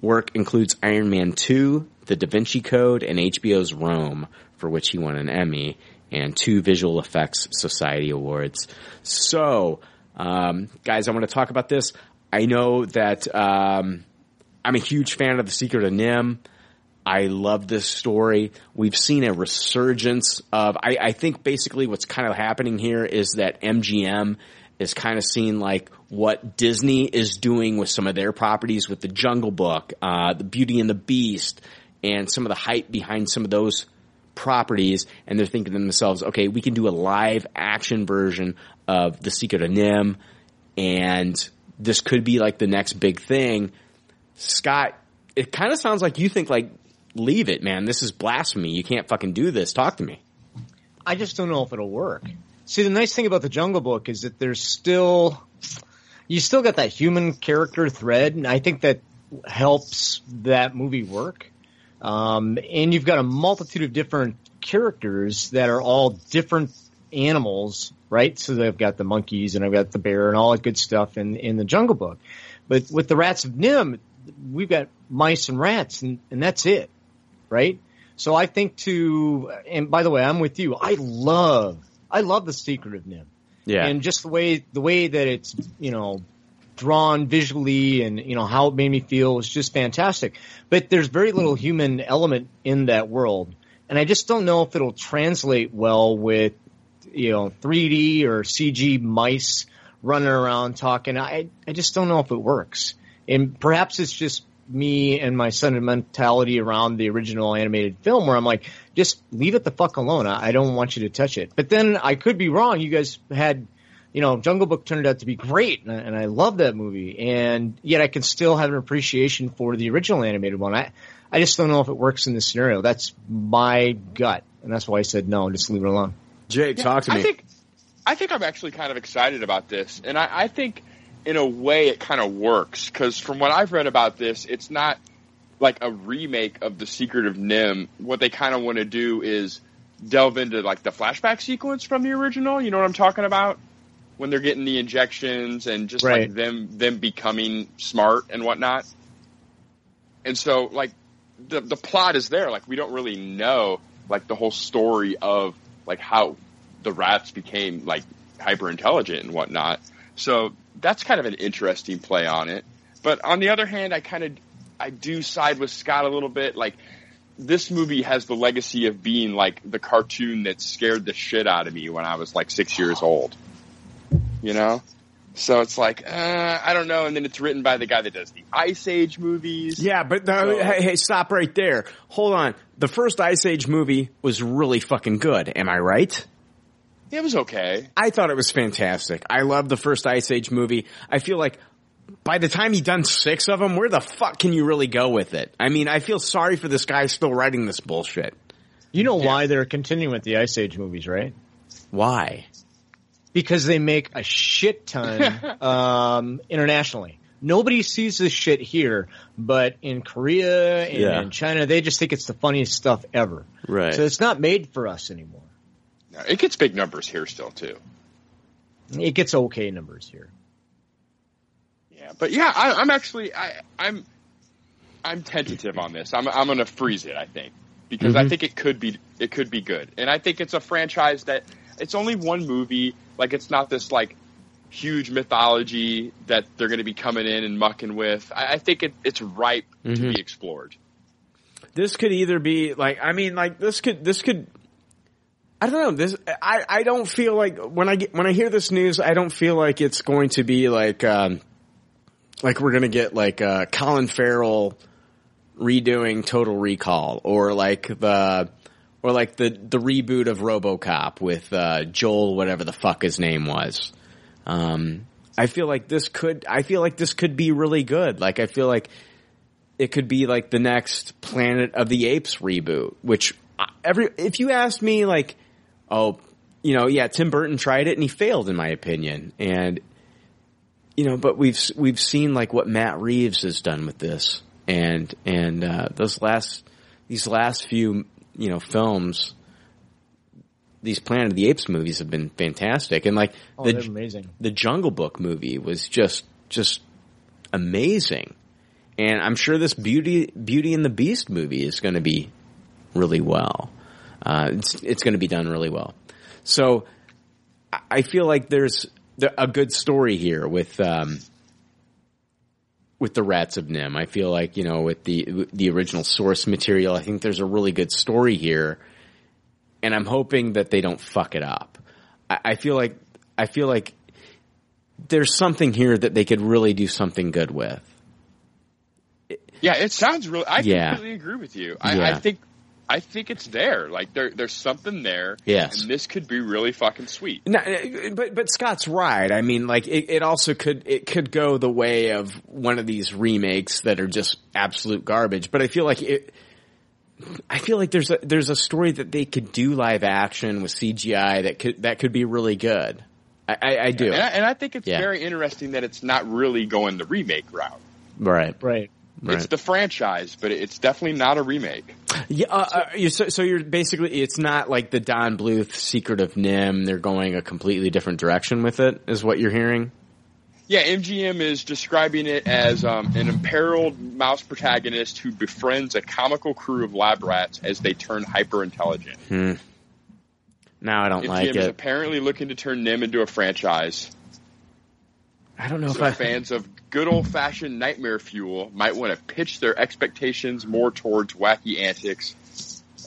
work includes Iron Man 2, The Da Vinci Code, and HBO's Rome, for which he won an Emmy and two Visual Effects Society Awards. So, um, guys, I want to talk about this. I know that um, I'm a huge fan of The Secret of NIMH. I love this story. We've seen a resurgence of, I, I think basically what's kind of happening here is that MGM is kind of seeing like what Disney is doing with some of their properties with the Jungle Book, uh, the Beauty and the Beast, and some of the hype behind some of those properties. And they're thinking to themselves, okay, we can do a live action version of The Secret of NIMH, and this could be like the next big thing. Scott, it kind of sounds like you think like leave it, man. This is blasphemy. You can't fucking do this. Talk to me. I just don't know if it'll work. See, the nice thing about the Jungle Book is that there's still, you still got that human character thread, and I think that helps that movie work. Um, and you've got a multitude of different characters that are all different animals, right? So they've got the monkeys and I've got the bear and all that good stuff in, in the Jungle Book. But with the Rats of NIMH, we've got mice and rats and, and that's it, right? So I think to, and by the way, I'm with you. I love, I love the Secret of NIMH. Yeah. And just the way, the way that it's, you know, drawn visually and, you know, how it made me feel was just fantastic. But there's very little human element in that world. And I just don't know if it'll translate well with, you know, 3D or CG mice running around talking. I, I just don't know if it works. And perhaps it's just me and my sentimentality around the original animated film where I'm like, just leave it the fuck alone. I, I don't want you to touch it. But then I could be wrong. You guys had, you know, Jungle Book turned out to be great and I, and I love that movie. And yet I can still have an appreciation for the original animated one. I, I just don't know if it works in this scenario. That's my gut. And that's why I said no, just leave it alone. Jay, talk to me. I think, I think I'm actually kind of excited about this, and I, I think in a way it kind of works because from what I've read about this, it's not like a remake of The Secret of NIMH. What they kind of want to do is delve into like the flashback sequence from the original. You know what I'm talking about? When they're getting the injections and just Right. like them them becoming smart and whatnot. And so like the the plot is there. Like we don't really know like the whole story of like how the rats became like hyper intelligent and whatnot. So that's kind of an interesting play on it. But on the other hand, I kind of I do side with Scott a little bit. Like this movie has the legacy of being like the cartoon that scared the shit out of me when I was like six years old. You know. So it's like, uh, I don't know. And then it's written by the guy that does the Ice Age movies. Yeah, but no, So- hey, hey, stop right there. Hold on. The first Ice Age movie was really fucking good. Am I right? It was okay. I thought it was fantastic. I love the first Ice Age movie. I feel like by the time he done six of them, where the fuck can you really go with it? I mean, I feel sorry for this guy still writing this bullshit. You know why they're continuing with the Ice Age movies, right? Why? Because they make a shit ton um, internationally. Nobody sees this shit here, but in Korea and Yeah. in China, they just think it's the funniest stuff ever. Right. So it's not made for us anymore. It gets big numbers here still too. It gets okay numbers here. Yeah, but yeah, I, I'm actually I, I'm I'm tentative on this. I'm I'm gonna freeze it. I think because I Mhm. think it could be it could be good, and I think it's a franchise that it's only one movie. Like it's not this like huge mythology that they're going to be coming in and mucking with. I, I think it, it's ripe to Mhm. be explored. This could either be like, I mean, like this could, this could, I don't know. This I I don't feel like when I get when I hear this news, I don't feel like it's going to be like um like we're gonna get like uh Colin Farrell redoing Total Recall or like the or like the the reboot of RoboCop with uh Joel whatever the fuck his name was. Um I feel like this could I feel like this could be really good. Like I feel like it could be like the next Planet of the Apes reboot, which uh, every if you asked me like oh, you know, yeah, Tim Burton tried it and he failed in my opinion. And you know, but we've we've seen like what Matt Reeves has done with this, and and uh, those last these last few you know films, these Planet of the Apes movies have been fantastic, and like Oh, the amazing. the Jungle Book movie was just just amazing, and I'm sure this Beauty Beauty and the Beast movie is going to be really well. Uh, it's it's going to be done really well. So I- feel like there's a good story here with um, with the Rats of NIMH. I feel like you know with the the original source material, I think there's a really good story here, and I'm hoping that they don't fuck it up. I, I feel like I feel like there's something here that they could really do something good with. Yeah, it sounds really. I Yeah. completely agree with you. I, Yeah. I think, I think it's there. Like there, there's something there. Yes. and this could be really fucking sweet. No, uh, but but Scott's right. I mean, like it, it also could it could go the way of one of these remakes that are just absolute garbage. But I feel like it. I feel like there's a there's a story that they could do live action with CGI that could that could be really good. I, I, I do. And I, and I think it's Yeah. very interesting that it's not really going the remake route. Right. Right. Right. It's the franchise, but it's definitely not a remake. Yeah, uh, uh, you, so, so you're basically, it's not like the Don Bluth Secret of NIMH. They're going a completely different direction with it, is what you're hearing? Yeah, MGM is describing it as um, an imperiled mouse protagonist who befriends a comical crew of lab rats as they turn hyper intelligent. Hmm. Now I don't MGM like is it. apparently looking to turn NIMH into a franchise. I don't know if So I. fans of good old fashioned nightmare fuel might want to pitch their expectations more towards wacky antics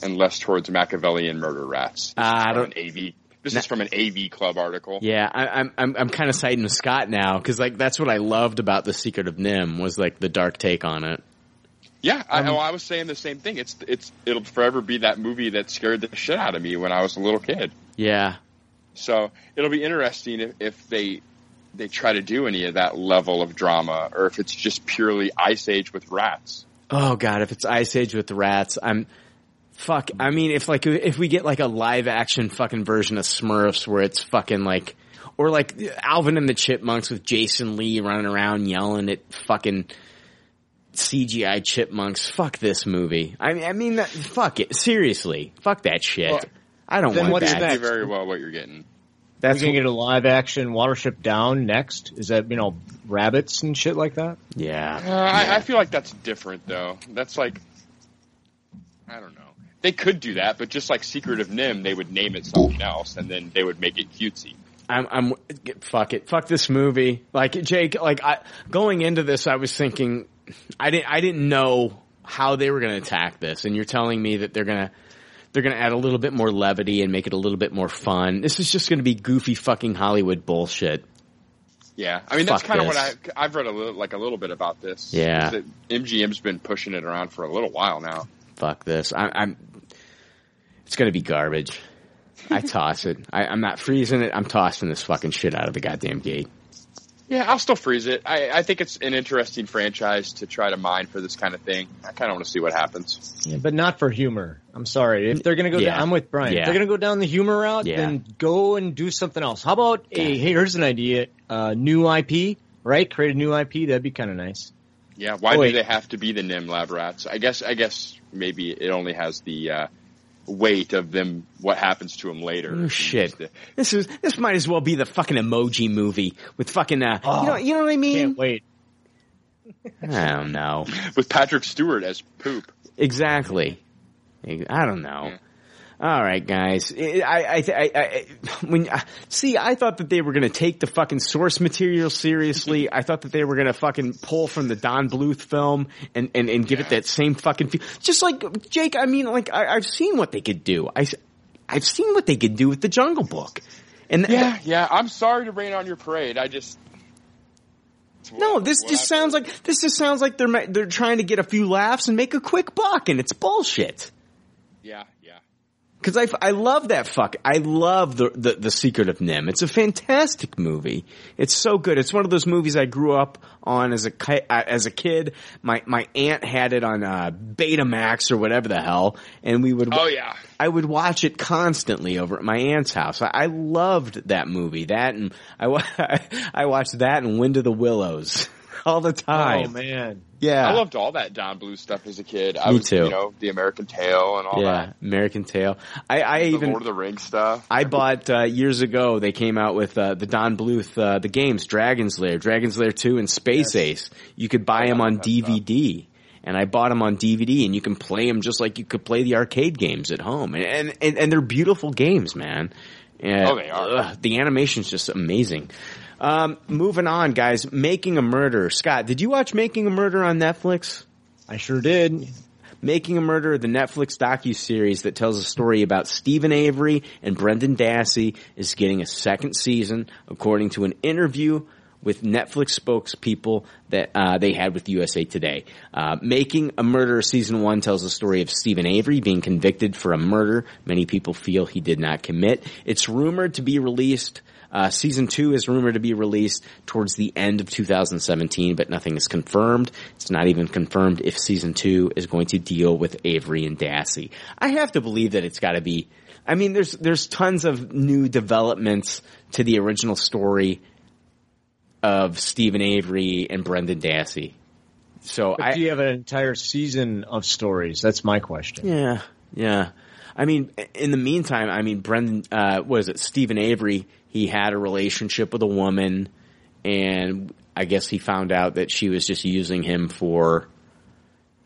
and less towards Machiavellian murder rats. This Uh, is I from don't- An AV. This is from an AV Club article. Yeah, I, I'm I'm I'm kind of siding with Scott now because like that's what I loved about the Secret of NIMH was like the dark take on it. Yeah, I, Um, oh, I was saying the same thing. It's it's it'll forever be that movie that scared the shit out of me when I was a little kid. Yeah, So it'll be interesting if, if they they try to do any of that level of drama, or if it's just purely Ice Age with rats. Oh god, if it's Ice Age with rats, I'm fuck. I mean, if like if we get like a live action fucking version of Smurfs where it's fucking like, or like Alvin and the Chipmunks with Jason Lee running around yelling at fucking CGI chipmunks. Fuck this movie. I mean, I mean, fuck it. Seriously, fuck that shit. Well, I don't then want that. Next? very well what you're getting. That's going to get a live action Watership Down next. Is that you know rabbits and shit like that? yeah. Uh, I, I feel like that's different though. That's like I don't know. They could do that, but just like Secret of NIMH, they would name it something else, and then they would make it cutesy. I'm, I'm, fuck it. Fuck this movie. Like, Jake, like, I, going into this, I was thinking, I didn't, I didn't know how they were going to attack this. And you're telling me that they're going to, they're going to add a little bit more levity and make it a little bit more fun. This is just going to be goofy fucking Hollywood bullshit. Yeah, I mean that's kind of what I I've read a little like a little bit about this. Yeah. MGM's been pushing it around for a little while now. Fuck this. I, I'm, it's going to be garbage. I toss it. I, I'm not freezing it. I'm tossing this fucking shit out of the goddamn gate. Yeah, I'll still freeze it. I, I think it's an interesting franchise to try to mine for this kind of thing. I kind of want to see what happens. Yeah, but not for humor. I'm sorry. If they're gonna go, Yeah. down, I'm with Brian. Yeah. If they're gonna go down the humor route, Yeah. then go and do something else. How about a hey? Here's an idea. Uh, new IP, right? Create a new IP. That'd be kind of nice. Yeah, why Oh, do wait. they have to be the NIMH Lab Rats? I guess I guess maybe it only has the uh, weight of them. What happens to them later? Oh shit! This is this might as well be the fucking emoji movie with fucking uh, you know you know what I mean? Can't wait. I don't know With Patrick Stewart as poop. exactly. I don't know. All right, guys. I, I, I, I, when uh, see, I thought that they were going to take the fucking source material seriously. I thought that they were going to fucking pull from the Don Bluth film and and, and give it that same fucking feel. Just like Jake, I mean, like I, I've seen what they could do. I, I've seen what they could do with the Jungle Book. And th- Yeah, yeah. I'm sorry to rain on your parade. I just no, this just sounds like this just sounds like they're they're trying to get a few laughs and make a quick buck, and it's bullshit. yeah, yeah. Because I, I love that fuck. I love the, the the Secret of NIMH. It's a fantastic movie. It's so good. It's one of those movies I grew up on as a ki- uh, as a kid. My my aunt had it on uh, Betamax or whatever the hell, and we would. Oh yeah. I would watch it constantly over at my aunt's house. I, I loved that movie. That and I I watched that and Wind of the Willows all the time. Oh man. Yeah. I loved all that Don Bluth stuff as a kid. I Me was, too. You know, the American Tail and all yeah, that. American Tail. I, I The even Lord of the Rings stuff. I bought uh, years ago. They came out with uh, the Don Bluth uh, the games Dragon's Lair, Dragon's Lair Two, and Space Ace. You could buy them on DVD, and I bought them on DVD, and you can play them just like you could play the arcade games at home, and and and, and they're beautiful games, man. And, Oh, they are. ugh, the animation's just amazing. Um, moving on, guys. Making a Murder. Scott, did you watch Making a Murder on Netflix? I sure did. Making a Murder, the Netflix docu-series that tells a story about Steven Avery and Brendan Dassey is getting a second season, according to an interview with Netflix spokespeople that uh, they had with USA Today. Uh, Making a Murder season one tells the story of Steven Avery being convicted for a murder many people feel he did not commit. It's rumored to be released uh, season two is rumored to be released towards the end of 2017, but nothing is confirmed. It's not even confirmed if season two is going to deal with Avery and Dassey. I have to believe that it's got to be. I mean, there's there's tons of new developments to the original story of Steven Avery and Brendan Dassey. So But I, do you have an entire season of stories? That's my question. Yeah, yeah. I mean, in the meantime, I mean, Brendan, uh, was it Steven Avery? He had a relationship with a woman, and I guess he found out that she was just using him for,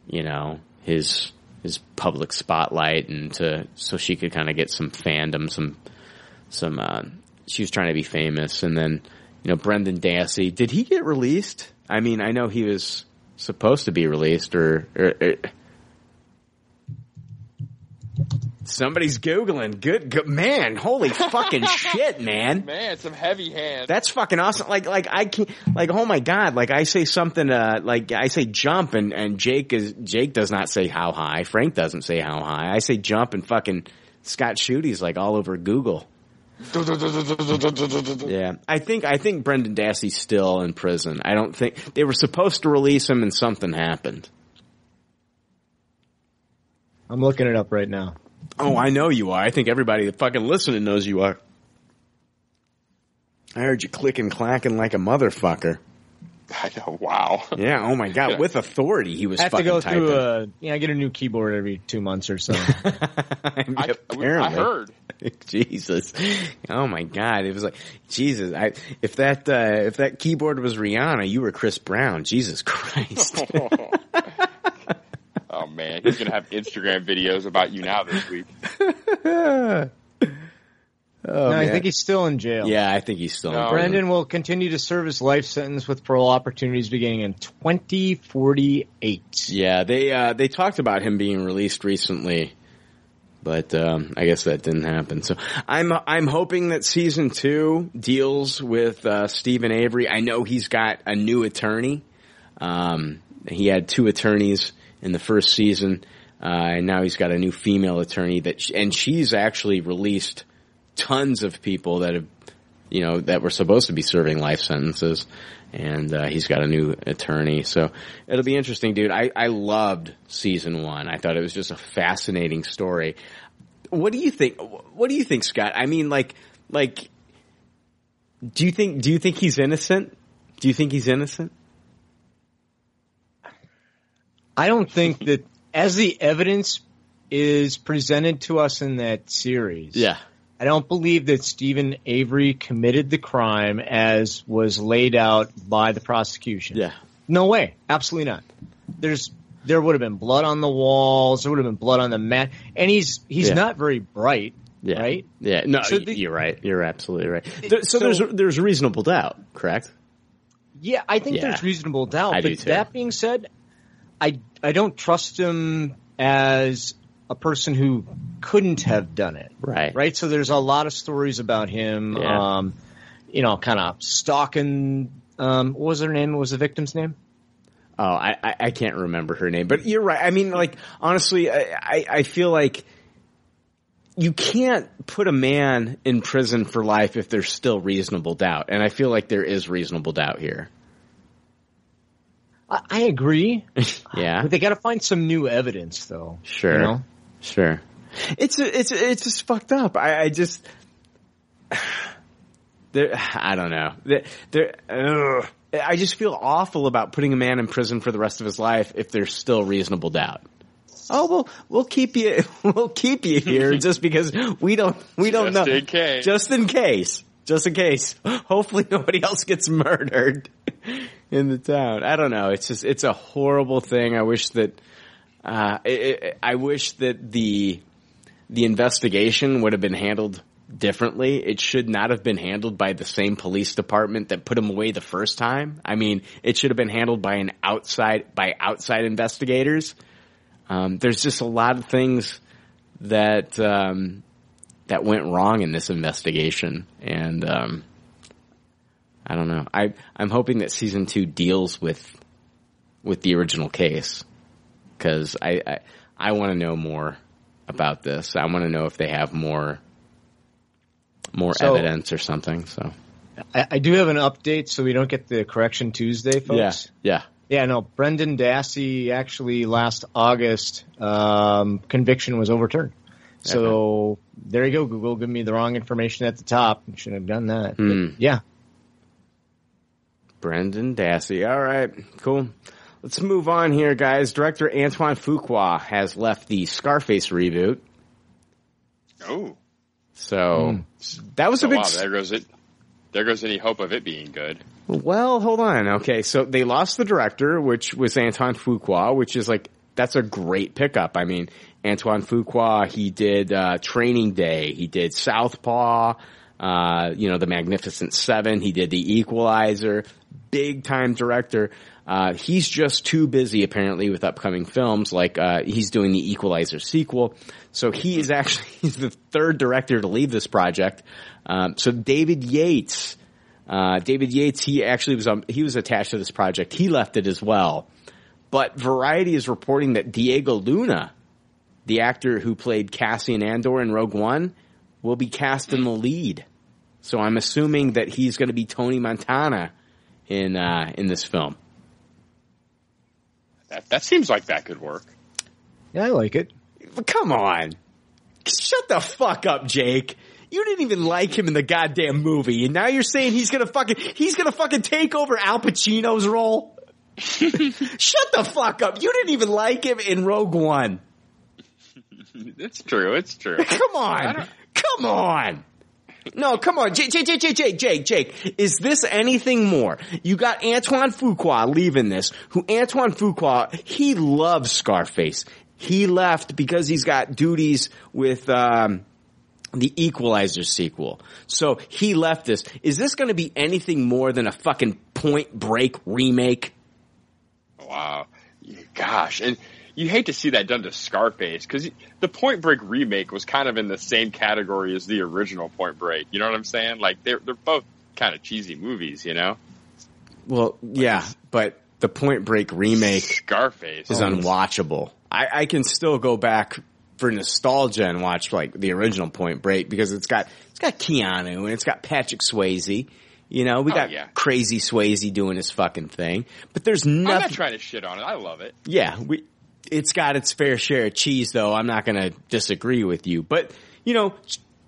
you know, his his public spotlight, and to so she could kind of get some fandom, some some. Uh, she was trying to be famous, and then you know, Brendan Dassey. Did he get released? I mean, I know he was supposed to be released, or, or, or Somebody's googling. Good, good man. Holy fucking shit, man. Man, some heavy hands. That's fucking awesome. Like, like I can't, like, oh my god. Like I say something, uh, like I say jump and, and Jake is, Jake does not say how high. Frank doesn't say how high. I say jump and fucking Scott Schudy's like all over Google. Yeah. I think, I think Brendan Dassey's still in prison. I don't think, they were supposed to release him and something happened. I'm looking it up right now. Oh, I know you are. I think everybody that fucking listening knows you are. I heard you clicking, clacking like a motherfucker. I know. Wow. Yeah. Oh my god. With authority, he was I have to fucking go typing. through a, yeah, I get a new keyboard every two months or so. I, I heard. Jesus. Oh my god. It was like Jesus. I if that uh, if that keyboard was Rihanna, you were Chris Brown. Jesus Christ. Man, he's gonna have Instagram videos about you now this week. Oh, no, I think he's still in jail. yeah, I think he's still. in prison. Brandon will continue to serve his life sentence with parole opportunities beginning in 2048. Yeah, they uh, they talked about him being released recently, but um, I guess that didn't happen. So I'm I'm hoping that season two deals with uh, Steven Avery. I know he's got a new attorney. Um, he had two attorneys in the first season, uh, and now he's got a new female attorney that, and she's actually released tons of people that have you know, that were supposed to be serving life sentences. And, uh, he's got a new attorney. So it'll be interesting, dude. I, I loved season one. I thought it was just a fascinating story. What do you think? What do you think, Scott? I mean, like, like, do you think, do you think he's innocent? Do you think he's innocent? I don't think that as the evidence is presented to us in that series. Yeah. I don't believe that Steven Avery committed the crime as was laid out by the prosecution. Yeah. No way. Absolutely not. There's there would have been blood on the walls, there would have been blood on the mat, and he's he's Yeah. not very bright, Yeah. right? Yeah. No, So the- you're right. You're absolutely right. There, so, so- there's, there's reasonable doubt, correct? Yeah, I think Yeah. there's reasonable doubt. I but do too. that being said, I I don't trust him as a person who couldn't have done it. Right. Right. So there's a lot of stories about him. Yeah. Um, you know, kind of stalking. Um, what was her name? What was the victim's name? Oh, I, I, I can't remember her name, but you're right. I mean, like, honestly, I, I, I feel like you can't put a man in prison for life if there's still reasonable doubt. And I feel like there is reasonable doubt here. I, I agree. Yeah. But they got to find some new evidence, though. Sure. You know? Sure. It's it's it's just fucked up. I, I just there. I don't know. There, there. ugh. I just feel awful about putting a man in prison for the rest of his life if there's still reasonable doubt. Oh well, we'll keep you. We'll keep you here just because we don't. We don't Just know. in case. Just in case. Just in case. Hopefully nobody else gets murdered in the town. I don't know. It's just. It's a horrible thing. I wish that. Uh, it, it, I wish that the the investigation would have been handled differently. It should not have been handled by the same police department that put him away the first time. I mean, it should have been handled by an outside by outside investigators. Um, there's just a lot of things that um, that went wrong in this investigation, and um, I don't know. I I'm hoping that season two deals with with the original case because I I, I want to know more about this. I want to know if they have more more So- evidence or something. So I, I do have an update, so we don't get the correction Tuesday, folks. yeah, Yeah, yeah. no. Brendan Dassey actually last August um, conviction was overturned. So there you go. Google give me the wrong information at the top. You should have done that. Hmm. yeah. Brendan Dassey. All right, cool. Let's move on here, guys. Director Antoine Fuqua has left the Scarface reboot. Oh, So that was a oh, big. wow. There goes it. There goes any hope of it being good. Well, hold on. Okay, so they lost the director, which was Antoine Fuqua, which is like that's a great pickup. I mean, Antoine Fuqua, he did uh, Training Day, he did Southpaw, uh, you know, The Magnificent Seven, he did The Equalizer, big time director. Uh, he's just too busy apparently with upcoming films, like uh, he's doing the Equalizer sequel. So he is actually he's the third director to leave this project. Um, so David Yates. Uh, David Yates, he actually was um, he was attached to this project. He left it as well. But Variety is reporting that Diego Luna, the actor who played Cassian Andor in Rogue One, will be cast in the lead. So I'm assuming that he's going to be Tony Montana in uh, in this film. That that seems like that could work. Yeah, I like it. Come on, shut the fuck up, Jake. You didn't even like him in the goddamn movie, and now you're saying he's gonna fucking he's gonna fucking take over Al Pacino's role. Shut the fuck up. You didn't even like him in Rogue One. It's true. It's true. Come on. Come on. No, come on. Jake, Jake, Jake, Jake, Jake, Jake. Is this anything more? You got Antoine Fuqua leaving this, who Antoine Fuqua, he loves Scarface. He left because he's got duties with, um, the Equalizer sequel. So he left this. Is this going to be anything more than a fucking Point Break remake? Wow. Gosh, and you hate to see that done to Scarface because the Point Break remake was kind of in the same category as the original Point Break. You know what I'm saying? Like they're they're both kind of cheesy movies, you know. Well, yeah, but the Point Break remake Scarface is unwatchable. I, I can still go back for nostalgia and watch like the original Point Break because it's got it's got Keanu and it's got Patrick Swayze. You know, we Oh, got yeah. crazy Swayze doing his fucking thing, but there's nothing. I'm not trying to shit on it. I love it. Yeah, we, it's got its fair share of cheese, though. I'm not going to disagree with you, but you know,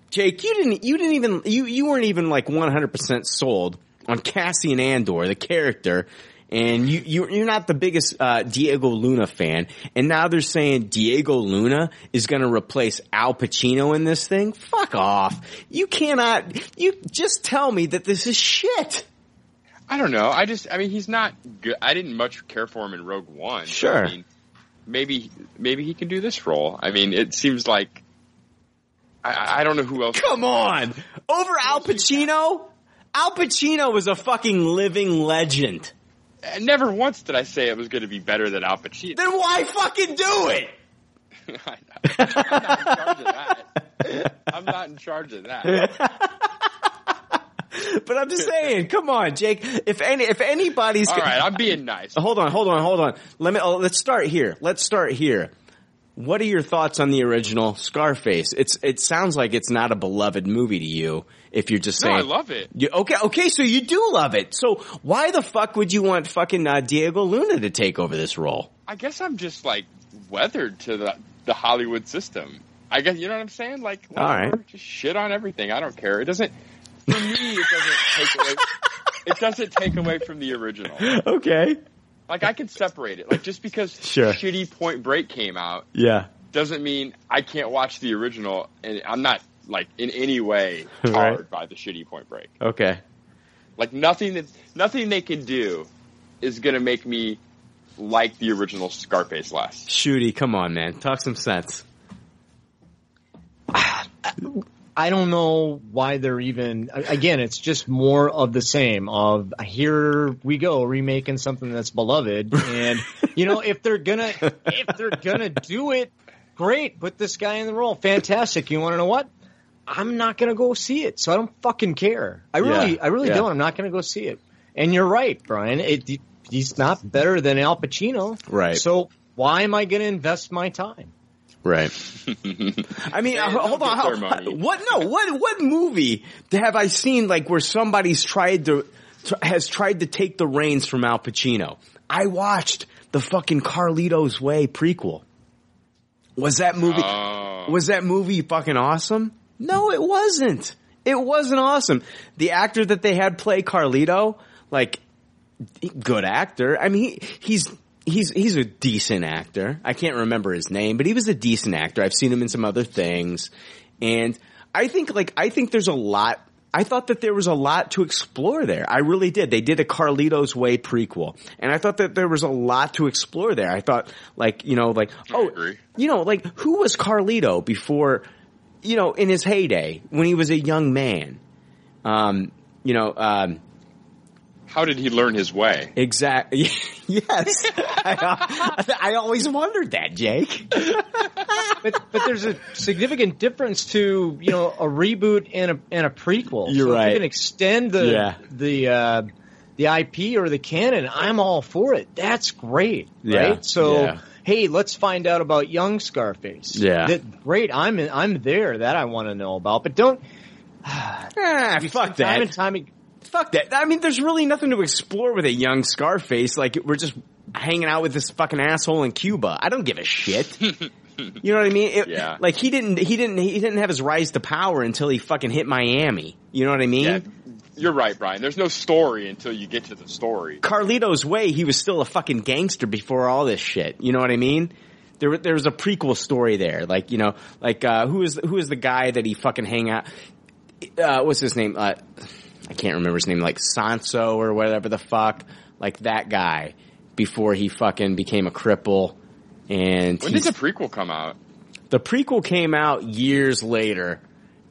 Jake, you didn't, you didn't even, you, you weren't even like 100% sold on Cassian Andor, the character, and you, you you're not the biggest uh, Diego Luna fan, and now they're saying Diego Luna is going to replace Al Pacino in this thing. Fuck off! You cannot. You just tell me that this is shit. I don't know. I just, I mean, he's not good. I didn't much care for him in Rogue One. Sure. I mean, maybe, maybe he can do this role. I mean, it seems like, I, I don't know who else. Come on, over Al Pacino. Al Pacino was a fucking living legend. Uh, never once did I say it was going to be better than Al Pacino. Then why fucking do it? I'm not in charge of that. I'm not in charge of that. But I'm just saying, come on, Jake. If any, if anybody's, All right, I'm being nice. Hold on, hold on, hold on. Let me. Oh, let's start here. Let's start here. What are your thoughts on the original Scarface? It's. It sounds like it's not a beloved movie to you. If you're just No, saying, I love it. You, okay, okay, so you do love it. So why the fuck would you want fucking uh, Diego Luna to take over this role? I guess I'm just like weathered to the the Hollywood system. I guess you know what I'm saying. Like, All right. just shit on everything. I don't care. It doesn't. For me, it doesn't take away. It doesn't take away from the original. Okay. Like I can separate it. Like just because Sure. shitty Point Break came out Yeah. doesn't mean I can't watch the original. And I'm not like in any way Right. by the shitty Point Break. Okay. Like nothing that nothing they can do is gonna make me like the original Scarface less. Shooty, come on, man. Talk some sense. I don't know why they're even. Again, it's just more of the same. Of here we go remaking something that's beloved, and you know if they're gonna if they're gonna do it, great. Put this guy in the role, fantastic. You want to know what? I'm not gonna go see it, so I don't fucking care. I really, Yeah, I really yeah. don't. I'm not gonna go see it. And you're right, Brian. It, he's not better than Al Pacino, Right. So why am I gonna invest my time? Right. I mean, uh, hold on. how- What? No. What? What movie have I seen like where somebody's tried to has tried to take the reins from Al Pacino? I watched the fucking Carlito's Way prequel. Was that movie? Oh. Was that movie fucking awesome? No, it wasn't. It wasn't awesome. The actor that they had play Carlito, like, good actor. I mean, he, he's he's he's a decent actor. I can't remember his name, but he was a decent actor. I've seen him in some other things, and I think like I think there's a lot. I thought that there was a lot to explore there. I really did. They did a Carlito's Way prequel, and I thought that there was a lot to explore there. I thought like you know like oh you know like who was Carlito before you know in his heyday when he was a young man. Um, you know, um, How did he learn his way? Exactly. yes. I, I always wondered that, Jake. but but there's a significant difference to you know a reboot and a and a prequel. You're so If right. you can extend the Yeah. the uh, the IP or the canon. I'm all for it. That's great, Yeah. right? So. Yeah. Hey, let's find out about young Scarface. Yeah. That- great. I'm I'm there. That I want to know about. But don't Ah, fuck time that. and time. Fuck that. I mean, there's really nothing to explore with a young Scarface. Like, we're just hanging out with this fucking asshole in Cuba. I don't give a shit. You know what I mean? It- Yeah. Like he didn't, he didn't, he didn't have his rise to power until he fucking hit Miami. You know what I mean? Yeah, you're right, Brian. There's no story until you get to the story. Carlito's Way, he was still a fucking gangster before all this shit. You know what I mean? There, there was a prequel story there. Like, you know, like, uh, who is, who is the guy that he fucking hang out, uh, what's his name? Uh, I can't remember his name, like Sanso or whatever the fuck. Like that guy before he fucking became a cripple. And When did the prequel come out? the prequel came out years later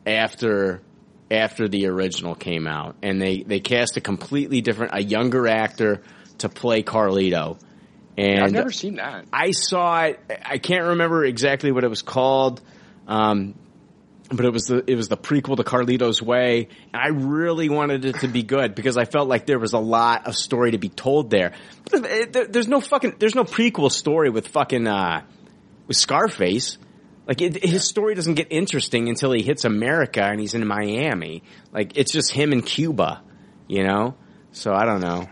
after after the original came out and they they cast a completely different a younger actor to play Carlito and I've never seen that. I saw it I can't remember exactly what it was called um but it was the it was the prequel to Carlito's Way and I really wanted it to be good because I felt like there was a lot of story to be told there but there's no fucking there's no prequel story with fucking uh with Scarface. Like it, his story doesn't get interesting until he hits America and he's in Miami. Like it's just him in Cuba, you know. So I don't know.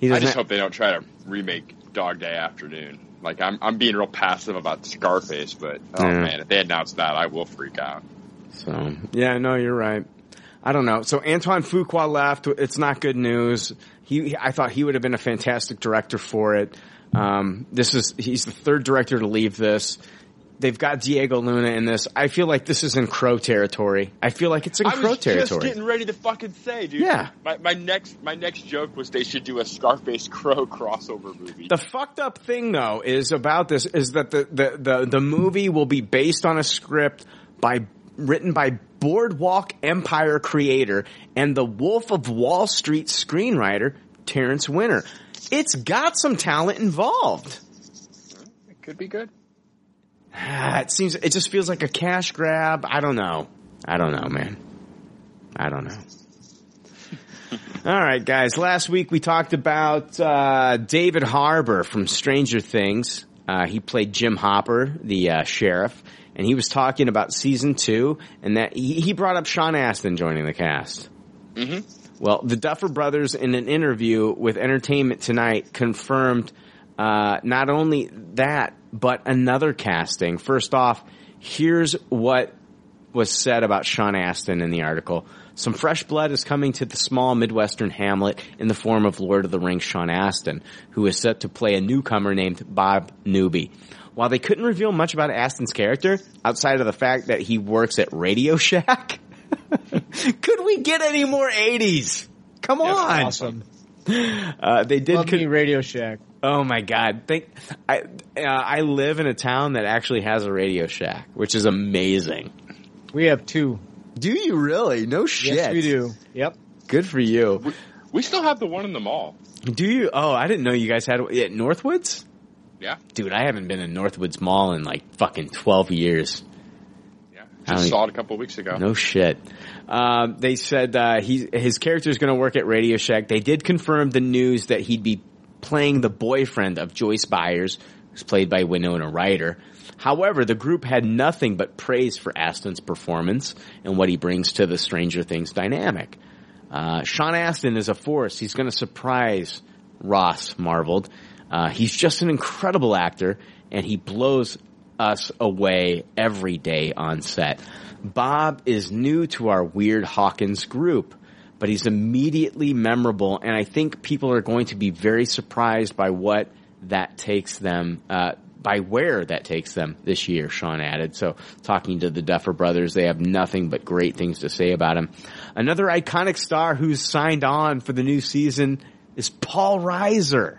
He I just hope they don't try to remake Dog Day Afternoon. Like I'm, I'm being real passive about Scarface, but oh Yeah. man, if they announce that, I will freak out. So yeah, no, you're right. I don't know. So Antoine Fuqua left. It's not good news. He, I thought he would have been a fantastic director for it. Um, this is he's the third director to leave this. They've got Diego Luna in this. I feel like this is in Crow territory. I feel like it's in I Crow was territory. just getting ready to fucking say, dude. Yeah. My, my next my next joke was they should do a Scarface Crow crossover movie. The fucked up thing though is about this is that the, the, the, the movie will be based on a script by written by Boardwalk Empire creator and the Wolf of Wall Street screenwriter Terrence Winter. It's got some talent involved. it could be good. it seems it just feels like a cash grab. I don't know. I don't know, man. I don't know. All right, guys. Last week we talked about uh, David Harbour from Stranger Things. Uh, he played Jim Hopper, the uh, sheriff, and he was talking about season two, and that he, he brought up Sean Astin joining the cast. Mm-hmm. Well, the Duffer Brothers, in an interview with Entertainment Tonight, confirmed uh, not only that, but another casting. First off, here's what was said about Sean Astin in the article. Some fresh blood is coming to the small Midwestern hamlet in the form of Lord of the Rings Sean Astin, who is set to play a newcomer named Bob Newby. While they couldn't reveal much about Astin's character, outside of the fact that he works at Radio Shack, could we get any more 80s? Come on. awesome. Uh, they did. Love me Radio Shack. Oh my God! Think I uh, I live in a town that actually has a Radio Shack, which is amazing. We have two. Do you really? No shit. Yes, we do. Yep. Good for you. We still have the one in the mall. Do you? Oh, I didn't know you guys had it at Northwoods. Yeah. Dude, I haven't been in Northwoods Mall in like fucking twelve years. Yeah. I Just saw it a couple weeks ago. No shit. Um, they said uh, he his character is going to work at Radio Shack. They did confirm the news that he'd be playing the boyfriend of Joyce Byers, who's played by Winona Ryder. However, the group had nothing but praise for Astin's performance and what he brings to the Stranger Things dynamic. Uh, Sean Astin is a force. He's going to surprise Ross marveled. Uh, he's just an incredible actor, and he blows us away every day on set. Bob is new to our weird Hawkins group, but he's immediately memorable, and I think people are going to be very surprised by what that takes them, uh, by where that takes them this year, Sean added. So talking to the Duffer brothers, they have nothing but great things to say about him. Another iconic star who's signed on for the new season is Paul Reiser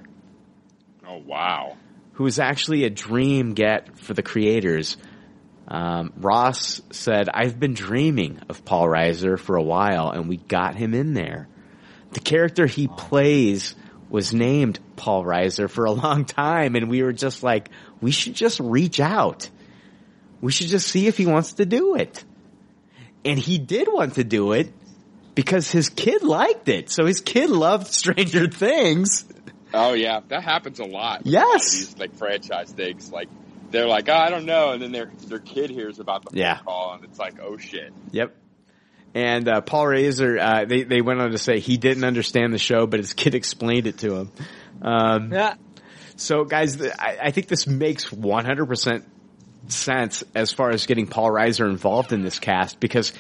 Oh wow. who was actually a dream get for the creators. Um, Ross said, I've been dreaming of Paul Reiser for a while and we got him in there. The character he plays was named Paul Reiser for a long time and we were just like, we should just reach out. We should just see if he wants to do it. And he did want to do it because his kid liked it. So his kid loved Stranger Things. Oh yeah, that happens a lot. with Yes. a lot of these like franchise things. Like they're like, oh, I don't know, and then their their kid hears about the phone Yeah. call, and it's like, oh shit. Yep. And uh, Paul Reiser, uh, they they went on to say he didn't understand the show, but his kid explained it to him. Um, Yeah. So, guys, th- I, I think this makes 100 percent sense as far as getting Paul Reiser involved in this cast because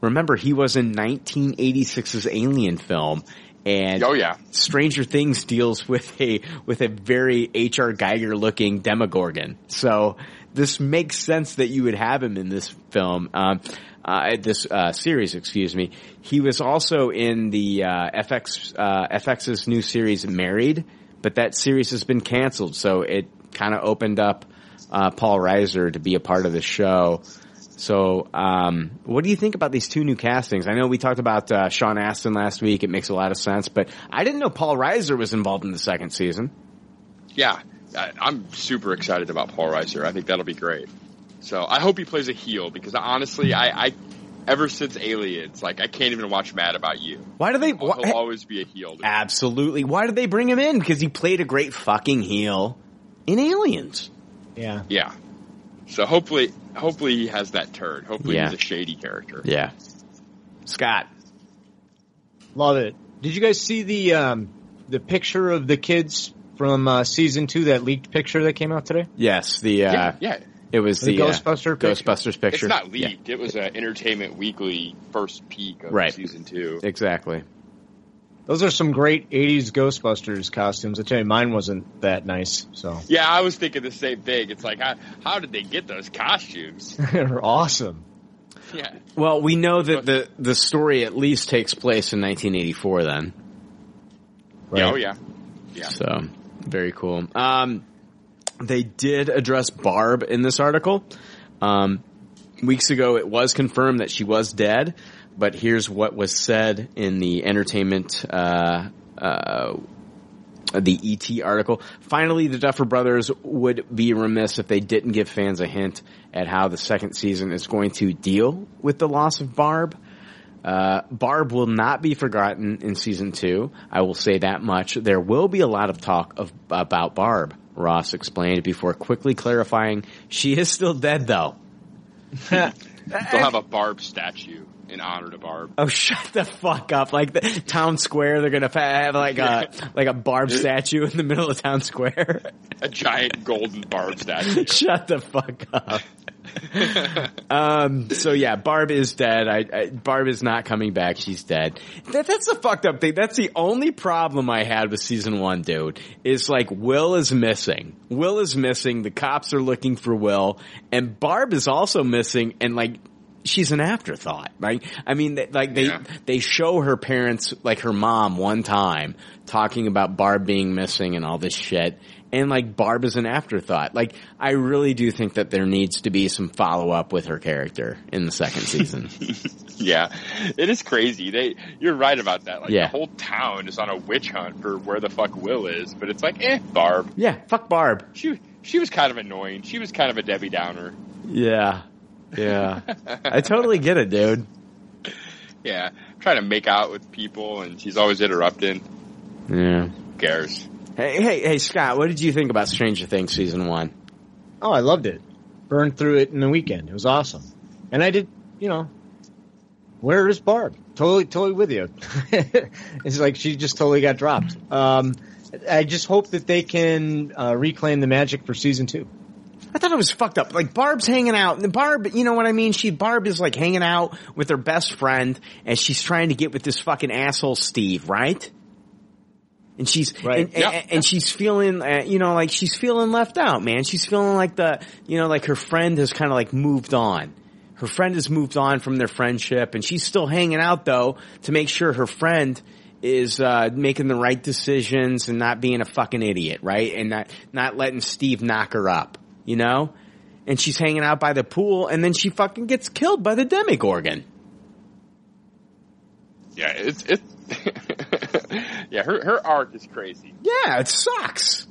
remember he was in 1986's Alien film. And Oh, yeah. Stranger Things deals with a with a very H.R. Giger looking Demogorgon. So this makes sense that you would have him in this film, um, uh, this uh, series. Excuse me. He was also in the uh, FX uh, FX's new series Married, but that series has been canceled. So it kind of opened up uh, Paul Reiser to be a part of the show. So, um, what do you think about these two new castings? I know we talked about uh, Sean Astin last week. It makes a lot of sense, but I didn't know Paul Reiser was involved in the second season. Yeah, I, I'm super excited about Paul Reiser. I think that'll be great. So I hope he plays a heel because honestly, I, I ever since Aliens, like I can't even watch Mad About You. Why do they? He'll, he'll always be a heel. to. Absolutely. Why did they bring him in? Because he played a great fucking heel in Aliens. Yeah. Yeah. So hopefully, hopefully he has that turn. Hopefully Yeah. he's a shady character. Yeah. Scott. Love it. Did you guys see the um, the picture of the kids from uh, season two? That leaked picture that came out today. Yes, the uh, Yeah, yeah. it was The the, uh, Ghostbuster picture? Ghostbusters picture. It's not Yeah, leaked. It was an Entertainment Weekly first peek of Right. season two. exactly. Those are some great '80s Ghostbusters costumes. I tell you, mine wasn't that nice. So Yeah, I was thinking the same thing. It's like, how, how did they get those costumes? they're awesome. Yeah. Well, we know that the the story at least takes place in 1984. Then. Yeah, oh yeah. Yeah. So very cool. Um, they did address Barb in this article. Um, weeks ago, it was confirmed that she was dead, but here's what was said in the entertainment uh, uh, the ET article. Finally, the Duffer Brothers would be remiss if they didn't give fans a hint at how the second season is going to deal with the loss of Barb. Uh, Barb will not be forgotten in season two. I will say that much. There will be a lot of talk of, about Barb, Ross explained before quickly clarifying she is still dead though. They'll have a Barb statue in honor to Barb. Oh, shut the fuck up! Like the town square, they're gonna have like a like a Barb statue in the middle of town square. A giant golden Barb statue. Shut the fuck up. um. So yeah, Barb is dead. I, I Barb is not coming back. She's dead. That, that's the fucked up thing. That's the only problem I had with season one, dude. Is like Will is missing. Will is missing. The cops are looking for Will, and Barb is also missing. And like she's an afterthought, right? I mean, they- like they Yeah. they show her parents, like her mom, one time talking about Barb being missing and all this shit, and like Barb is an afterthought. Like I really do think that there needs to be some follow up with her character in the second season. Yeah, it is crazy. They, you're right about that. Like Yeah. the whole town is on a witch hunt for where the fuck Will is, but it's like, eh, Barb. yeah, fuck Barb. She she was kind of annoying. She was kind of a Debbie Downer. Yeah, yeah, I totally get it, dude. Yeah, I'm trying to make out with people, and she's always interrupting. Yeah. Who cares? Hey, hey, hey, Scott, what did you think about Stranger Things season one? Oh, I loved it. Burned through it in the weekend. It was awesome. And I did, you know, where is Barb? Totally, totally with you. it's like she just totally got dropped. Um, I just hope that they can uh, reclaim the magic for season two. I thought it was fucked up. Like Barb's hanging out. and Barb, you know what I mean? She Barb is like hanging out with her best friend, and she's trying to get with this fucking asshole Steve, right? And she's Right. and, and, and she's feeling, uh, you know, like she's feeling left out, man. She's feeling like the, you know, like her friend has kind of like moved on. Her friend has moved on from their friendship, and she's still hanging out though to make sure her friend is uh, making the right decisions and not being a fucking idiot, right? And not not letting Steve knock her up, you know. And she's hanging out by the pool, and then she fucking gets killed by the Demogorgon. Yeah, it's it. yeah, her her arc is crazy. Yeah, it sucks.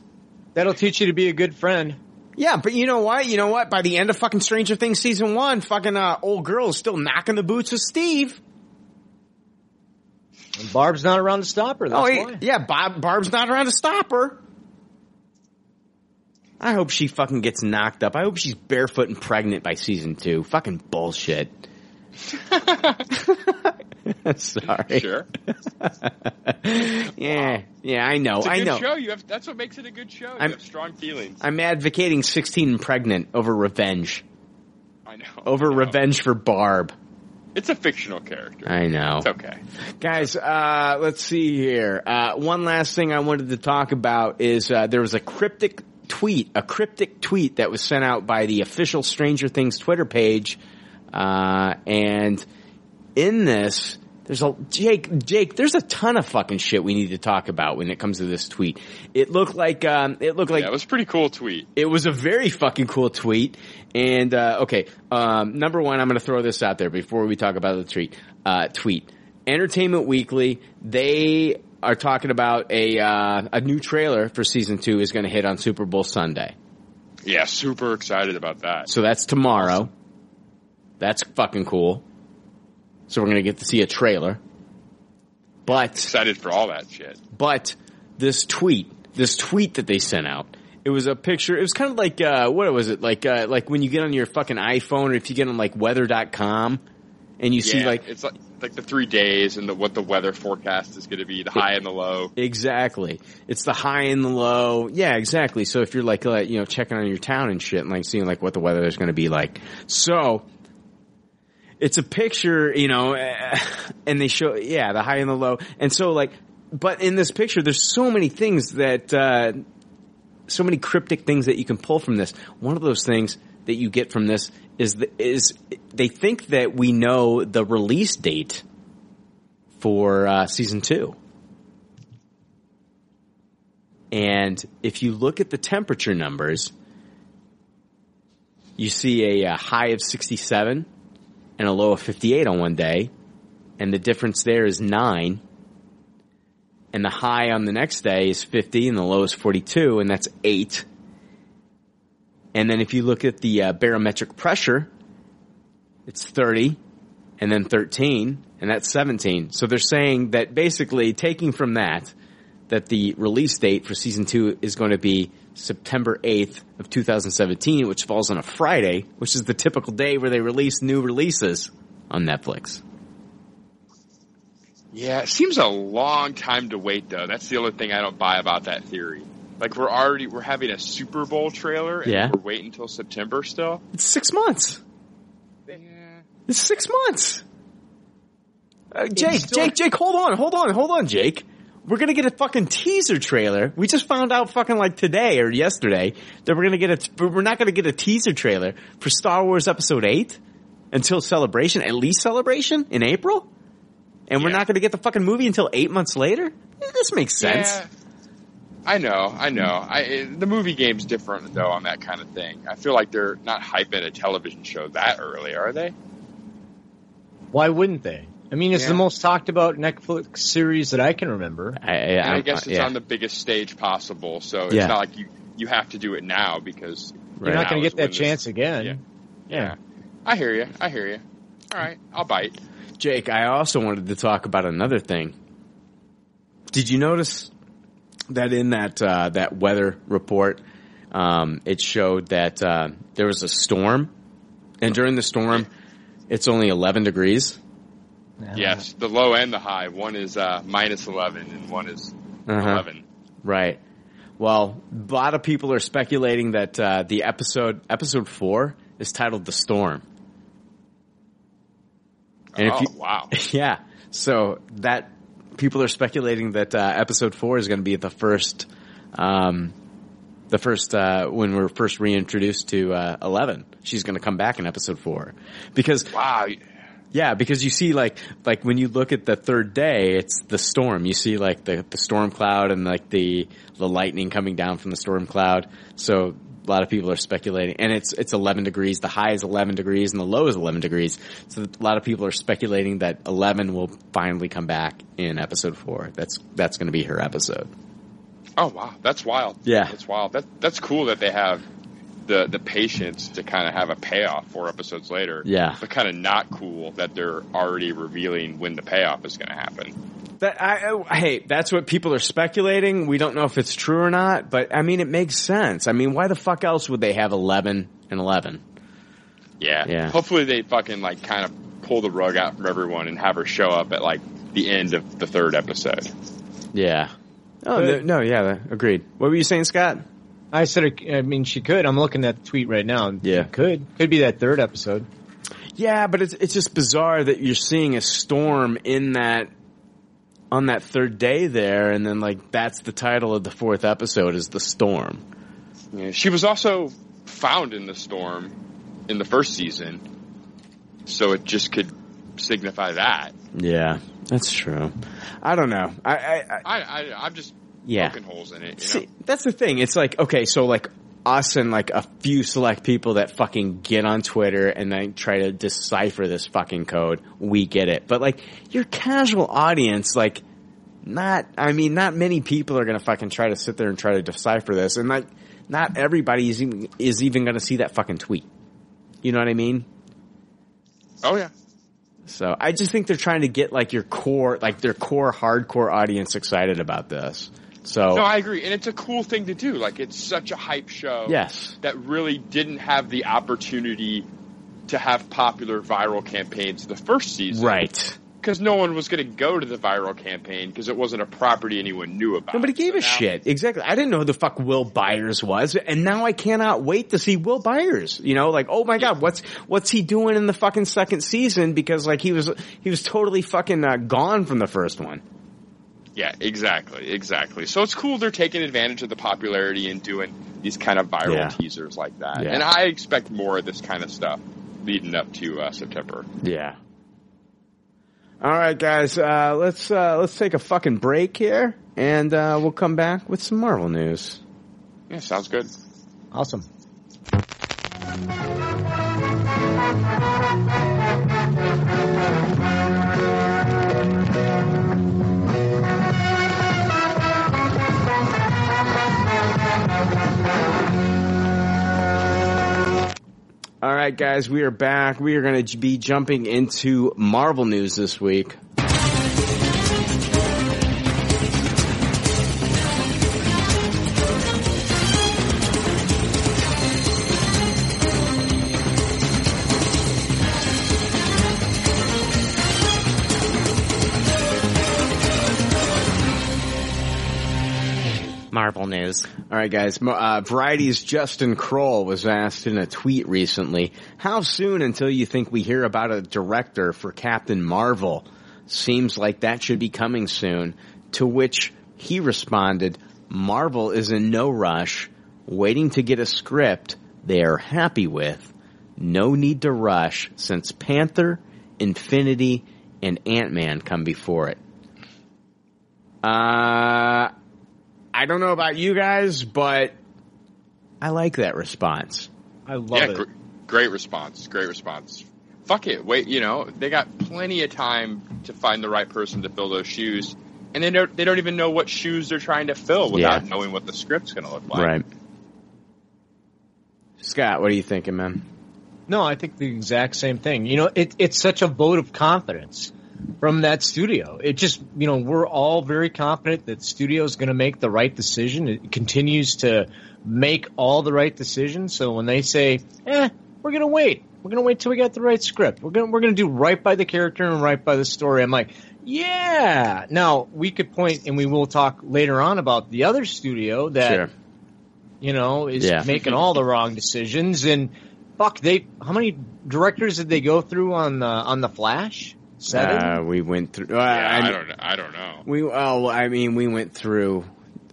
That'll teach you to be a good friend. Yeah, but you know what? You know what? By the end of fucking Stranger Things season one, fucking uh, old girl is still knocking the boots of Steve. And Barb's not around to stop her. That's oh, why. yeah, Bob, Barb's not around to stop her. I hope she fucking gets knocked up. I hope she's barefoot and pregnant by season two. Fucking bullshit. Sorry. Sure, Yeah, yeah, I know, it's a I good know. show. You have that's what makes it a good show. You I'm- have strong feelings. I'm advocating 16 and pregnant over revenge. I know. Over I know. revenge for Barb. It's a fictional character. I know. It's okay. Guys, uh, let's see here. Uh, one last thing I wanted to talk about is uh, there was a cryptic tweet, a cryptic tweet that was sent out by the official Stranger Things Twitter page, uh, and in this, there's a Jake. Jake, there's a ton of fucking shit we need to talk about when it comes to this tweet. It looked like um, it looked like yeah, it was a pretty cool tweet. it was a very fucking cool tweet. And uh, okay, um, number one, I'm going to throw this out there before we talk about the tweet. Uh, tweet Entertainment Weekly. They are talking about a uh, a new trailer for season two is going to hit on Super Bowl Sunday. Yeah, super excited about that. So that's tomorrow. That's fucking cool. So we're going to get to see a trailer. But Excited for all that shit. but this tweet, this tweet that they sent out, it was a picture. It was kind of like uh, what was it? Like uh, like when you get on your fucking iPhone, or if you get on like weather.com, and you see like it's like like the three days and the what the weather forecast is going to be, the high and the low. exactly, it's the high and the low. Yeah, exactly. So if you're like uh, you know checking on your town and shit, and like seeing like what the weather is going to be like, so. It's a picture, you know, and they show, yeah, the high and the low. And so like, but in this picture, there's so many things that, uh, so many cryptic things that you can pull from this. One of those things that you get from this is the, is they think that we know the release date for uh, season two. And if you look at the temperature numbers, you see a, uh high of 67 and a low of 58 on one day, and the difference there is nine. and the high on the next day is 50 and the low is 42 and that's 8. And then if you look at the uh, barometric pressure, it's 30 and then 13 and that's 17. So they're saying that basically taking from that, that the release date for season two is going to be September 8th of 2017, which falls on a Friday, which is the typical day where they release new releases on Netflix. Yeah, it seems a long time to wait though. That's the only thing I don't buy about that theory. Like we're already we're having a Super Bowl trailer and Yeah. we're waiting until September still. It's six months. It's six months. Uh, Jake, still- Jake, Jake, hold on, hold on, hold on, Jake. We're gonna get a fucking teaser trailer. We just found out fucking like today or yesterday that we're gonna get a, we're not gonna get a teaser trailer for Star Wars Episode 8 until Celebration, at least Celebration in April? And we're not gonna get the fucking movie until eight months later? This makes sense. Yeah. I know, I know. I the movie game's different though on that kind of thing. I feel like they're not hyping a television show that early, are they? Why wouldn't they? I mean, it's Yeah. the most talked about Netflix series that I can remember. I, and I guess uh, it's on the biggest stage possible, so it's Yeah. not like you you have to do it now because You're not going to get that when this- chance again. Yeah. Yeah. I hear you. I hear you. All right, I'll bite. Jake, I also wanted to talk about another thing. Did you notice that in that uh, that weather report, um, it showed that uh, there was a storm, and during the storm, it's only 11 degrees. Yes, the low and the high. One is uh, minus eleven, and one is Uh-huh. eleven. Right. Well, a lot of people are speculating that uh, the episode episode four is titled "The Storm." And oh if you, wow! yeah, so that people are speculating that uh, episode four is going to be the first, um, the first uh, when we're first reintroduced to uh, Eleven. She's going to come back in episode four because wow. Yeah, because you see like like when you look at the third day, it's the storm. You see like the the storm cloud and like the the lightning coming down from the storm cloud. So a lot of people are speculating, and it's it's 11 degrees. The high is 11 degrees, and the low is 11 degrees. So a lot of people are speculating that 11 will finally come back in episode four. That's that's going to be her episode. Oh wow, that's wild. Yeah. that's wild. That that's cool that they have the the patience to kind of have a payoff four episodes later. Yeah. but kind of not cool that they're already revealing when the payoff is going to happen. That I, I hey, that's what people are speculating. We don't know if it's true or not, but I mean, it makes sense. I mean, why the fuck else would they have 11 and 11? Yeah, Yeah. Hopefully they fucking like kind of pull the rug out from everyone and have her show up at like the end of the third episode. Yeah. Oh no, no, yeah, agreed. What were you saying, Scott? I said, I mean, she could. I'm looking at the tweet right now. Yeah. Could. Could be that third episode. Yeah, but it's it's just bizarre that you're seeing a storm in that on that third day there, and then like that's the title of the fourth episode is the storm. Yeah, she was also found in the storm in the first season, so it just could signify that. Yeah, that's true. I don't know. I, I, I I, I I'm just Yeah. poking holes in it. You See, know? that's the thing. It's like, okay, so like us and like a few select people that fucking get on Twitter and then try to decipher this fucking code, we get it. But like your casual audience, like not, I mean, not many people are gonna fucking try to sit there and try to decipher this. And like, not everybody is even, is even gonna see that fucking tweet. You know what I mean? Oh yeah. So I just think they're trying to get like your core, like their core hardcore audience excited about this. So No, I agree, and it's a cool thing to do. Like it's such a hype show. Yes. That really didn't have the opportunity to have popular viral campaigns the first season. right. Because no one was going to go to the viral campaign because it wasn't a property anyone knew about. Nobody gave a shit. Exactly. I didn't know who the fuck Will Byers was, and now I cannot wait to see Will Byers. You know, like, oh my god, what's what's he doing in the fucking second season? Because like he was he was totally fucking uh, gone from the first one. Yeah, exactly, exactly. So it's cool they're taking advantage of the popularity and doing these kind of viral Yeah. teasers like that. Yeah. And I expect more of this kind of stuff leading up to uh, September. Yeah. All right, guys. Uh, let's uh, let's take a fucking break here, and uh, we'll come back with some Marvel news. Yeah, sounds good. Awesome. Right, guys, we are back. We are going to be jumping into Marvel news this week. Marvel news. All right, guys. Uh, Variety's Justin Kroll was asked in a tweet recently, "How soon until you think we hear about a director for Captain Marvel? Seems like that should be coming soon." To which he responded, "Marvel is in no rush, waiting to get a script they are happy with. No need to rush, since Panther, Infinity, and Ant Man come before it." Uh, I don't know about you guys, but I like that response. I love yeah, gr- great response. Great response. Fuck it. Wait, you know they got plenty of time to find the right person to fill those shoes, and they don't they don't even know what shoes they're trying to fill without Yeah. knowing what the script's going to look like. Right. Scott, what are you thinking, man? No, I think the exact same thing. You know, it, it's such a vote of confidence from that studio. It just, you know, we're all very confident that studio is going to make the right decision. It continues to make all the right decisions. So when they say, "Eh, we're going to wait. We're going to wait till we got the right script. We're going to, we're going to do right by the character and right by the story." I'm like, "Yeah." Now, we could point and we will talk later on about the other studio that Sure. you know, is Yeah. making all the wrong decisions. And fuck, they how many directors did they go through on the on the Flash? Seven. Uh, we went through. Uh, Yeah, I, I, don't. I don't know. we oh, I mean, we went through.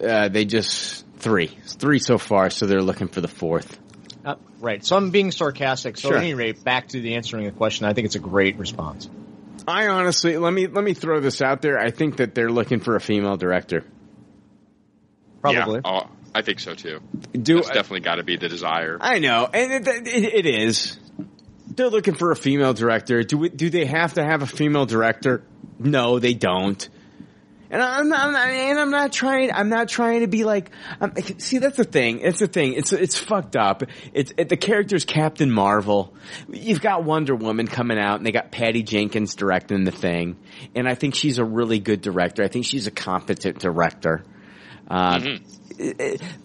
Uh, they just three, three so far. So they're looking for the fourth. Uh, right. So I'm being sarcastic. So Sure. at any rate, back to the answering the question. I think it's a great response. I honestly let me let me throw this out there. I think that they're looking for a female director. Probably. Yeah, oh, I think so too. Do That's definitely got to be the desire. I know, and it, it, it is. They're looking for a female director. Do we, do they have to have a female director? No, they don't. And I'm not, I'm not- and I'm not trying. I'm not trying to be like. Um, see, that's the thing. It's the thing. It's it's fucked up. It's it, the character's Captain Marvel. You've got Wonder Woman coming out, and they got Patty Jenkins directing the thing. And I think she's a really good director. I think she's a competent director. Uh,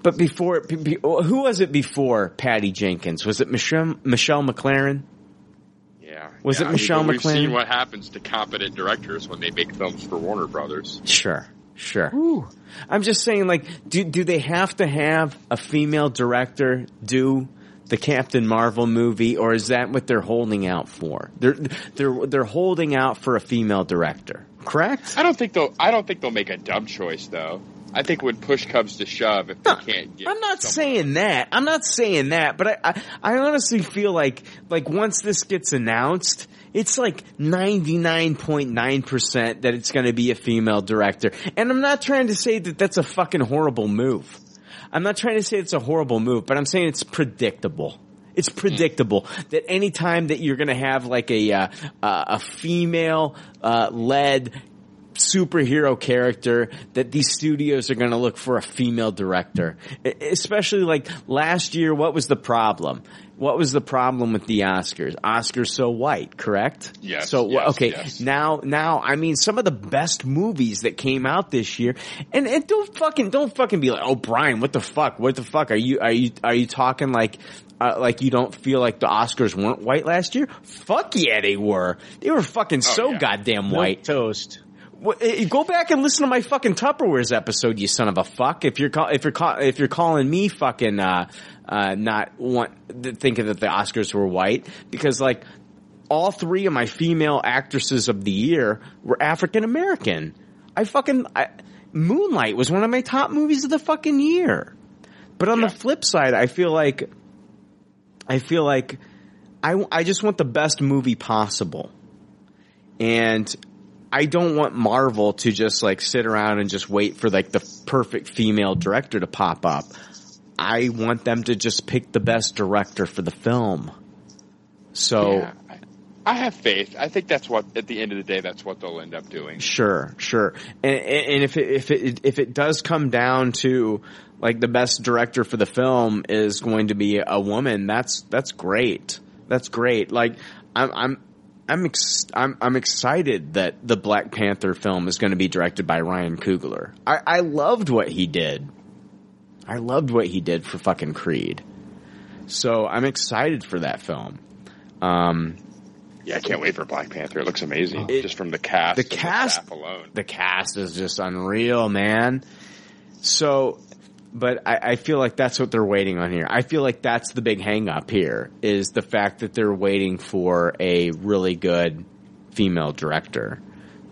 But before, be- be- who was it before Patty Jenkins? Was it Michelle Michelle MacLaren? Yeah. Was Yeah, it I mean, Michelle We've seen what happens to competent directors when they make films for Warner Brothers. Sure, sure. I'm just saying, like, do do they have to have a female director do the Captain Marvel movie, or is that what they're holding out for? They're they're they're holding out for a female director, correct? I don't think they'll. I don't think they'll make a dumb choice though. I think when push comes to shove, if they can't get, I'm not saying that. I'm not saying that, but I, I, I honestly feel like, like once this gets announced, it's like 99.9% that it's going to be a female director. And I'm not trying to say that that's a fucking horrible move. I'm not trying to say it's a horrible move, but I'm saying it's predictable. It's predictable that any time that you're going to have like a uh, uh, a female uh, led superhero character that these studios are going to look for a female director. Especially like last year, what was the problem? What was the problem with the Oscars? Oscars so white, correct? Yes, So yes, okay, yes. now now I mean some of the best movies that came out this year, and, and don't fucking don't fucking be like, oh Brian, what the fuck? What the fuck are you are you are you talking like? Uh, like you don't feel like the Oscars weren't white last year? Fuck yeah, they were. They were fucking Oh, so goddamn white. toast. Well, eh, go back and listen to my fucking Tupperwares episode, you son of a fuck. If you're call, if you're call, if you're calling me fucking uh, uh, not want thinking that the Oscars were white because like all three of my female actresses of the year were African American. I fucking I, Moonlight was one of my top movies of the fucking year. But on the flip side, I feel like I feel like I I just want the best movie possible. And I don't want Marvel to just like sit around and just wait for like the perfect female director to pop up. I want them to just pick the best director for the film. So Yeah, I, I have faith. I think that's what at the end of the day, that's what they'll end up doing. Sure, sure. And, and if it, if it if it does come down to like the best director for the film is going to be a woman, that's that's great. That's great. Like I'm I'm I'm ex- I'm I'm excited that the Black Panther film is going to be directed by Ryan Coogler. I I loved what he did. I loved what he did for fucking Creed. So I'm excited for that film. Um, Yeah, I can't wait for Black Panther. It looks amazing, just from the cast. the cast staff alone. the cast is just unreal, man. So, but I, I feel like that's what they're waiting on here. I feel like that's the big hang up here is the fact that they're waiting for a really good female director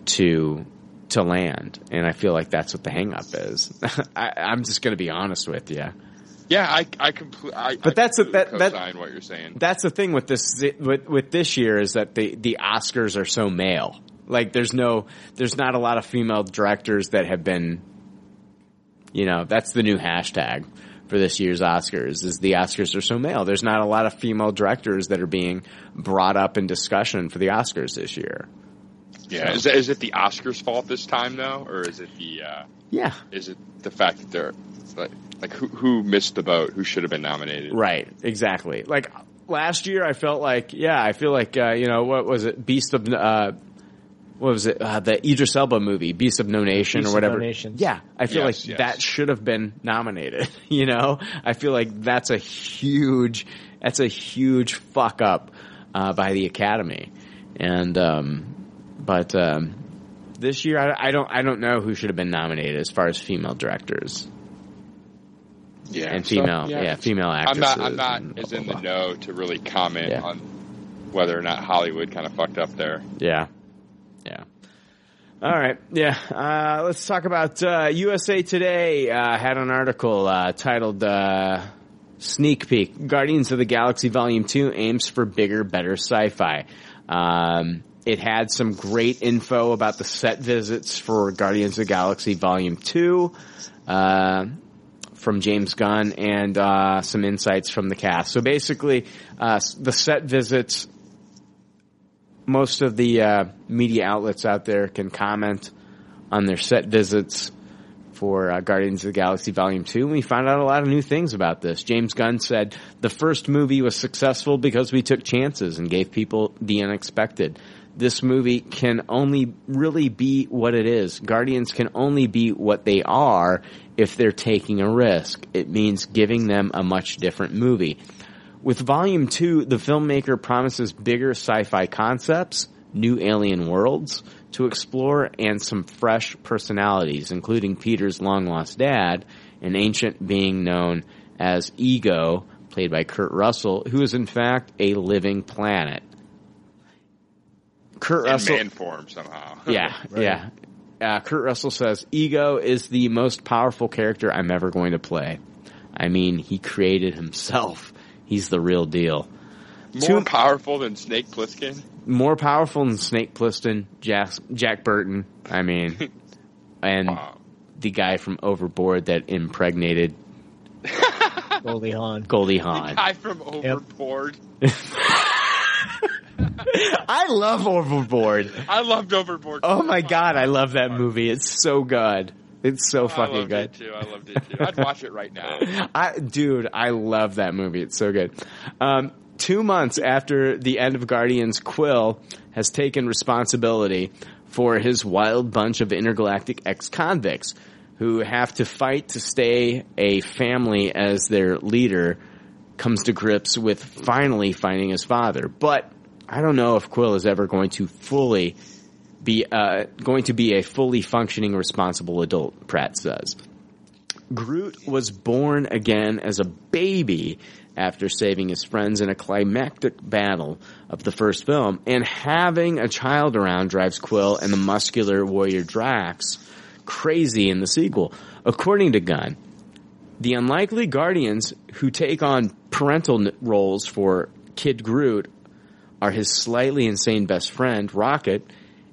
to to land, and I feel like that's what the hang up is. I, I'm just going to be honest with you. Yeah, I I completely. But I that's a- that- that- what you're saying. That's the thing with this with with this year is that the the Oscars are so male. Like there's no there's not a lot of female directors that have been you know, that's the new hashtag for this year's Oscars is the Oscars are so male. There's not a lot of female directors that are being brought up in discussion for the Oscars this year. Yeah, is it, is it the Oscars' fault this time though, or is it the? Uh, Yeah. Is it the fact that they're like like who who missed the boat? Who should have been nominated? Right, exactly. Like last year, I felt like, yeah, I feel like, uh, you know, what was it, Beast of, uh, what was it, uh, the Idris Elba movie, Beast of No Nation Beast or of whatever. No Nations. Yeah, I feel Yes, like yes. that should have been nominated. You know, I feel like that's a huge, that's a huge fuck up uh, by the Academy, and um, but um, this year I, I don't, I don't know who should have been nominated as far as female directors. Yeah, And so, female- yeah, female I'm not. I'm not and as blah, in blah, the know to really comment Yeah. on whether or not Hollywood kind of fucked up there. Yeah. Yeah. All right. Yeah. Uh, let's talk about uh, USA Today. Uh, had an article uh, titled uh, "Sneak Peek: Guardians of the Galaxy Volume Two aims for bigger, better sci-fi." Um, it had some great info about the set visits for Guardians of the Galaxy Volume Two. Uh, from James Gunn and uh, some insights from the cast. So basically, uh, the set visits most of the uh, media outlets out there can comment on their set visits for uh, Guardians of the Galaxy Volume 2. And we found out a lot of new things about this. James Gunn said, the first movie was successful because we took chances and gave people the unexpected. This movie can only really be what it is. Guardians can only be what they are if they're taking a risk. It means giving them a much different movie. With Volume 2, the filmmaker promises bigger sci-fi concepts, new alien worlds to explore, and some fresh personalities, including Peter's long-lost dad, an ancient being known as Ego, played by Kurt Russell, who is in fact a living planet. Kurt In Russell, man form somehow. yeah, yeah. Uh, Kurt Russell says, Ego is the most powerful character I'm ever going to play. I mean, he created himself. He's the real deal. More Two- powerful than Snake Plissken. more powerful than Snake Plissken, Jack, Jack Burton. I mean, and the guy from Overboard that impregnated Goldie Hawn. Goldie Hawn. The guy from Overboard. I love Overboard. I loved Overboard. Oh my god, I love that movie. It's so good. It's so I fucking loved good. it too. I loved it too. I'd watch it right now. I, dude, I love that movie. It's so good. Um, two months after the end of Guardians, Quill has taken responsibility for his wild bunch of intergalactic ex-convicts who have to fight to stay a family as their leader comes to grips with finally finding his father. But I don't know if Quill is ever going to fully be uh, going to be a fully functioning, responsible adult. Pratt says. Groot was born again as a baby after saving his friends in a climactic battle of the first film, and having a child around drives Quill and the muscular warrior Drax crazy in the sequel. According to Gunn, the unlikely Guardians who take on parental roles for Kid Groot are his slightly insane best friend, Rocket,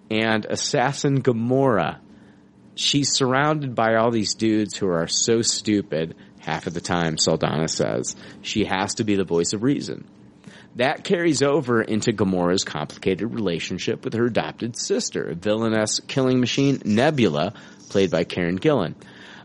and assassin Gamora. She's surrounded by all these dudes who are so stupid half of the time, Saldana says. She has to be the voice of reason. That carries over into Gamora's complicated relationship with her adopted sister, villainess killing machine Nebula, played by Karen Gillan.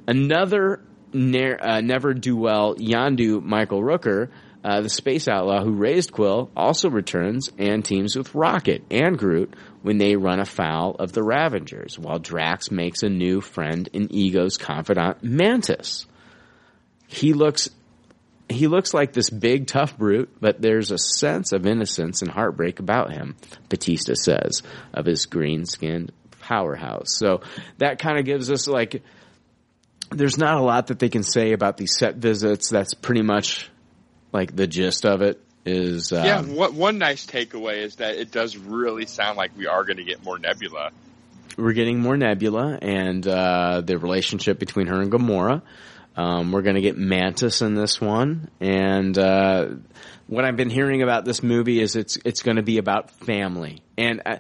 Another ne- uh, never do well Yondu Michael Rooker Uh, the space outlaw who raised Quill also returns and teams with Rocket and Groot when they run afoul of the Ravagers, while Drax makes a new friend in Ego's confidant Mantis. He looks he looks like this big tough brute, but there's a sense of innocence and heartbreak about him, Bautista says, of his green skinned powerhouse. So that kind of gives us like there's not a lot that they can say about these set visits. That's pretty much like the gist of it is um, yeah, what, one nice takeaway is that it does really sound like we are going to get more Nebula. we're getting more Nebula and uh, the relationship between her and Gamora. Um, we're going to get Mantis in this one, and uh, what I've been hearing about this movie is it's it's going to be about family and uh,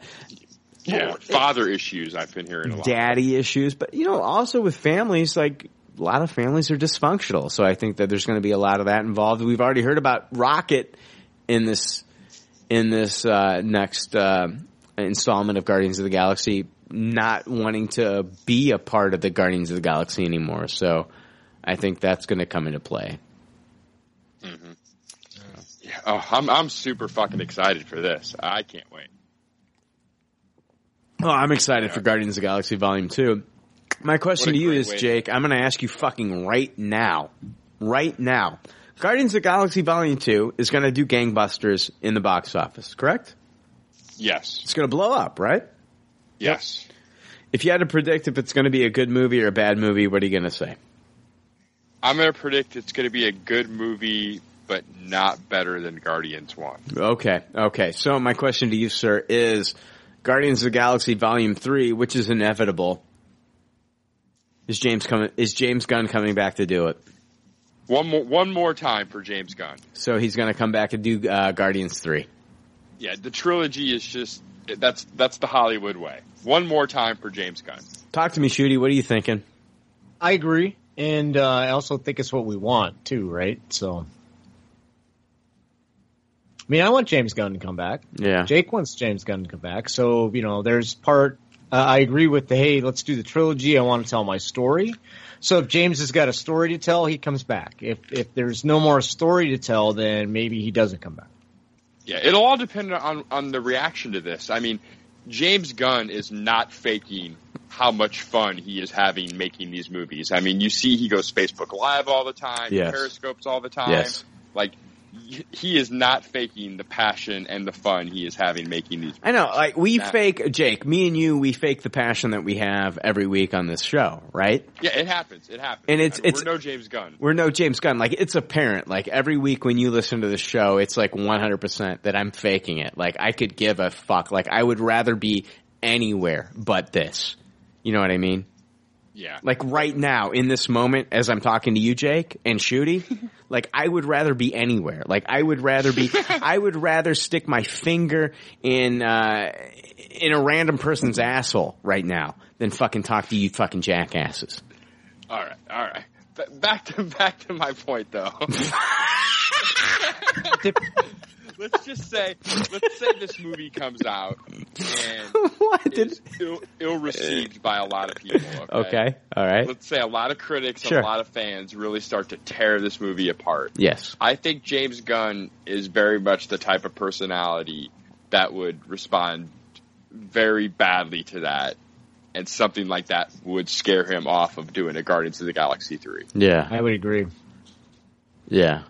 Yeah, father issues I've been hearing a lot. daddy issues, but you know, also with families, like a lot of families are dysfunctional. So I think that there's going to be a lot of that involved. We've already heard about Rocket in this in this uh, next uh, installment of Guardians of the Galaxy, not wanting to be a part of the Guardians of the Galaxy anymore. So I think that's going to come into play. Yeah, oh, I'm I'm super fucking excited for this. I can't wait. Oh, I'm excited for Guardians of the Galaxy Volume 2. My question to you is, way Jake, I'm going to ask you fucking right now. Right now. Guardians of the Galaxy Volume 2 is going to do gangbusters in the box office, correct? Yes. It's going to blow up, right? Yes. If you had to predict if it's going to be a good movie or a bad movie, what are you going to say? I'm going to predict it's going to be a good movie, but not better than Guardians 1. Okay, okay. So my question to you, sir, is Guardians of the Galaxy Volume 3, which is inevitable, is James coming, is James Gunn coming back to do it? One more, one more time for James Gunn. So he's going to come back and do uh, Guardians 3. Yeah, the trilogy is just that's that's the Hollywood way. One more time for James Gunn. Talk to me, Shooty. What are you thinking? I agree, and uh, I also think it's what we want too, right? So, I mean, I want James Gunn to come back. Yeah. Jake wants James Gunn to come back. So, you know, there's part. Uh, I agree with the hey, let's do the trilogy. I want to tell my story. So if James has got a story to tell, he comes back. If if there's no more story to tell, then maybe he doesn't come back. Yeah, it'll all depend on on the reaction to this. I mean, James Gunn is not faking how much fun he is having making these movies. I mean, you see he goes Facebook Live all the time, Yes. Periscopes all the time. Yes. Like y- he is not faking the passion and the fun he is having making these. I know, like we fake Jake, me and you, we fake the passion that we have every week on this show, right? Yeah, it happens. It happens. And it's- I mean, it's- we're no James Gunn. We're no James Gunn. Like it's apparent. Like every week when you listen to the show, it's like 100% that I'm faking it. Like I could give a fuck. Like I would rather be anywhere but this. You know what I mean? Yeah. Like right now, in this moment, as I'm talking to you, Jake, and Shooty, like I would rather be anywhere. Like I would rather be, I would rather stick my finger in, uh, in a random person's asshole right now than fucking talk to you fucking jackasses. All right, all right. B- back to back to my point though. let's just say, let's say this movie comes out and is ill, ill received by a lot of people. Okay? Okay. All right. Let's say a lot of critics Sure. and a lot of fans really start to tear this movie apart. Yes. I think James Gunn is very much the type of personality that would respond very badly to that. And something like that would scare him off of doing a Guardians of the Galaxy 3. Yeah. I would agree. Yeah.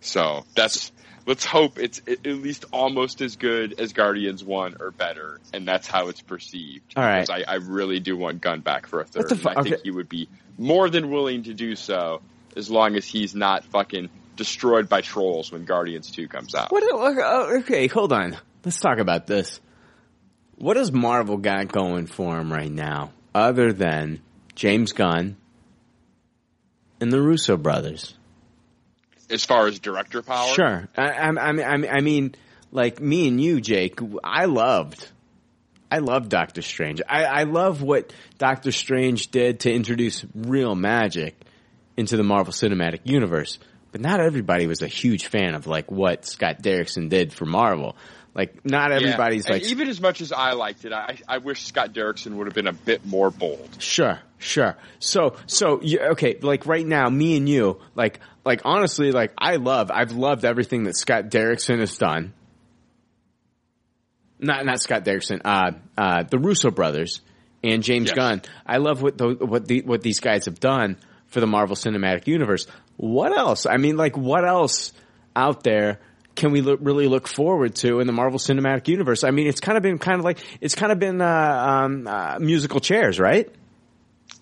So that's let's hope it's at least almost as good as Guardians One or better, and that's how it's perceived. All right. I, I really do want Gunn back for a third. fu- I think okay. he would be more than willing to do so as long as he's not fucking destroyed by trolls when Guardians Two comes out. What? oh, Okay, hold on. Let's talk about this. What does Marvel got going for him right now, other than James Gunn and the Russo brothers? As far as director power, Sure. I, I, I, mean- I mean, like me and you, Jake. I loved, I loved Doctor Strange. I, I love what Doctor Strange did to introduce real magic into the Marvel Cinematic Universe. But not everybody was a huge fan of like what Scott Derrickson did for Marvel. Like not everybody's yeah. like even as much as I liked it, I, I wish Scott Derrickson would have been a bit more bold. Sure, sure. So, so you, okay, like right now, me and you, like, like honestly, like I love, I've loved everything that Scott Derrickson has done. Not, not Scott Derrickson, uh, uh, the Russo brothers and James Yes. Gunn. I love what the, what the, what these guys have done for the Marvel Cinematic Universe. What else? I mean, like, what else out there? Can we look, really look forward to in the Marvel Cinematic Universe? I mean, it's kind of been kind of like it's kind of been uh, um, uh, musical chairs, right?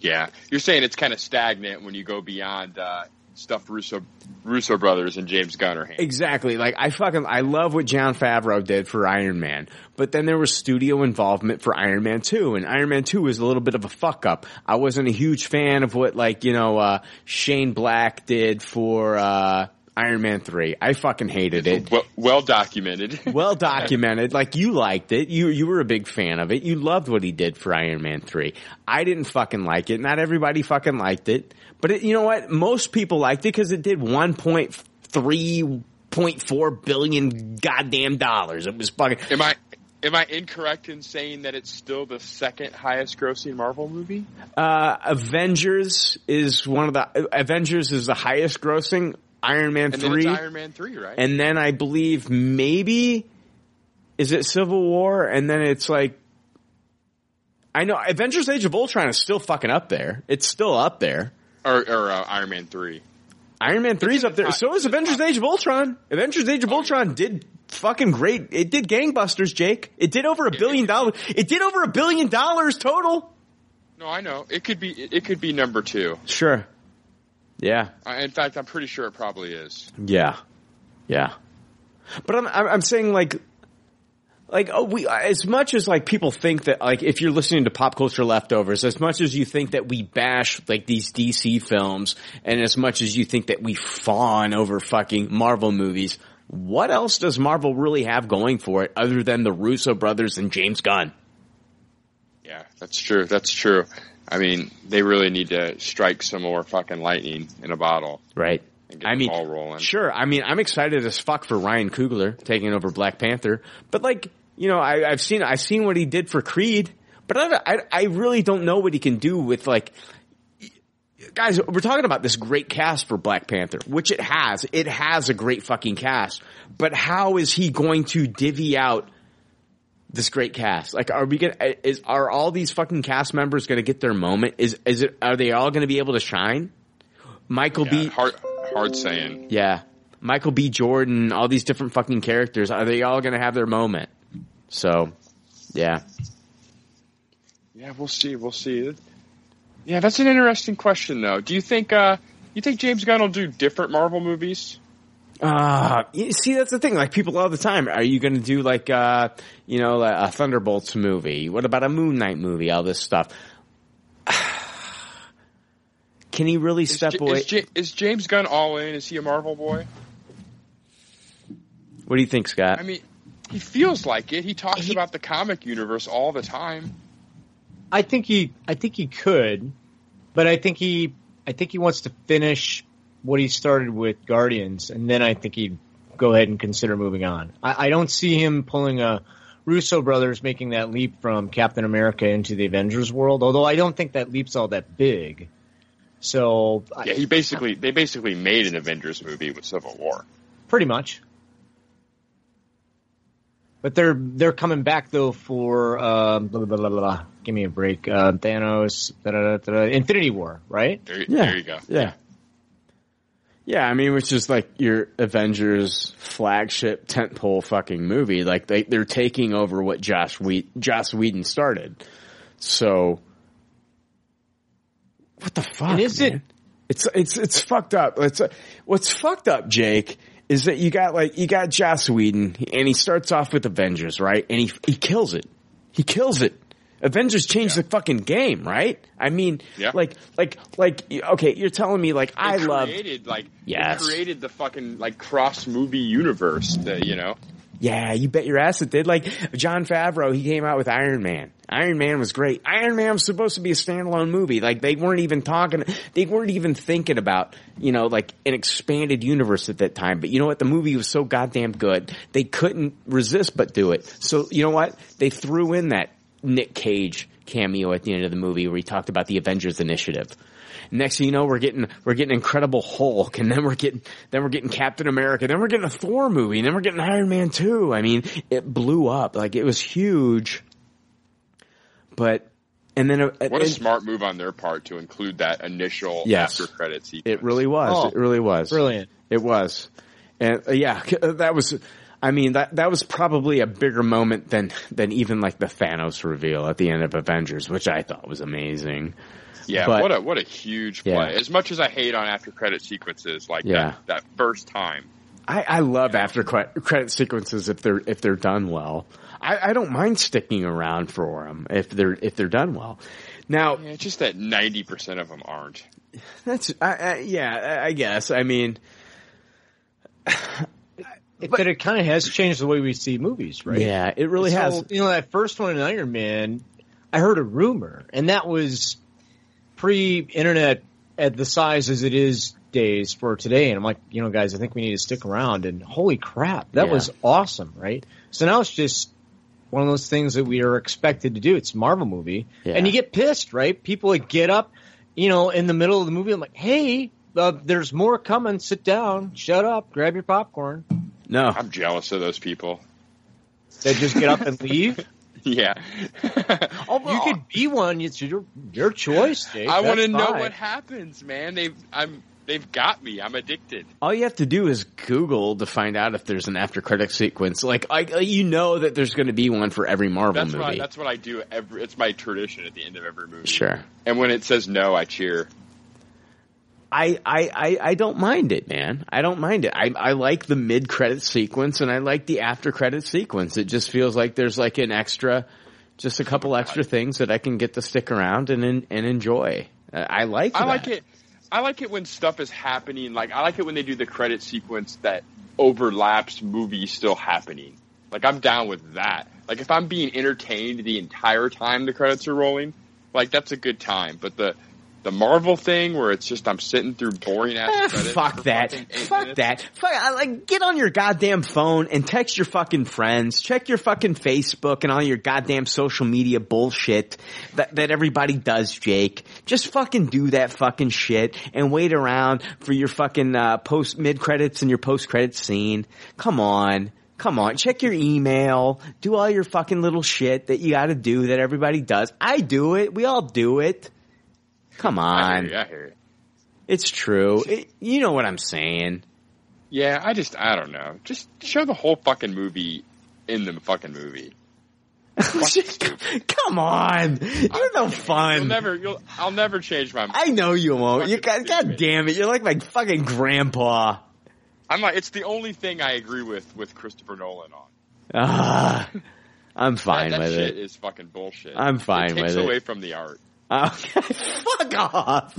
Yeah, you're saying it's kind of stagnant when you go beyond uh, stuff Russo Russo brothers and James Gunn are handling. Exactly. Like I fucking I love what Jon Favreau did for Iron Man, but then there was studio involvement for Iron Man 2 and Iron Man 2 was a little bit of a fuck up. I wasn't a huge fan of what like, you know, uh Shane Black did for uh Iron Man 3. I fucking hated it. Well, well documented. well documented. Like you liked it. You you were a big fan of it. You loved what he did for Iron Man 3. I didn't fucking like it. Not everybody fucking liked it. But it, you know what? Most people liked it because it did 1.3.4 billion goddamn dollars. It was fucking Am I am I incorrect in saying that it's still the second highest grossing Marvel movie? uh Avengers is one of the Avengers is the highest grossing Iron Man And then 3. it's Iron Man three, right? And then I believe maybe is it Civil War and then it's like I know Avengers Age of Ultron is still fucking up there. It's still up there. or or uh, Iron Man three. Iron Man 3's up there. So is Avengers Age of Ultron. Avengers Age of Ultron did fucking great. It did gangbusters, Jake. It did over a billion dollars. It did over a billion dollars total. No, I know it could be it could be number two. Sure. Yeah. Uh, in fact, I'm pretty sure it probably is. Yeah. Yeah. But I'm, I'm, I'm saying like, like, oh, we, as much as like people think that like if you're listening to pop culture leftovers, as much as you think that we bash like these DC films and as much as you think that we fawn over fucking Marvel movies, what else does Marvel really have going for it other than the Russo brothers and James Gunn? Yeah, that's true. That's true. I mean, they really need to strike some more fucking lightning in a bottle. Right. And get I the mean, ball rolling. Sure. I mean, I'm excited as fuck for Ryan Coogler taking over Black Panther, but like, you know, I, I've seen, I've seen what he did for Creed, but I, I, I really don't know what he can do with like, guys, we're talking about this great cast for Black Panther, which it has. It has a great fucking cast, but how is he going to divvy out this great cast? Like, are we gonna, is, are all these fucking cast members gonna get their moment? Is, is it, are they all gonna be able to shine? Michael Yeah, B. hard hard saying. Yeah. Michael B. Jordan, all these different fucking characters, are they all gonna have their moment? So, yeah. Yeah, we'll see. We'll see. Yeah, that's an interesting question, though. Do you think uh, you think James Gunn will do different Marvel movies? Uh, you see, that's the thing. Like people all the time, are you going to do like, uh, you know, a Thunderbolts movie? What about a Moon Knight movie? All this stuff. Can he really step J- away? Is, J- is James Gunn all in? Is he a Marvel boy? what do you think, Scott? I mean, he feels like it. He talks about the comic universe all the time. I think he, I think he could, but I think he, I think he wants to finish what he started with Guardians, and then I think he'd go ahead and consider moving on. I, I don't see him pulling a Russo brothers making that leap from Captain America into the Avengers world, although I don't think that leap's all that big. So Yeah, he basically they basically made an Avengers movie with Civil War. pretty much. But they're they're coming back though for um, blah, blah, blah, blah, blah. give me a break. Uh, Thanos, da, da, da, da, da, Infinity War, right? There, Yeah. there you go. Yeah. Yeah, I mean, which is like your Avengers flagship tentpole fucking movie. Like they they're taking over what Josh Wheat Josh Whedon started. So, what the fuck? And is it- It's it's it's fucked up. It's what's fucked up, Jake, is that you got like you got Joss Whedon, and he starts off with Avengers, right? And he he kills it. He kills it. Avengers changed the fucking game, right? I mean, Yeah. like like like okay, you're telling me like I It love created like Yes. it created the fucking like cross movie universe. That you know, Yeah, you bet your ass it did. Like Jon Favreau, he came out with Iron Man. Iron Man was great. Iron Man was supposed to be a standalone movie. Like they weren't even talking, they weren't even thinking about, you know, like an expanded universe at that time. But you know what? The movie was so goddamn good. They couldn't resist but do it. So you know what? They threw in that Nick Cage cameo at the end of the movie where he talked about the Avengers Initiative. Next thing you know, we're getting we're getting Incredible Hulk, and then we're getting then we're getting Captain America, then we're getting a Thor movie, and then we're getting Iron Man two. I mean, it blew up like it was huge. But and then uh, What a smart move on their part to include that initial Yes. after credit sequence. It really was. Oh, it really was. brilliant. It was. And uh, yeah, that was, I mean, that, that was probably a bigger moment than, than even like the Thanos reveal at the end of Avengers, which I thought was amazing. Yeah, But- what a what a huge play. Yeah. As much as I hate on after credit sequences like Yeah. that that first time. I, I love after cre- credit sequences if they're, if they're done well. I, I don't mind sticking around for them if they're, if they're done well. Now, Yeah, it's just that ninety percent of them aren't. that's, I, I, yeah, I guess. I mean, It, but it kind of has changed the way we see movies, right? Yeah, it really So, has. You know, that first one in Iron Man, I heard a rumor, and that was pre-internet at the size as it is days for today. And I'm like, you know, guys, I think we need to stick around. And holy crap, that Yeah. was awesome, right? So now it's just one of those things that we are expected to do. It's a Marvel movie, Yeah. and you get pissed, right? People like get up, you know, in the middle of the movie. I'm like, hey. Uh, there's more coming. Sit down. Shut up. Grab your popcorn. No. I'm jealous of those people. They just get up and leave. Yeah. You could be one. It's your your choice, Jake. I want to know what happens, man. They've I'm they've got me. I'm addicted. All you have to do is Google to find out if there's an after credit sequence. Like, I, you know that there's going to be one for every Marvel That's what I, movie. that's what I do every it's my tradition at the end of every movie. Sure. And when it says no, I cheer. I, I, I, I don't mind it, man. I don't mind it. I, I like the mid credit sequence and I like the after credit sequence. It just feels like there's like an extra, just a couple extra things that I can get to stick around and and enjoy. Uh, I like. I that. like it. I like it when stuff is happening. Like I like it when they do the credit sequence that overlaps movies still happening. Like I'm down with that. Like if I'm being entertained the entire time the credits are rolling, like that's a good time. But the the Marvel thing where it's just I'm sitting through boring ass fuck that. Fuck minutes. that. Fuck, I, like, get on your goddamn phone and text your fucking friends. Check your fucking Facebook and all your goddamn social media bullshit that, that everybody does, Jake. Just fucking do that fucking shit and wait around for your fucking, uh, post, mid credits and your post credit scene. Come on. Come on, check your email, do all your fucking little shit that you gotta do that everybody does. I do it, we all do it. Come I on. hear you. I hear you. It's true. It, you know what I'm saying. Yeah, I just I don't know. Just show the whole fucking movie in the fucking movie. Come on. You're no You'll fun. never. You'll. I'll never change my. Mind. I know you won't. You God, God damn it. You're like my fucking grandpa. I'm like. It's the only thing I agree with with Christopher Nolan on. Ah, I'm fine that, that with shit it. is fucking bullshit. I'm fine it takes with it. away from the art. Okay, fuck off.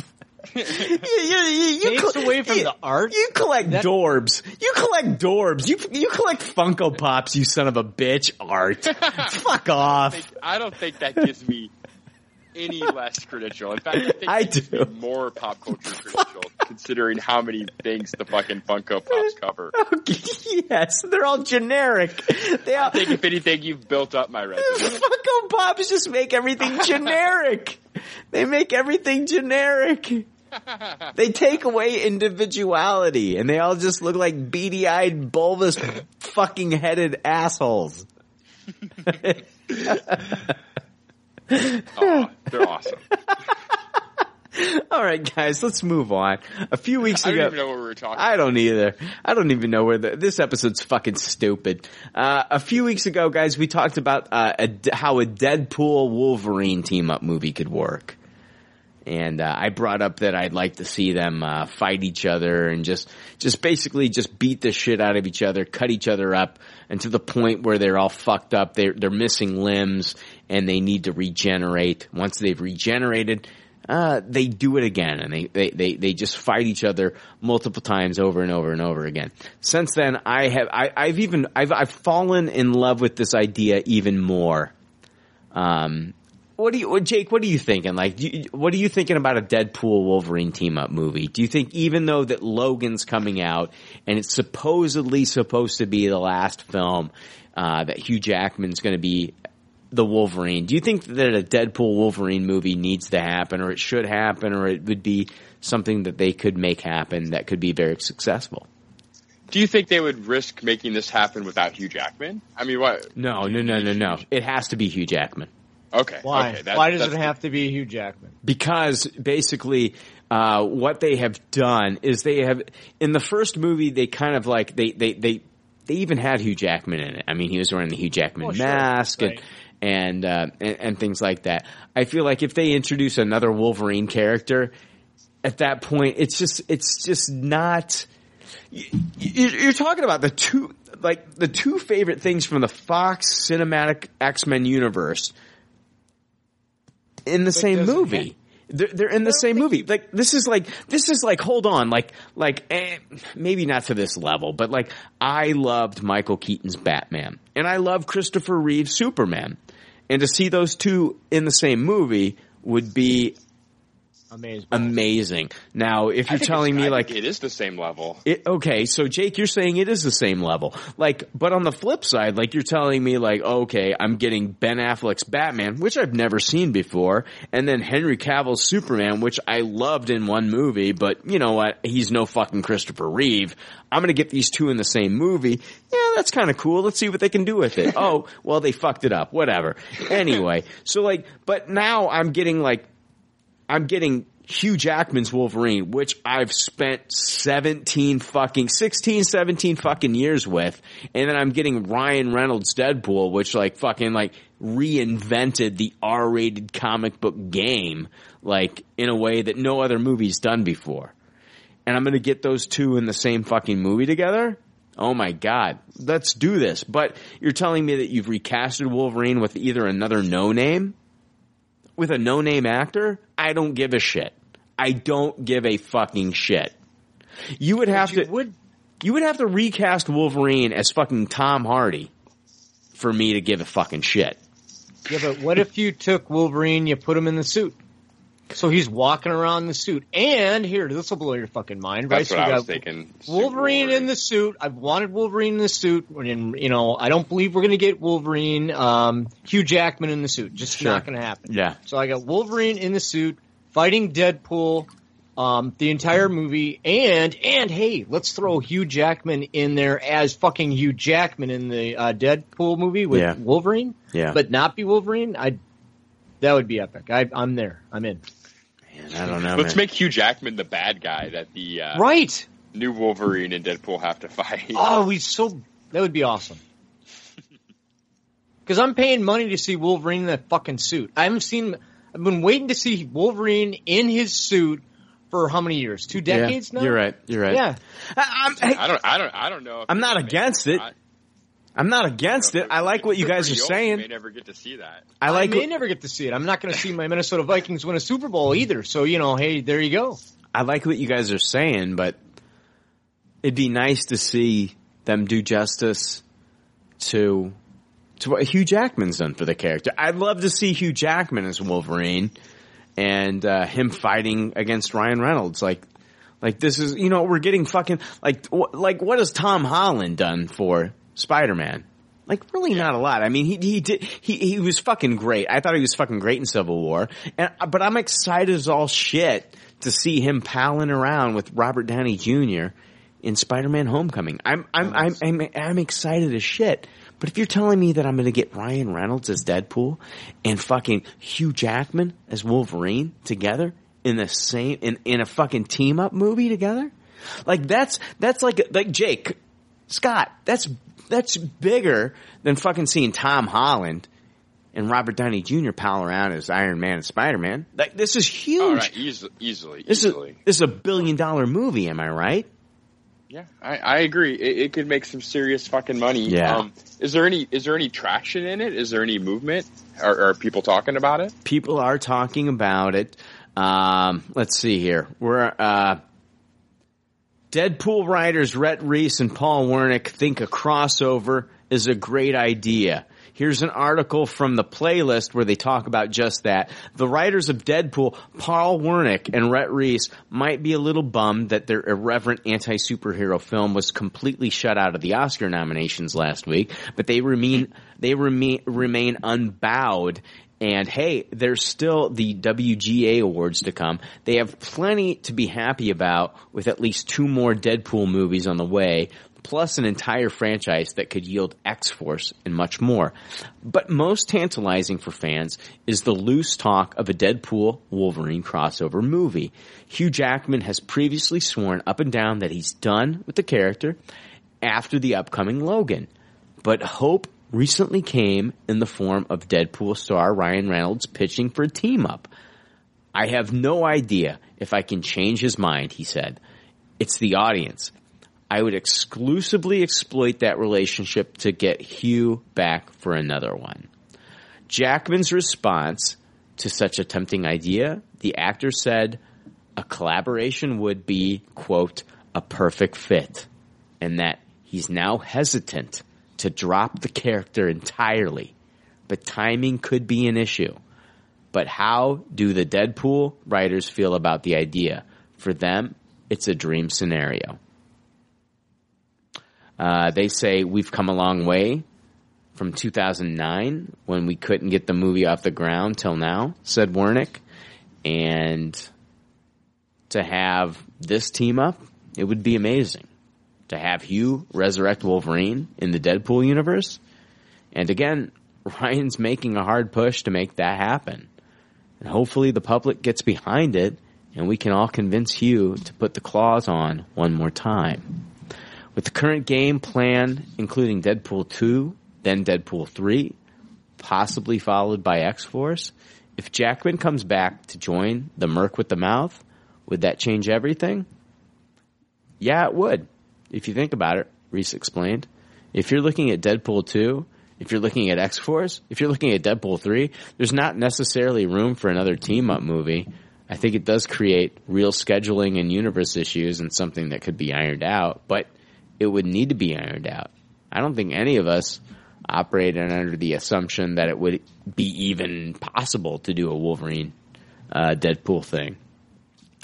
you, you, you, you Takes away from you- the art. You collect That- Dorbz. You collect Dorbz. You you collect Funko Pops. You son of a bitch. Art. fuck off. I don't think that gives me any less credential. In fact, I think I do. more pop culture credential, considering how many things the fucking Funko Pops cover. yes, they're all generic. They all, I think if anything, you've built up my resume. The Funko Pops just make everything generic. They make everything generic. They take away individuality and they all just look like beady eyed, bulbous, fucking headed assholes. Oh, they're awesome. All right, guys, let's move on. A few weeks ago, I don't even know what we were talking. I don't either. I don't even know where the, this episode's fucking stupid. Uh, a few weeks ago, guys, we talked about uh, a, how a Deadpool Wolverine team up movie could work. And uh, I brought up that I'd like to see them uh, fight each other and just, just basically just beat the shit out of each other, cut each other up, and to the point where they're all fucked up. They're they're missing limbs and they need to regenerate. Once they've regenerated, uh, they do it again and they, they, they, they just fight each other multiple times over and over and over again. Since then, I have, I, I've even, I've, I've fallen in love with this idea even more. Um, what do you, Jake? What are you thinking? Like, do you, what are you thinking about a Deadpool Wolverine team up movie? Do you think even though that Logan's coming out and it's supposedly supposed to be the last film, uh, that Hugh Jackman's going to be the Wolverine. Do you think that a Deadpool Wolverine movie needs to happen or it should happen or it would be something that they could make happen that could be very successful? Do you think they would risk making this happen without Hugh Jackman? I mean, what? No, no, no, no, no. It has to be Hugh Jackman. Okay. Why? Okay, that- Why does that's it have to be Hugh Jackman? because basically uh, what they have done is they have in the first movie they kind of like they they they they even had Hugh Jackman in it. I mean, he was wearing the Hugh Jackman Oh, sure. mask Right. and and, uh, and and things like that. I feel like if they introduce another Wolverine character at that point, it's just it's just not. you- You're talking about the two like the two favorite things from the Fox cinematic X Men universe in the same movie. They're, they're in the same movie. Like this is like this is like hold on, like like eh, maybe not to this level, but like I loved Michael Keaton's Batman and I love Christopher Reeve's Superman, and to see those two in the same movie would be Amazing. amazing. Now, if you're telling me I like it is the same level. it, okay, so Jake, you're saying it is the same level. Like, but on the flip side, like you're telling me like, okay, I'm getting Ben Affleck's Batman, which I've never seen before, and then Henry Cavill's Superman, which I loved in one movie, but you know what? He's no fucking Christopher Reeve. I'm gonna get these two in the same movie. Yeah, that's kind of cool. Let's see what they can do with it. oh, well, they fucked it up. Whatever. Anyway, so like, but now I'm getting like I'm getting Hugh Jackman's Wolverine, which I've spent 17 fucking, 16, 17 fucking years with. And then I'm getting Ryan Reynolds Deadpool, which like fucking like reinvented the R-rated comic book game, like in a way that no other movie's done before. And I'm gonna get those two in the same fucking movie together? Oh my god. Let's do this. But you're telling me that you've recasted Wolverine with either another no name? With a no name actor, I don't give a shit. I don't give a fucking shit. You would have you to would- you would have to recast Wolverine as fucking Tom Hardy for me to give a fucking shit. Yeah, but what if you took Wolverine, you put him in the suit? So he's walking around in the suit. And here, this will blow your fucking mind, right? That's so what you I was got thinking. Wolverine in the suit. I've wanted Wolverine in the suit. And, you know, I don't believe we're going to get Wolverine, um, Hugh Jackman in the suit. Just Sure. not going to happen. Yeah. So I got Wolverine in the suit fighting Deadpool, um, the entire movie, and and hey, let's throw Hugh Jackman in there as fucking Hugh Jackman in the uh, Deadpool movie with Yeah. Wolverine, Yeah. but not be Wolverine. I that would be epic. I, I'm there. I'm in. Man, I don't know. Let's man. make Hugh Jackman the bad guy that the uh, Right. new Wolverine and Deadpool have to fight. Oh, we so that would be awesome. Because I'm paying money to see Wolverine in that fucking suit. I haven't seen. I've been waiting to see Wolverine in his suit for how many years? Two Yeah, decades now. You're right. You're right. Yeah. I, I'm, hey, I don't. I don't. I don't know. If I'm not against it. I- I'm not against it. I like what you guys are Good for You may saying. never get to see that. I like I may what- never get to see it. I'm not going to see my Minnesota Vikings win a Super Bowl either. So you know, hey, there you go. I like what you guys are saying, but it'd be nice to see them do justice to to what Hugh Jackman's done for the character. I'd love to see Hugh Jackman as Wolverine and uh, him fighting against Ryan Reynolds. Like, like this is you know we're getting fucking like like what has Tom Holland done for Spider Man? Like really not a lot. I mean, he he did he he was fucking great. I thought he was fucking great in Civil War, and but I'm excited as all shit to see him palling around with Robert Downey Jr. in Spider-Man: Homecoming. I'm I'm I'm I'm, I'm excited as shit. But if you're telling me that I'm going to get Ryan Reynolds as Deadpool and fucking Hugh Jackman as Wolverine together in the same in in a fucking team up movie together, like that's that's like like Jake Scott. That's that's bigger than fucking seeing Tom Holland and Robert Downey Jr. pal around as Iron Man and Spider Man. Like this is huge. All right, easily, easily, This is this is a billion dollar movie. Am I right? Yeah, I, I agree. It, it could make some serious fucking money. Yeah. Um, is there any is there any traction in it? Is there any movement? Are, are people talking about it? People are talking about it. Um, let's see here. We're uh, Deadpool writers Rhett Reese and Paul Wernick think a crossover is a great idea. Here's an article from the playlist where they talk about just that. The writers of Deadpool, Paul Wernick and Rhett Reese, might be a little bummed that their irreverent anti-superhero film was completely shut out of the Oscar nominations last week, but they remain, they remain, remain unbowed and hey, there's still the WGA awards to come. They have plenty to be happy about with at least two more Deadpool movies on the way, plus an entire franchise that could yield X-Force and much more. But most tantalizing for fans is the loose talk of a Deadpool Wolverine crossover movie. Hugh Jackman has previously sworn up and down that he's done with the character after the upcoming Logan. But hope recently came in the form of Deadpool star Ryan Reynolds pitching for a team up. I have no idea if I can change his mind, he said. It's the audience. I would exclusively exploit that relationship to get Hugh back for another one. Jackman's response to such a tempting idea, the actor said a collaboration would be, quote, a perfect fit, and that he's now hesitant to drop the character entirely, but timing could be an issue. But how do the Deadpool writers feel about the idea? For them, it's a dream scenario. Uh, they say we've come a long way from 2009 when we couldn't get the movie off the ground till now, said Wernick. And to have this team up, it would be amazing. To have Hugh resurrect Wolverine in the Deadpool universe. And again, Ryan's making a hard push to make that happen. And hopefully the public gets behind it and we can all convince Hugh to put the claws on one more time. With the current game plan, including Deadpool 2, then Deadpool 3, possibly followed by X-Force, if Jackman comes back to join the Merc with the Mouth, would that change everything? Yeah, it would. If you think about it, Reese explained. If you're looking at Deadpool 2, if you're looking at X-Force, if you're looking at Deadpool 3, there's not necessarily room for another team up movie. I think it does create real scheduling and universe issues and something that could be ironed out, but it would need to be ironed out. I don't think any of us operated under the assumption that it would be even possible to do a Wolverine uh, Deadpool thing.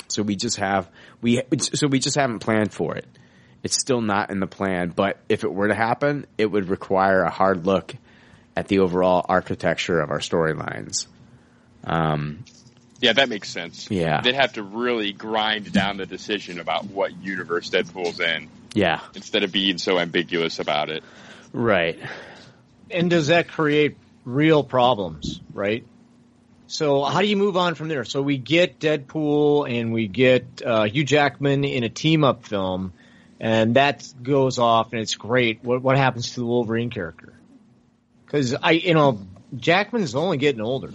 So we just have we so we just haven't planned for it. It's still not in the plan, but if it were to happen, it would require a hard look at the overall architecture of our storylines. Um, Yeah, that makes sense. Yeah. They'd have to really grind down the decision about what universe Deadpool's in yeah, instead of being so ambiguous about it. right. And does that create real problems, right? So how do you move on from there? So we get Deadpool and we get uh, Hugh Jackman in a team up film, and that goes off and it's great. What what happens to the Wolverine character? Because I, you know, Jackman's only getting older,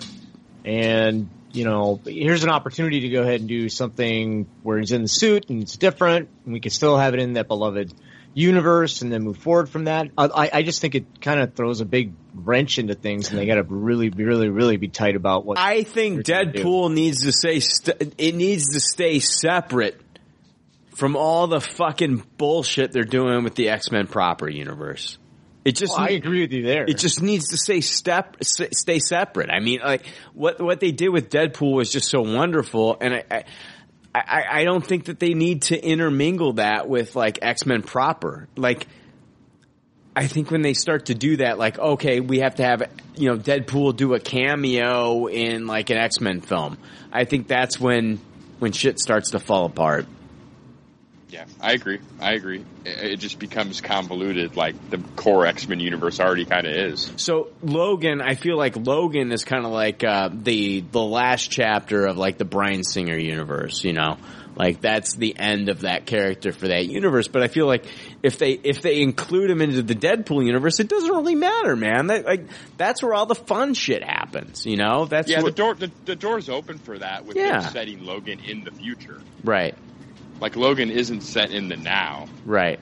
and you know, here's an opportunity to go ahead and do something where he's in the suit and it's different, and we can still have it in that beloved universe and then move forward from that. I, I just think it kind of throws a big wrench into things, and they got to really, really, really be tight about what. I think they're gonna do. Deadpool needs to say st- it needs to stay separate from all the fucking bullshit they're doing with the X Men proper universe. It just Well, I agree with you there. It just needs to stay step stay separate. I mean, like what what they did with Deadpool was just so wonderful, and I. I I, I don't think that they need to intermingle that with like X Men proper. Like, I think when they start to do that, like, okay, we have to have, you know, Deadpool do a cameo in like an X Men film. I think that's when, when shit starts to fall apart. Yeah, I agree. I agree. It just becomes convoluted, like the core X Men universe already kind of is. So Logan, I feel like Logan is kind of like uh, the the last chapter of like the Bryan Singer universe. You know, like that's the end of that character for that universe. But I feel like if they if they include him into the Deadpool universe, it doesn't really matter, man. That like that's where all the fun shit happens. You know, that's yeah, the door the, the door's open for that with Yeah. them setting Logan in the future. right, Like Logan isn't set in the now, right.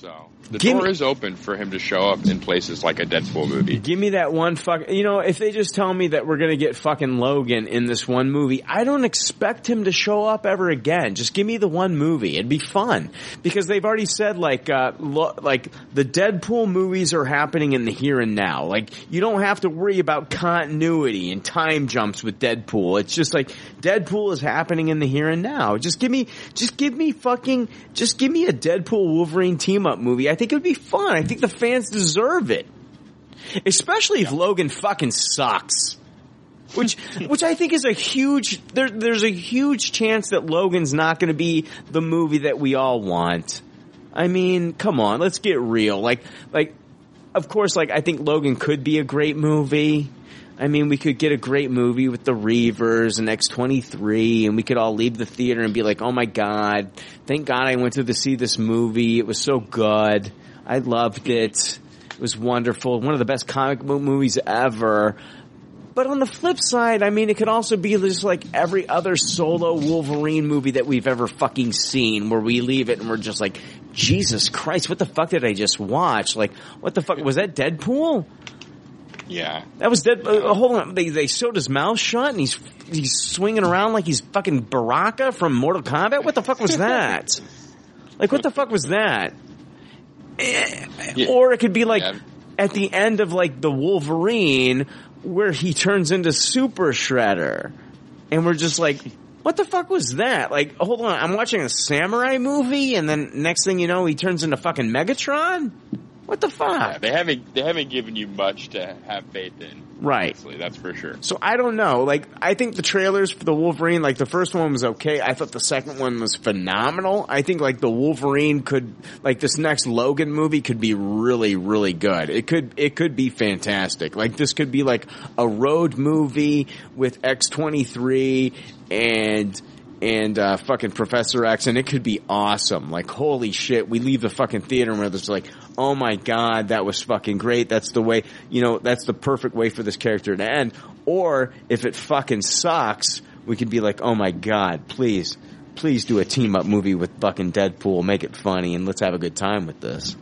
So the Give door me- is open for him to show up in places like a Deadpool movie. Give me that one fuck. You know, if they just tell me that we're gonna get fucking Logan in this one movie, I don't expect him to show up ever again. Just give me the one movie. It'd be fun because they've already said like, uh, lo- like the Deadpool movies are happening in the here and now. Like you don't have to worry about continuity and time jumps with Deadpool. It's just like Deadpool is happening in the here and now. Just give me, just give me fucking, just give me a Deadpool Wolverine team up movie. I think it would be fun. I think the fans deserve it. Especially if Logan fucking sucks. Which, which I think is a huge, there, there's a huge chance that Logan's not gonna be the movie that we all want. I mean, come on, let's get real. Like, like, of course, like, I think Logan could be a great movie. I mean, we could get a great movie with the Reavers and X23 and we could all leave the theater and be like, oh my god, thank god I went to see this movie. It was so good. I loved it. It was wonderful. One of the best comic book movies ever. But on the flip side, I mean, it could also be just like every other solo Wolverine movie that we've ever fucking seen where we leave it and we're just like, Jesus Christ, what the fuck did I just watch? Like, what the fuck, was that Deadpool? Yeah. That was dead. Uh, hold on, they they sewed his mouth shut, and he's he's swinging around like he's fucking Baraka from Mortal Kombat. What the fuck was that? like, what the fuck was that? Eh, Or it could be like at the end of like the Wolverine, where he turns into Super Shredder, and we're just like. What the fuck was that? Like, hold on, I'm watching a samurai movie, and then next thing you know, he turns into fucking Megatron. What the fuck? Yeah, they haven't they haven't given you much to have faith in. Right. Honestly, that's for sure. So I don't know. Like I think the trailers for the Wolverine, like the first one was okay. I thought the second one was phenomenal. I think like the Wolverine could, like this next Logan movie could be really, really good. It could, it could be fantastic. Like this could be like a road movie with X twenty three and and uh, fucking Professor X, and it could be awesome. Like, holy shit, we leave the fucking theater and we're just like, oh my god, that was fucking great. That's the way, you know, that's the perfect way for this character to end. Or if it fucking sucks, we could be like, oh my god, please, please do a team up movie with fucking Deadpool, make it funny, and let's have a good time with this.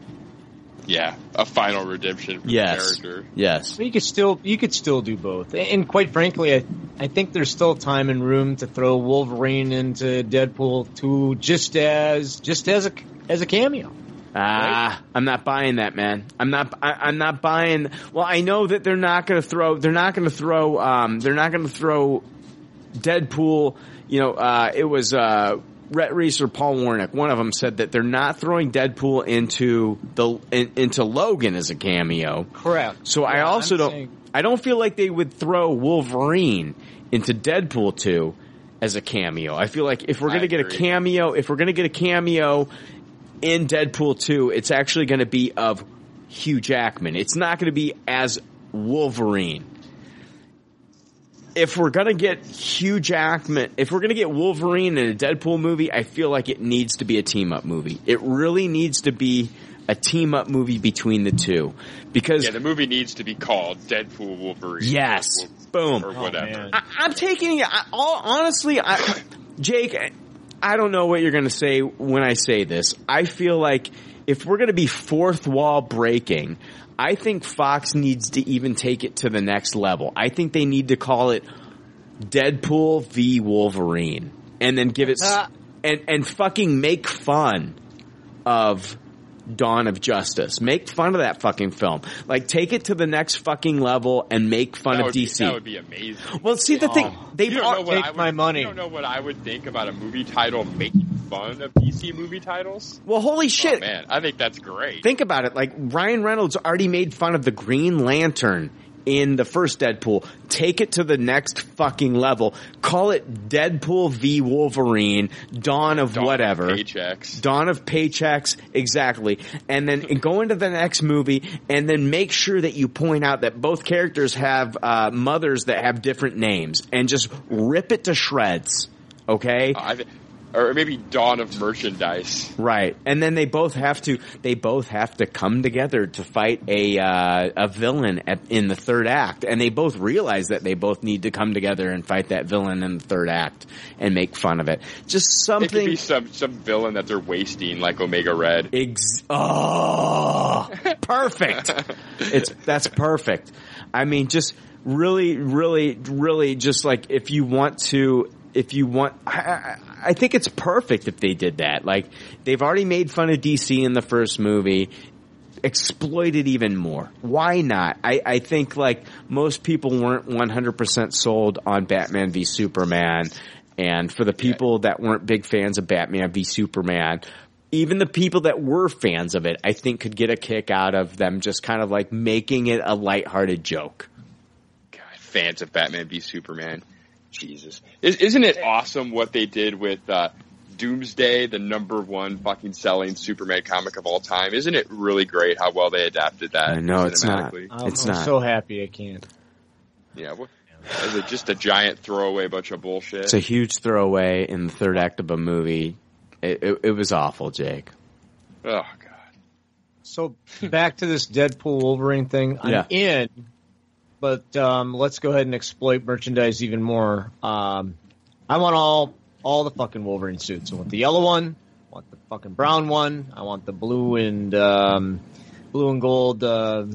Yeah, a final redemption for Yes. the character. Yes. You could still you could still do both, and quite frankly, I I think there's still time and room to throw Wolverine into Deadpool two just as just as a as a cameo. Ah, I'm not buying that, man. I'm not. I, I'm not buying. Well, I know that they're not going to throw. They're not going to throw. Um, they're not going to throw Deadpool. You know, uh, it was uh, Rhett Reese or Paul Wernick. One of them said that they're not throwing Deadpool into the in, into Logan as a cameo. Correct. So I also I'm don't. saying- I don't feel like they would throw Wolverine into Deadpool two as a cameo. I feel like if we're going to get a cameo, if we're going to get a cameo in Deadpool 2, it's actually going to be of Hugh Jackman. It's not going to be as Wolverine. If we're going to get Hugh Jackman, if we're going to get Wolverine in a Deadpool movie, I feel like it needs to be a team up movie. It really needs to be a team up movie between the two. Because Yeah, the movie needs to be called Deadpool Wolverine. Yes. Boom. Or oh, whatever. I, I'm taking it. I, all, honestly, I, Jake, I don't know what you're going to say when I say this. I feel like if we're going to be fourth wall breaking, I think Fox needs to even take it to the next level. I think they need to call it Deadpool v Wolverine, and then give it s- Ah. and and fucking make fun of Dawn of Justice. Make fun of that fucking film. Like take it to the next fucking level and make fun that of would Be, DC. that would be amazing. well, see the thing, they've don't al- know what I would, money. You don't know what I would think about a movie title making fun of DC movie titles. well, holy shit. Oh, man, I think that's great. Think about it. Like Ryan Reynolds already made fun of the Green Lantern in the first Deadpool. Take it to the next fucking level. Call it Deadpool v Wolverine, Dawn of Dawn of whatever. Paychecks. Dawn of Paychecks, exactly. And then go into the next movie and then make sure that you point out that both characters have uh, mothers that have different names and just rip it to shreds. Okay? Uh, or maybe Dawn of Merchandise. Right, and then they both have to they both have to come together to fight a uh, a villain at, in the third act, and they both realize that they both need to come together and fight that villain in the third act and make fun of it. Just It something. could be some some villain that they're wasting, like Omega Red. Ex- oh, perfect. it's that's perfect. I mean, just really, really, really, just like if you want to, if you want, I, I, think it's perfect if they did that. Like they've already made fun of DC in the first movie. Exploit it even more. Why not? I, I think like most people weren't 100% sold on Batman v Superman. And for the people that weren't big fans of Batman v Superman, even the people that were fans of it, I think could get a kick out of them just kind of like making it a lighthearted joke. God, fans of Batman v Superman. Jesus, Is, isn't it awesome what they did with uh, Doomsday, the number one fucking selling Superman comic of all time? Isn't it really great how well they adapted that? No, it's not. I'm, It's I'm not. so happy I can't. Yeah, what, is it just a giant throwaway bunch of bullshit? It's a huge throwaway in the third act of a movie. It, it, it was awful, Jake. oh God. So back to this Deadpool Wolverine thing. I'm Yeah. in, but um, let's go ahead and exploit merchandise even more. Um, I want all all the fucking Wolverine suits. I want the yellow one. I want the fucking brown one. I want the blue and um, blue and gold. Uh,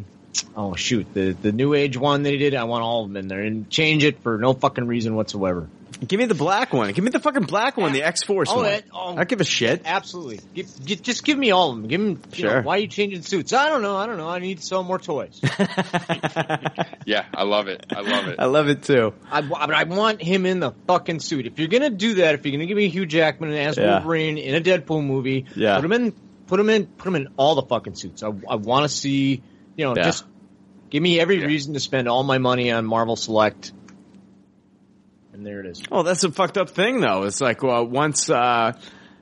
oh shoot, the the new age one they did. I want all of them in there and change it for no fucking reason whatsoever. Give me the black one. Give me the fucking black one, the X Force Oh, one. it- oh. I don't give a shit. Absolutely. Give, gi- just give me all of them. Give them. Sure. know, why are you changing suits? I don't know. I don't know. I need to sell more toys. yeah, I love it. I love it. I love it too. I, wa- but I want him in the fucking suit. If you're gonna do that, if you're gonna give me Hugh Jackman as Yeah. Wolverine in a Deadpool movie, Yeah. put him in, put him in, put him in all the fucking suits. I, I want to see, you know, Yeah. just give me every reason to spend all my money on Marvel Select. And there it is. Oh, that's a fucked up thing though. It's like, well, once, uh,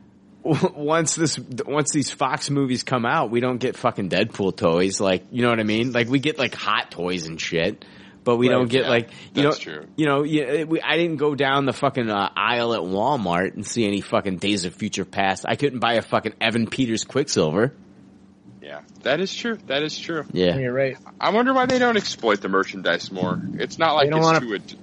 once this, once these Fox movies come out, we don't get fucking Deadpool toys. Like, you know what I mean? Like, we get like hot toys and shit. But we Right, don't get yeah, like you that's know true. you know yeah, we, I didn't go down the fucking uh, aisle at Walmart and see any fucking Days of Future Past. I couldn't buy a fucking Evan Peters Quicksilver. Yeah, that is true. That is true. Yeah. You're right. I wonder why they don't exploit the merchandise more. It's not like They don't it's wanna- too. Ad-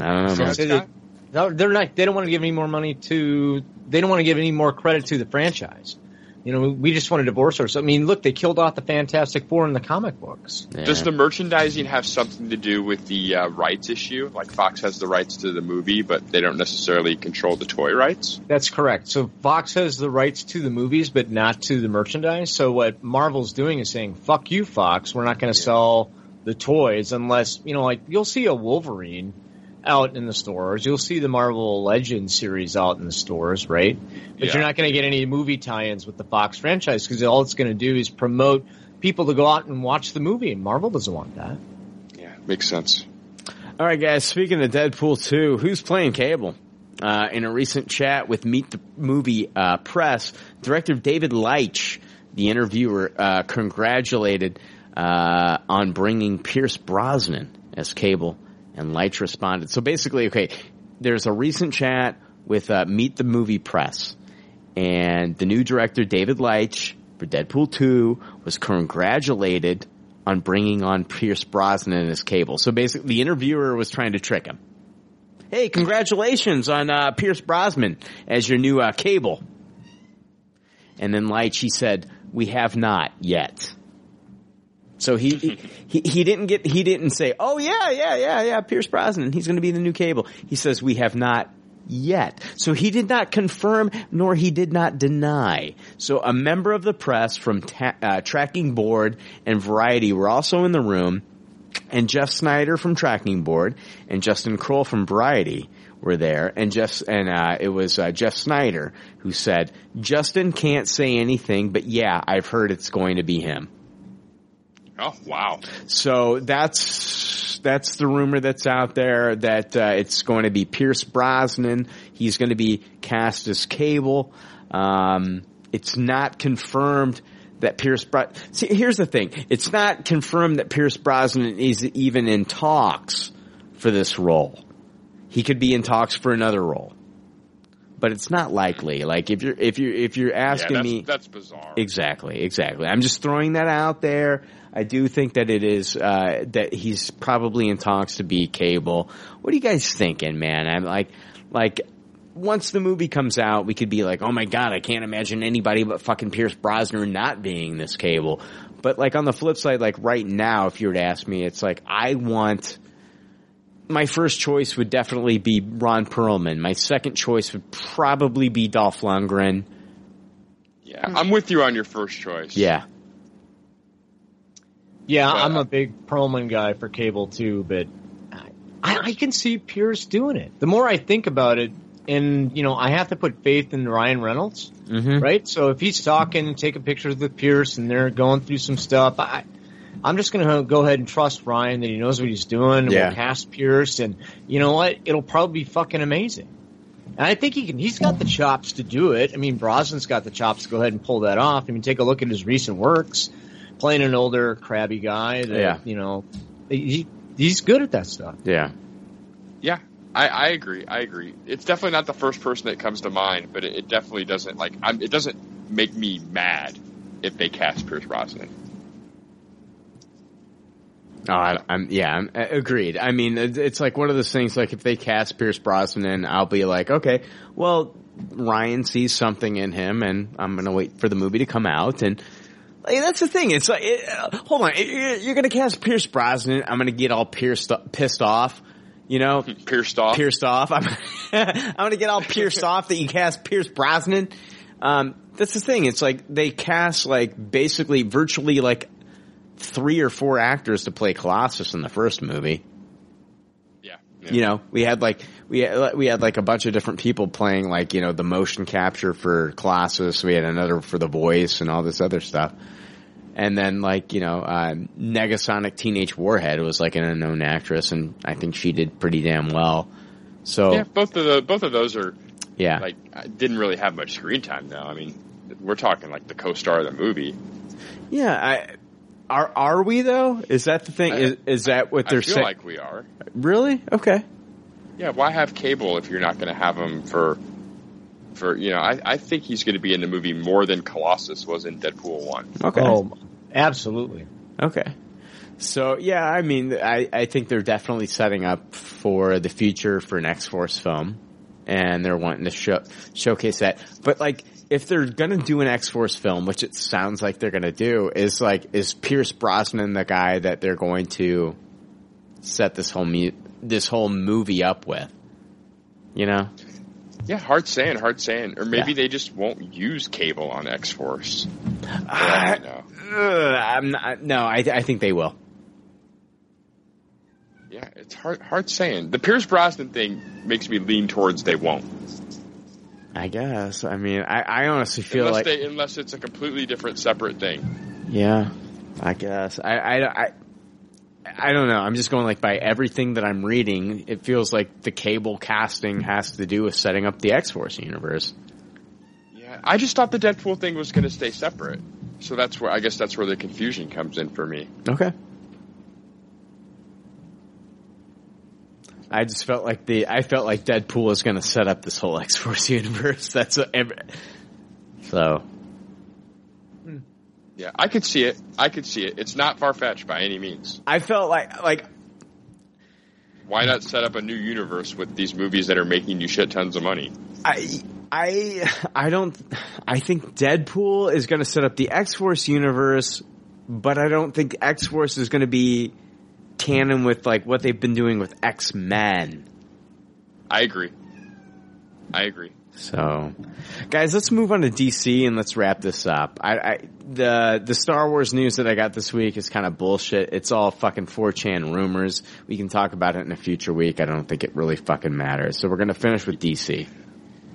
I don't know. So man. it's Say not- that- no, they're not. They don't want to give any more money to. They don't want to give any more credit to the franchise. You know, we just want to divorce ourselves. I mean, look, they killed off the Fantastic Four in the comic books. Does the merchandising have something to do with the uh, rights issue? Like Fox has the rights to the movie, but they don't necessarily control the toy rights. That's correct. So Fox has the rights to the movies, but not to the merchandise. So what Marvel's doing is saying, "Fuck you, Fox. We're not going to sell the toys unless you know, like you'll see a Wolverine out in the stores. You'll see the Marvel Legends series out in the stores, right? But Yeah. you're not going to get any movie tie-ins with the Fox franchise because all it's going to do is promote people to go out and watch the movie, and Marvel doesn't want that. Yeah, makes sense. All right, guys. Speaking of Deadpool 2, who's playing Cable? Uh, in a recent chat with Meet the Movie uh, Press, director David Leitch, the interviewer, uh, congratulated uh, on bringing Pierce Brosnan as Cable, and Leitch responded. So basically, okay, there's a recent chat with uh, Meet the Movie Press, and the new director David Leitch for Deadpool 2 was congratulated on bringing on Pierce Brosnan as Cable. So basically, the interviewer was trying to trick him. Hey, congratulations on uh, Pierce Brosnan as your new uh, Cable. And then Leitch, he said, "We have not yet." So he, he he didn't get he didn't say, "Oh yeah, yeah, yeah, yeah, Pierce Brosnan, he's going to be the new Cable." He says, "We have not yet." So he did not confirm nor he did not deny. So a member of the press from ta- uh, Tracking Board and Variety were also in the room, and Jeff Sneider from Tracking Board and Justin Kroll from Variety were there, and Jeff and uh, it was uh, Jeff Sneider who said, "Justin can't say anything, but yeah, I've heard it's going to be him." Oh wow! So that's that's the rumor that's out there that uh, it's going to be Pierce Brosnan. He's going to be cast as Cable. Um, it's not confirmed that Pierce. Bro- See, here's the thing: it's not confirmed that Pierce Brosnan is even in talks for this role. He could be in talks for another role. but it's not likely. Like if you're if you're if you're asking yeah, that's, me, that's bizarre. Exactly, exactly. I'm just throwing that out there. I do think that it is uh, that he's probably in talks to be cable. What are you guys thinking, man? I'm like, like once the movie comes out, we could be like, oh my god, I can't imagine anybody but fucking Pierce Brosnan not being this cable. But like on the flip side, like right now, if you were to ask me, it's like I want. My first choice would definitely be Ron Perlman. My second choice would probably be Dolph Lundgren. Yeah, I'm with you on your first choice. Yeah. Yeah, I'm a big Perlman guy for cable too, but I, I can see Pierce doing it. The more I think about it, and you know, I have to put faith in Ryan Reynolds, Mhm. right? So if he's talking, and taking pictures with Pierce, and they're going through some stuff, I, I'm just going to go ahead and trust Ryan that he knows what he's doing. And Yeah. We'll cast Pierce, and you know what? It'll probably be fucking amazing. And I think he can. He's got the chops to do it. I mean, Brosnan's got the chops to go ahead and pull that off. I mean, take a look at his recent works, playing an older, crabby guy. That, Yeah. you know, he, he's good at that stuff. Yeah. Yeah, I, I agree. I agree. It's definitely not the first person that comes to mind, but it, it definitely doesn't like. I'm, it doesn't make me mad if they cast Pierce Brosnan. Oh, I, I'm yeah, I'm uh, agreed. I mean, it- it's like one of those things. Like if they cast Pierce Brosnan, I'll be like, okay, well, Ryan sees something in him, and I'm gonna wait for the movie to come out. And like, that's the thing. It's like, it, uh, hold on, you're, you're gonna cast Pierce Brosnan. I'm gonna get all pierced, pissed off. You know, pierced off. Pierced off. I'm, I'm gonna get all pierced off that you cast Pierce Brosnan. Um, that's the thing. It's like they cast like basically virtually like three or four actors to play Colossus in the first movie. Yeah. You know, we had like we had, we had like a bunch of different people playing like you know the motion capture for Colossus. We had another for the voice and all this other stuff. And then like you know, uh, Negasonic Teenage Warhead was like an unknown actress, and I think she did pretty damn well. So Yeah, both of the both of those are yeah, like I didn't really have much screen time though. I mean, we're talking like the co-star of the movie. yeah. I, are are we though? Is that the thing? Is, is that what they're I feel saying? like we are. really? Okay. Yeah, why have cable if you're not going to have him for for you know? I, I think he's going to be in the movie more than Colossus was in Deadpool one. Okay. Oh, absolutely. Okay. So yeah, I mean, I, I think they're definitely setting up for the future for an X Force film, and they're wanting to show, showcase that. But like, if they're gonna do an X Force film, which it sounds like they're gonna do, is like, is Pierce Brosnan the guy that they're going to set this whole mu- this whole movie up with? You know? Yeah, hard saying, hard saying, or maybe Yeah. they just won't use cable on X Force. I, I'm not, no, I, I think they will. Yeah, it's hard hard saying. The Pierce Brosnan thing makes me lean towards they won't. I guess. I mean, I, I honestly feel unless like they unless it's a completely different separate thing. Yeah, I guess. I, I, I, I don't know. I'm just going like by everything that I'm reading, it feels like the cable casting has to do with setting up the X Force universe. Yeah, I just thought the Deadpool thing was going to stay separate. So that's where I guess that's where the confusion comes in for me. Okay. I just felt like the I felt like Deadpool was going to set up this whole X Force universe. That's what every, so. Yeah, I could see it. I could see it. It's not far fetched by any means. I felt like like Why not set up a new universe with these movies that are making you shit tons of money? I I I don't I think Deadpool is going to set up the X-Force universe, but I don't think X-Force is going to be canon with like what they've been doing with X-Men. I agree. I agree. So, guys, let's move on to DC and let's wrap this up. I, I the the Star Wars news that I got this week is kind of bullshit. It's all fucking 4chan rumors. We can talk about it in a future week. I don't think it really fucking matters. So we're gonna finish with DC.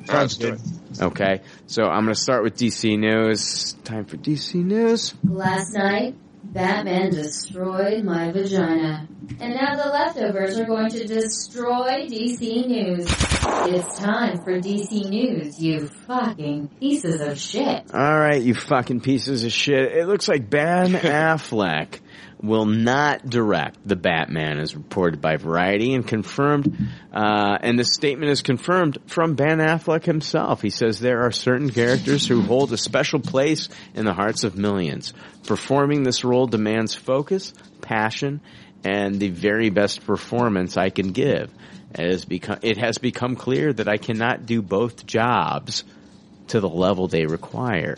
Sounds good. Okay, so I'm gonna start with DC news. Time for DC news. Last night, Batman destroyed my vagina. And now the leftovers are going to destroy DC News. It's time for DC News, you fucking pieces of shit. All right, you fucking pieces of shit. It looks like Ben Affleck will not direct the Batman, as reported by Variety and confirmed. Uh, and the statement is confirmed from Ben Affleck himself. He says there are certain characters who hold a special place in the hearts of millions. Performing this role demands focus, passion, and the very best performance I can give. It has become, it has become clear that I cannot do both jobs to the level they require.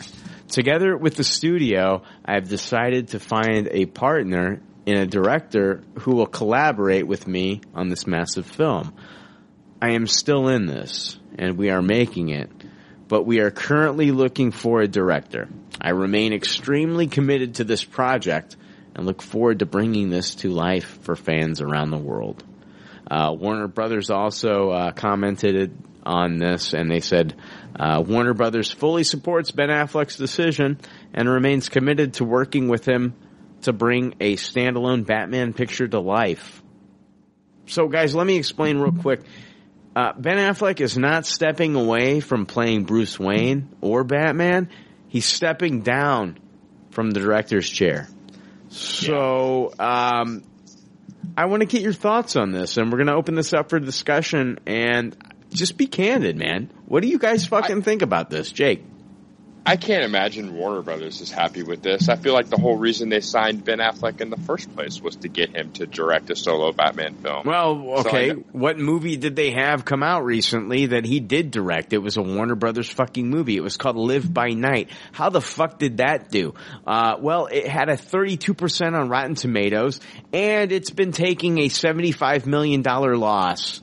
Together with the studio, I have decided to find a partner in a director who will collaborate with me on this massive film. I am still in this, and we are making it, but we are currently looking for a director. I remain extremely committed to this project and look forward to bringing this to life for fans around the world. Uh, Warner Brothers also uh, commented on this, and they said uh, Warner Brothers fully supports Ben Affleck's decision and remains committed to working with him to bring a standalone Batman picture to life. So, guys, let me explain real quick. Uh, ben Affleck is not stepping away from playing Bruce Wayne or Batman. He's stepping down from the director's chair. So, um, I want to get your thoughts on this, and we're going to open this up for discussion. And just be candid, man. What do you guys fucking I, think about this, Jake? I can't imagine Warner Brothers is happy with this. I feel like the whole reason they signed Ben Affleck in the first place was to get him to direct a solo Batman film. Well, okay. So what movie did they have come out recently that he did direct? It was a Warner Brothers fucking movie. It was called Live by Night. How the fuck did that do? Uh, well, it had a 32% on Rotten Tomatoes and it's been taking a $75 million loss.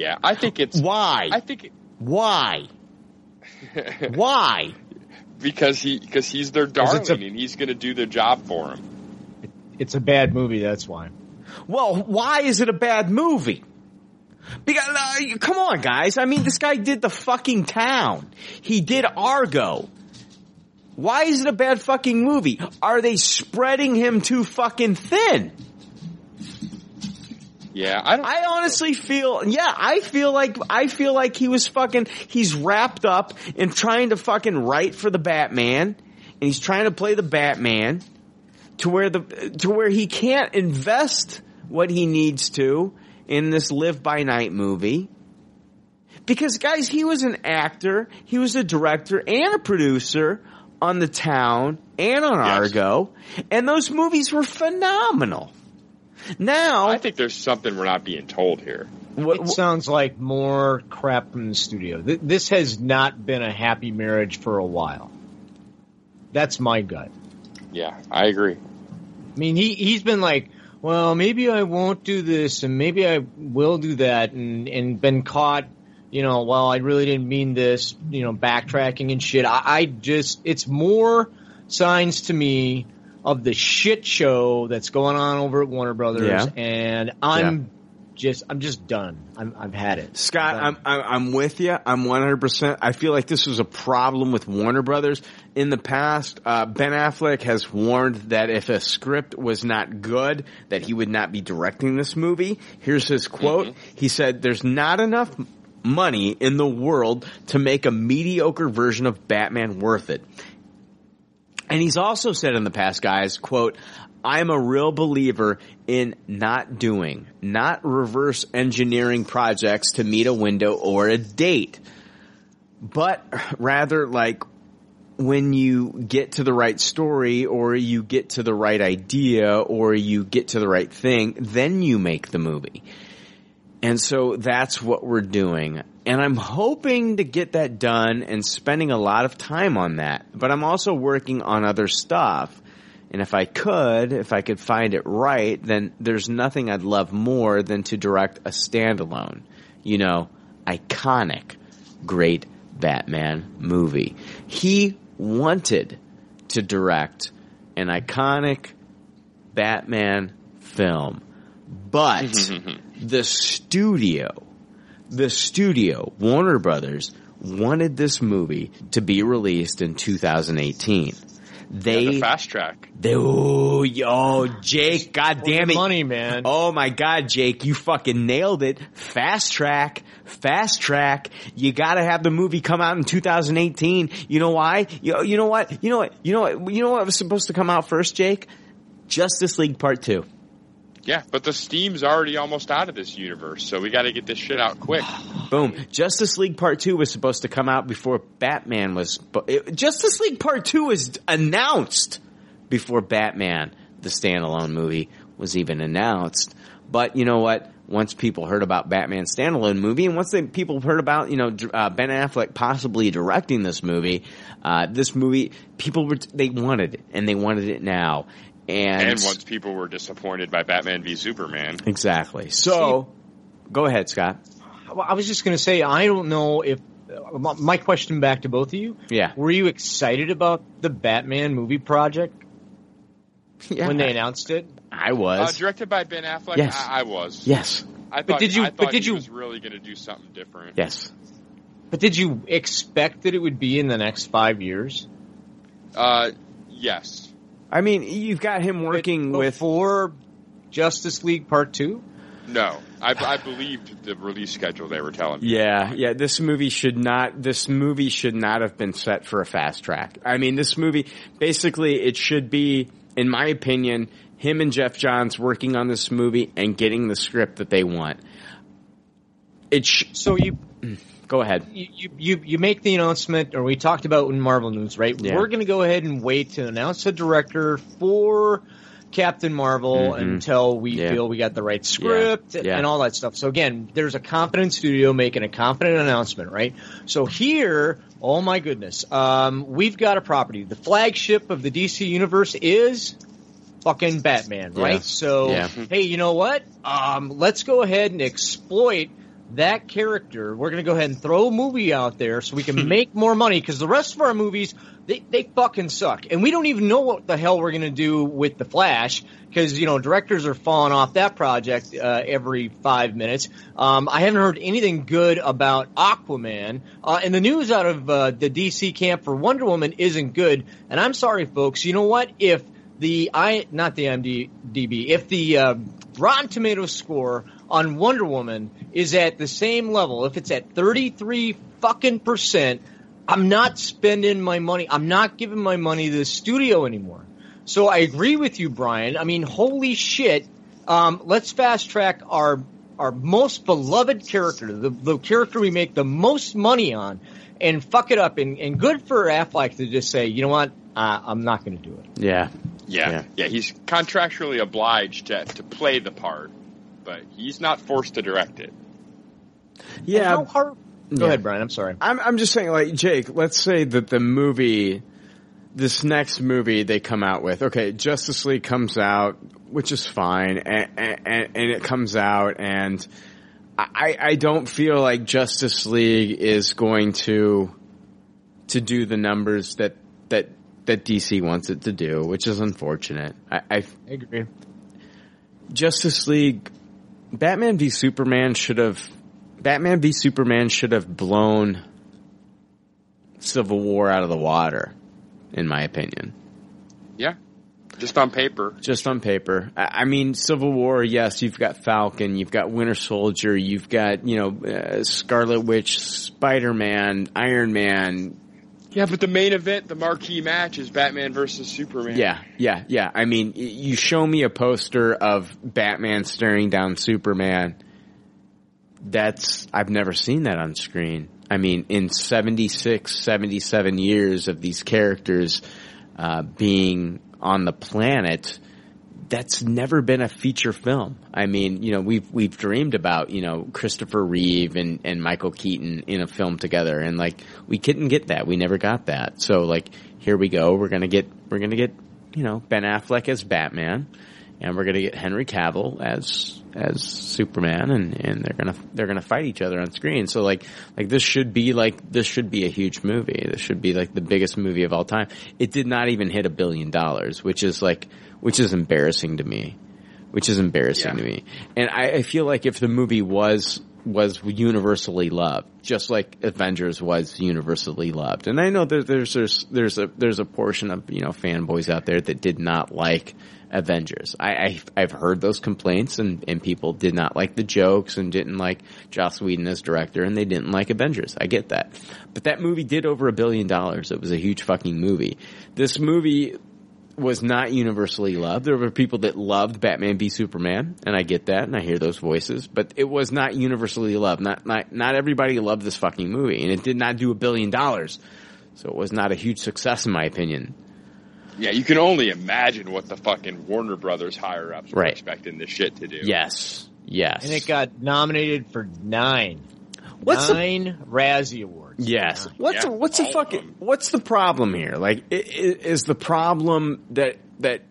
Yeah, I think it's why. I think it, why. why? Because he because he's their darling a, and he's going to do the job for him. It's a bad movie. That's why. Well, why is it a bad movie? Because uh, come on, guys. I mean, this guy did the fucking town. He did Argo. Why is it a bad fucking movie? Are they spreading him too fucking thin? Yeah, I, I honestly feel, yeah, I feel like, I feel like he was fucking, he's wrapped up in trying to fucking write for the Batman, and he's trying to play the Batman to where the, to where he can't invest what he needs to in this Live by Night movie. Because guys, he was an actor, he was a director and a producer on The Town and on yes. Argo, and those movies were phenomenal. Now, I think there's something we're not being told here. What, it sounds like more crap from the studio. This has not been a happy marriage for a while. That's my gut. Yeah, I agree. I mean, he he's been like, well, maybe I won't do this, and maybe I will do that, and and been caught. You know, well, I really didn't mean this. You know, backtracking and shit. I, I just, it's more signs to me of the shit show that's going on over at Warner Brothers, yeah. and I'm yeah. just I'm just done. I'm, I've had it. Scott, I'm, I'm I'm with you. I'm 100. percent I feel like this was a problem with Warner Brothers in the past. Uh, ben Affleck has warned that if a script was not good, that he would not be directing this movie. Here's his quote. Mm-hmm. He said, "There's not enough." Money in the world to make a mediocre version of Batman worth it. And he's also said in the past, guys, quote, I'm a real believer in not doing, not reverse engineering projects to meet a window or a date, but rather like when you get to the right story or you get to the right idea or you get to the right thing, then you make the movie. And so that's what we're doing. And I'm hoping to get that done and spending a lot of time on that. But I'm also working on other stuff. And if I could, if I could find it right, then there's nothing I'd love more than to direct a standalone, you know, iconic, great Batman movie. He wanted to direct an iconic Batman film, but mm-hmm, mm-hmm, mm-hmm. the studio the studio, Warner Brothers, wanted this movie to be released in 2018. They yeah, the fast track. They, oh, yo, Jake, god damn it. Money, man. Oh my god, Jake, you fucking nailed it. Fast track, fast track. You gotta have the movie come out in 2018. You know why? You, you know what? You know what? You know what? You know what was supposed to come out first, Jake? Justice League Part Two. Yeah, but the steam's already almost out of this universe, so we got to get this shit out quick. Boom. Justice League Part 2 was supposed to come out before Batman was. It, Justice League Part 2 was announced before Batman, the standalone movie, was even announced. But you know what? Once people heard about Batman standalone movie, and once they, people heard about you know uh, Ben Affleck possibly directing this movie, uh, this movie people were they wanted it and they wanted it now. And, And once people were disappointed by Batman v Superman, exactly. So, go ahead, Scott. Well, I was just going to say, I don't know if uh, my question back to both of you. Yeah. Were you excited about the Batman movie project Yeah. when they announced it? I uh, was. directed by Ben Affleck, Yes. I, I was. Yes. I thought, But did you- I thought but did he you- was really going to do something different. Yes. But did you expect that it would be in the next five years? Uh, yes. I mean, you've got him working with before Justice League Part Two. No, I, I believed the release schedule they were telling me. Yeah, yeah. This movie should not. This movie should not have been set for a fast track. I mean, this movie basically it should be, in my opinion, him and Geoff Johns working on this movie and getting the script that they want. It sh- so you go ahead. You, you you make the announcement, or we talked about in Marvel News, right? Yeah. We're going to go ahead and wait to announce a director for Captain Marvel Mhm. until we Yeah. feel we got the right script Yeah. and all that stuff. So again, there's a competent studio making a competent announcement, right? So here, oh my goodness, um, we've got a property. The flagship of the DC universe is fucking Batman, right? Yeah. So Yeah. hey, you know what? Um, let's go ahead and exploit that character. We're going to go ahead and throw a movie out there so we can make more money because the rest of our movies, they, they fucking suck. And we don't even know what the hell we're going to do with The Flash because, you know, directors are falling off that project uh, every five minutes. Um, I haven't heard anything good about Aquaman. Uh, and the news out of uh, the DC camp for Wonder Woman isn't good. And I'm sorry, folks. You know what? If the I not the IMDb, if the uh, Rotten Tomatoes score on Wonder Woman is at the same level, if it's at 33 fucking percent, I'm not spending my money. I'm not giving my money to the studio anymore. So I agree with you, Brian. I mean, holy shit. Um, let's fast track our our most beloved character, the, the character we make the most money on, and fuck it up. And, and good for Affleck to just say, you know what, uh, I'm not going to do it. Yeah. Yeah. yeah, He's contractually obliged to, to play the part, but he's not forced to direct it. Yeah. How hard? Go Yeah. ahead, Brian. I'm sorry. I'm I'm just saying, like Jake. Let's say that the movie, this next movie they come out with, okay, Justice League comes out, which is fine, and and, and it comes out, and I I don't feel like Justice League is going to to do the numbers that that that DC wants it to do, which is unfortunate. I, I I agree. Justice League, Batman v Superman should have, Batman v Superman should have blown Civil War out of the water, in my opinion. Yeah. Just on paper. Just on paper. I mean, Civil War, yes, you've got Falcon, you've got Winter Soldier, you've got, you know, uh, Scarlet Witch, Spider-Man, Iron Man, Yeah, but the main event, the marquee match, is Batman versus Superman. Yeah, yeah, yeah. I mean, you show me a poster of Batman staring down Superman. That's, I've never seen that on screen. I mean, in 76, 77 years of these characters, uh, being on the planet, that's never been a feature film. I mean, you know, we've we've dreamed about, you know, Christopher Reeve and, and Michael Keaton in a film together and like we couldn't get that. We never got that. So like here we go. We're gonna get we're gonna get, you know, Ben Affleck as Batman and we're gonna get Henry Cavill as as Superman and, and they're gonna they're gonna fight each other on screen. So like like this should be like this should be a huge movie. This should be like the biggest movie of all time. It did not even hit a billion dollars, which is like which is embarrassing to me. Which is embarrassing to me. And I, I feel like if the movie was was universally loved, just like Avengers was universally loved. And I know that there's there's there's a there's a portion of you know fanboys out there that did not like Avengers. I, I I've heard those complaints, and and people did not like the jokes and didn't like Joss Whedon as director, and they didn't like Avengers. I get that, but that movie did over a billion dollars. It was a huge fucking movie. This movie was not universally loved. There were people that loved Batman v Superman, and I get that, and I hear those voices, but it was not universally loved. Not, not, not everybody loved this fucking movie, and it did not do a billion dollars. So it was not a huge success in my opinion. Yeah, you can only imagine what the fucking Warner Brothers higher ups were Right. expecting this shit to do. Yes. Yes. And it got nominated for nine. What's the- nine Razzie Awards. Yes. What's Yeah, what's the all fucking what's the problem here? Like, i- i- is the problem that that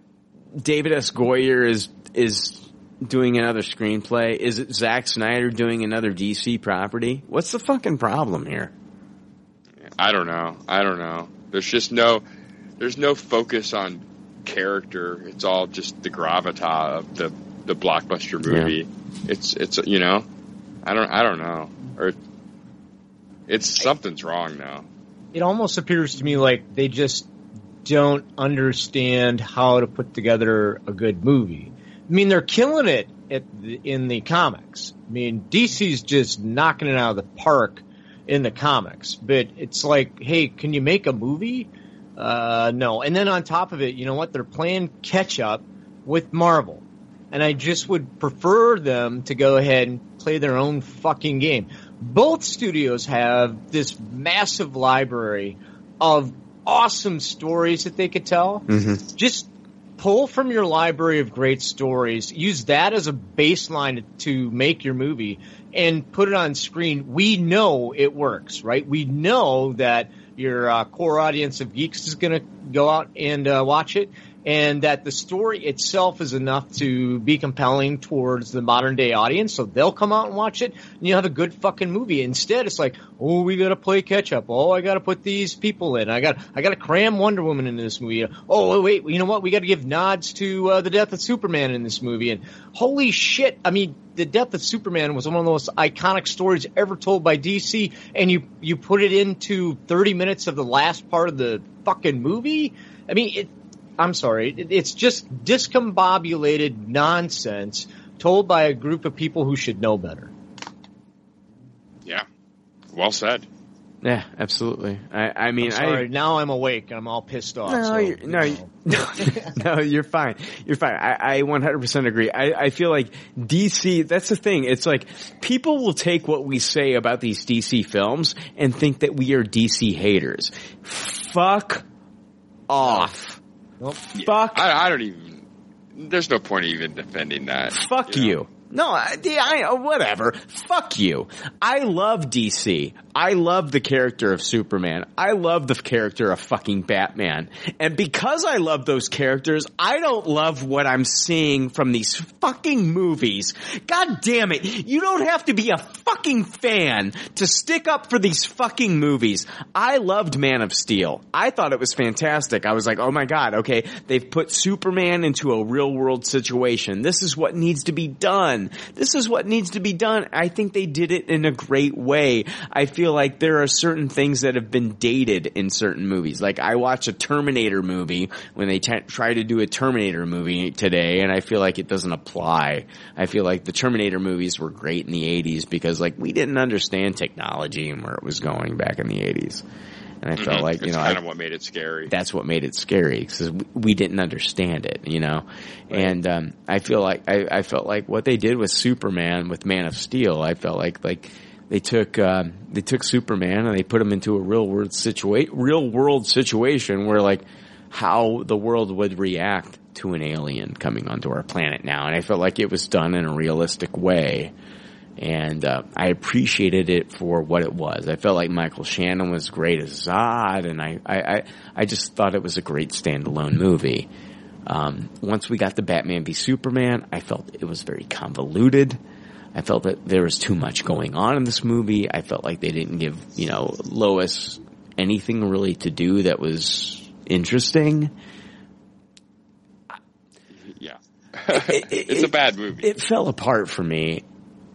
David S. Goyer is is doing another screenplay? Is it Zack Snyder doing another DC property? What's the fucking problem here? I don't know. I don't know. There's just no, there's no focus on character. It's all just the gravita of the the blockbuster movie. It's it's you know, I don't I don't know. Or it's something's wrong now. It almost appears to me like they just don't understand how to put together a good movie. I mean, they're killing it at the, in the comics. I mean, DC's just knocking it out of the park in the comics. But it's like, hey, can you make a movie? Uh, no. And then on top of it, you know what? They're playing catch up with Marvel. And I just would prefer them to go ahead and play their own fucking game. Both studios have this massive library of awesome stories that they could tell. Mm-hmm. Just pull from your library of great stories, use that as a baseline to make your movie and put it on screen. We know it works, right? We know that your uh, core audience of geeks is going to go out and uh, watch it and that the story itself is enough to be compelling towards the modern day audience so they'll come out and watch it and you have a good fucking movie. Instead it's like oh we gotta play catch up. Oh i gotta put these people in. I got i gotta cram wonder woman into this movie. Oh wait you know what? We gotta give nods to uh, the death of superman in this movie. And holy shit i mean the death of superman was one of the most iconic stories ever told by dc and you you put it into 30 minutes of the last part of the fucking movie? I mean it I'm sorry, it's just discombobulated nonsense told by a group of people who should know better. Yeah. Well said. Yeah, absolutely. I, I mean, I'm sorry, I, now I'm awake. I'm all pissed off. No, so, you're, no, you- no, no, you're fine. You're fine. I, I 100% agree. I, I feel like DC, that's the thing. It's like people will take what we say about these DC films and think that we are DC haters. Fuck off. Fuck. I, I don't even. There's no point even defending that. Fuck you. No, I, I, uh, whatever. Fuck you. I love DC. I love the character of Superman. I love the character of fucking Batman. And because I love those characters, I don't love what I'm seeing from these fucking movies. God damn it. You don't have to be a fucking fan to stick up for these fucking movies. I loved Man of Steel. I thought it was fantastic. I was like, oh my god, okay, they've put Superman into a real world situation. This is what needs to be done. This is what needs to be done. I think they did it in a great way. I feel like there are certain things that have been dated in certain movies. Like I watch a Terminator movie when they t- try to do a Terminator movie today and I feel like it doesn't apply. I feel like the Terminator movies were great in the 80s because like we didn't understand technology and where it was going back in the 80s. And I felt Mhm. like, you It's know, kind I, of what made it scary. that's what made it scary because we, didn't understand it, you know. And um, I feel like I, I felt like what they did with Superman with Man of Steel. I felt like like they took um, they took Superman and they put him into a real world situation, real world situation where like how the world would react to an alien coming onto our planet now. And I felt like it was done in a realistic way and uh, I appreciated it for what it was. I felt like Michael Shannon was great as Zod, and I, I, I, I just thought it was a great standalone movie. Um, once we got the Batman v Superman, I felt it was very convoluted. I felt that there was too much going on in this movie. I felt like they didn't give, you know, Lois anything really to do that was interesting. Yeah. it's a bad movie. It fell apart for me.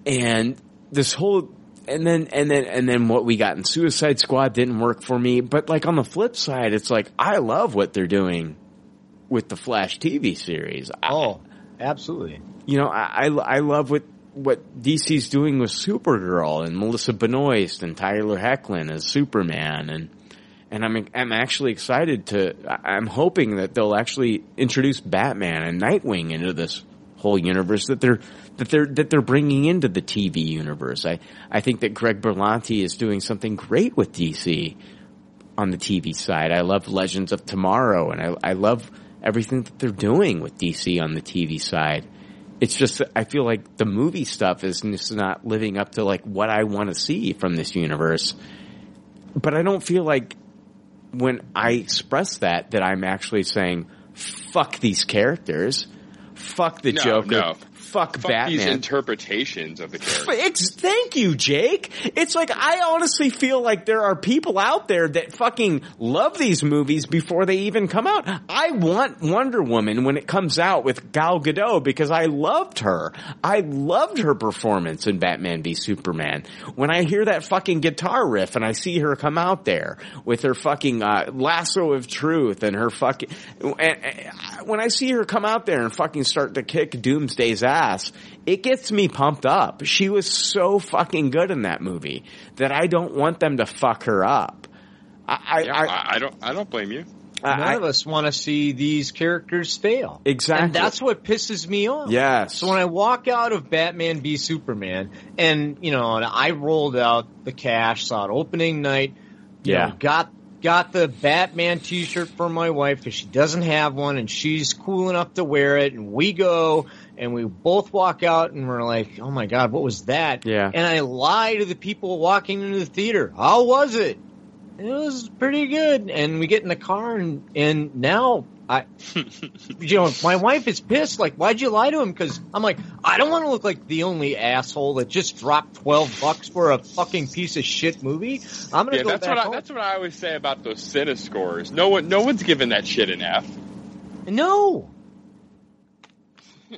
And this whole and then and then and then what we got in Suicide Squad didn't work for me. But like on the flip side, it's like I love what they're doing with the Flash TV series. Oh, absolutely. You know, I I, I love what what DC's doing with Supergirl and Melissa Benoist and Tyler Hoechlin as Superman and and I'm I'm actually excited to. I'm hoping that they'll actually introduce Batman and Nightwing into this whole universe that they're that they're that they're bringing into the TV universe. I I think that Greg Berlanti is doing something great with DC on the TV side. I love Legends of Tomorrow, and I I love everything that they're doing with DC on the TV side. It's just I feel like the movie stuff is just not living up to like what I want to see from this universe. But I don't feel like when I express that that I'm actually saying fuck these characters, fuck the No, Joker, no. Fuck, Fuck these interpretations of the character. Ex- thank you, Jake. It's like I honestly feel like there are people out there that fucking love these movies before they even come out. I want Wonder Woman when it comes out with Gal Gadot because I loved her. I loved her performance in Batman v Superman. When I hear that fucking guitar riff and I see her come out there with her fucking uh, lasso of truth and her fucking and, and when I see her come out there and fucking start to kick Doomsday's ass, it gets me pumped up. She was so fucking good in that movie that I don't want them to fuck her up. I, I, Yeah, I, I, I don't. I don't blame you. None I- of us want to see these characters fail. Exactly. And that's what pisses me off. Yes. So when I walk out of Batman v Superman, and you know, and I rolled out the cash, saw it opening night. you Yeah. know, got got the Batman T-shirt for my wife because she doesn't have one, and she's cool enough to wear it. And we go, and we both walk out, and we're like, "Oh my god, what was that?" Yeah. And I lie to the people walking into the theater. How was it? It was pretty good. And we get in the car, and and now I, you know, my wife is pissed. Like, why'd you lie to him? Because I'm like, I don't want to look like the only asshole that just dropped twelve bucks for a fucking piece of shit movie. I'm gonna Yeah, go that's back what I, home. that's what I always say about those Cine scores. No one, no one's giving that shit an F. No.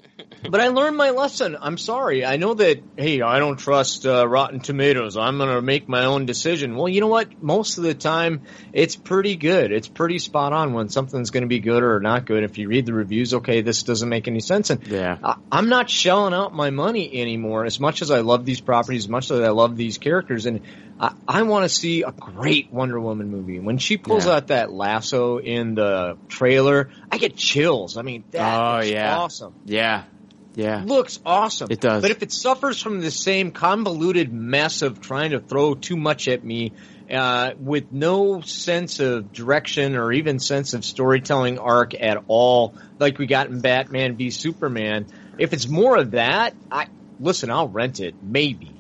but I learned my lesson. I'm sorry. I know that, hey, I don't trust uh, Rotten Tomatoes. I'm going to make my own decision. Well, you know what? Most of the time, it's pretty good. It's pretty spot on when something's going to be good or not good. If you read the reviews, okay, this doesn't make any sense. And Yeah. I, I'm not shelling out my money anymore. As much as I love these properties, as much as I love these characters, and I, I want to see a great Wonder Woman movie. When she pulls Yeah. out that lasso in the trailer, I get chills. I mean, that Oh, yeah. awesome. yeah. Yeah. Looks awesome. It does. But if it suffers from the same convoluted mess of trying to throw too much at me, uh, with no sense of direction or even sense of storytelling arc at all, like we got in Batman v Superman, if it's more of that, I listen. I'll rent it, maybe,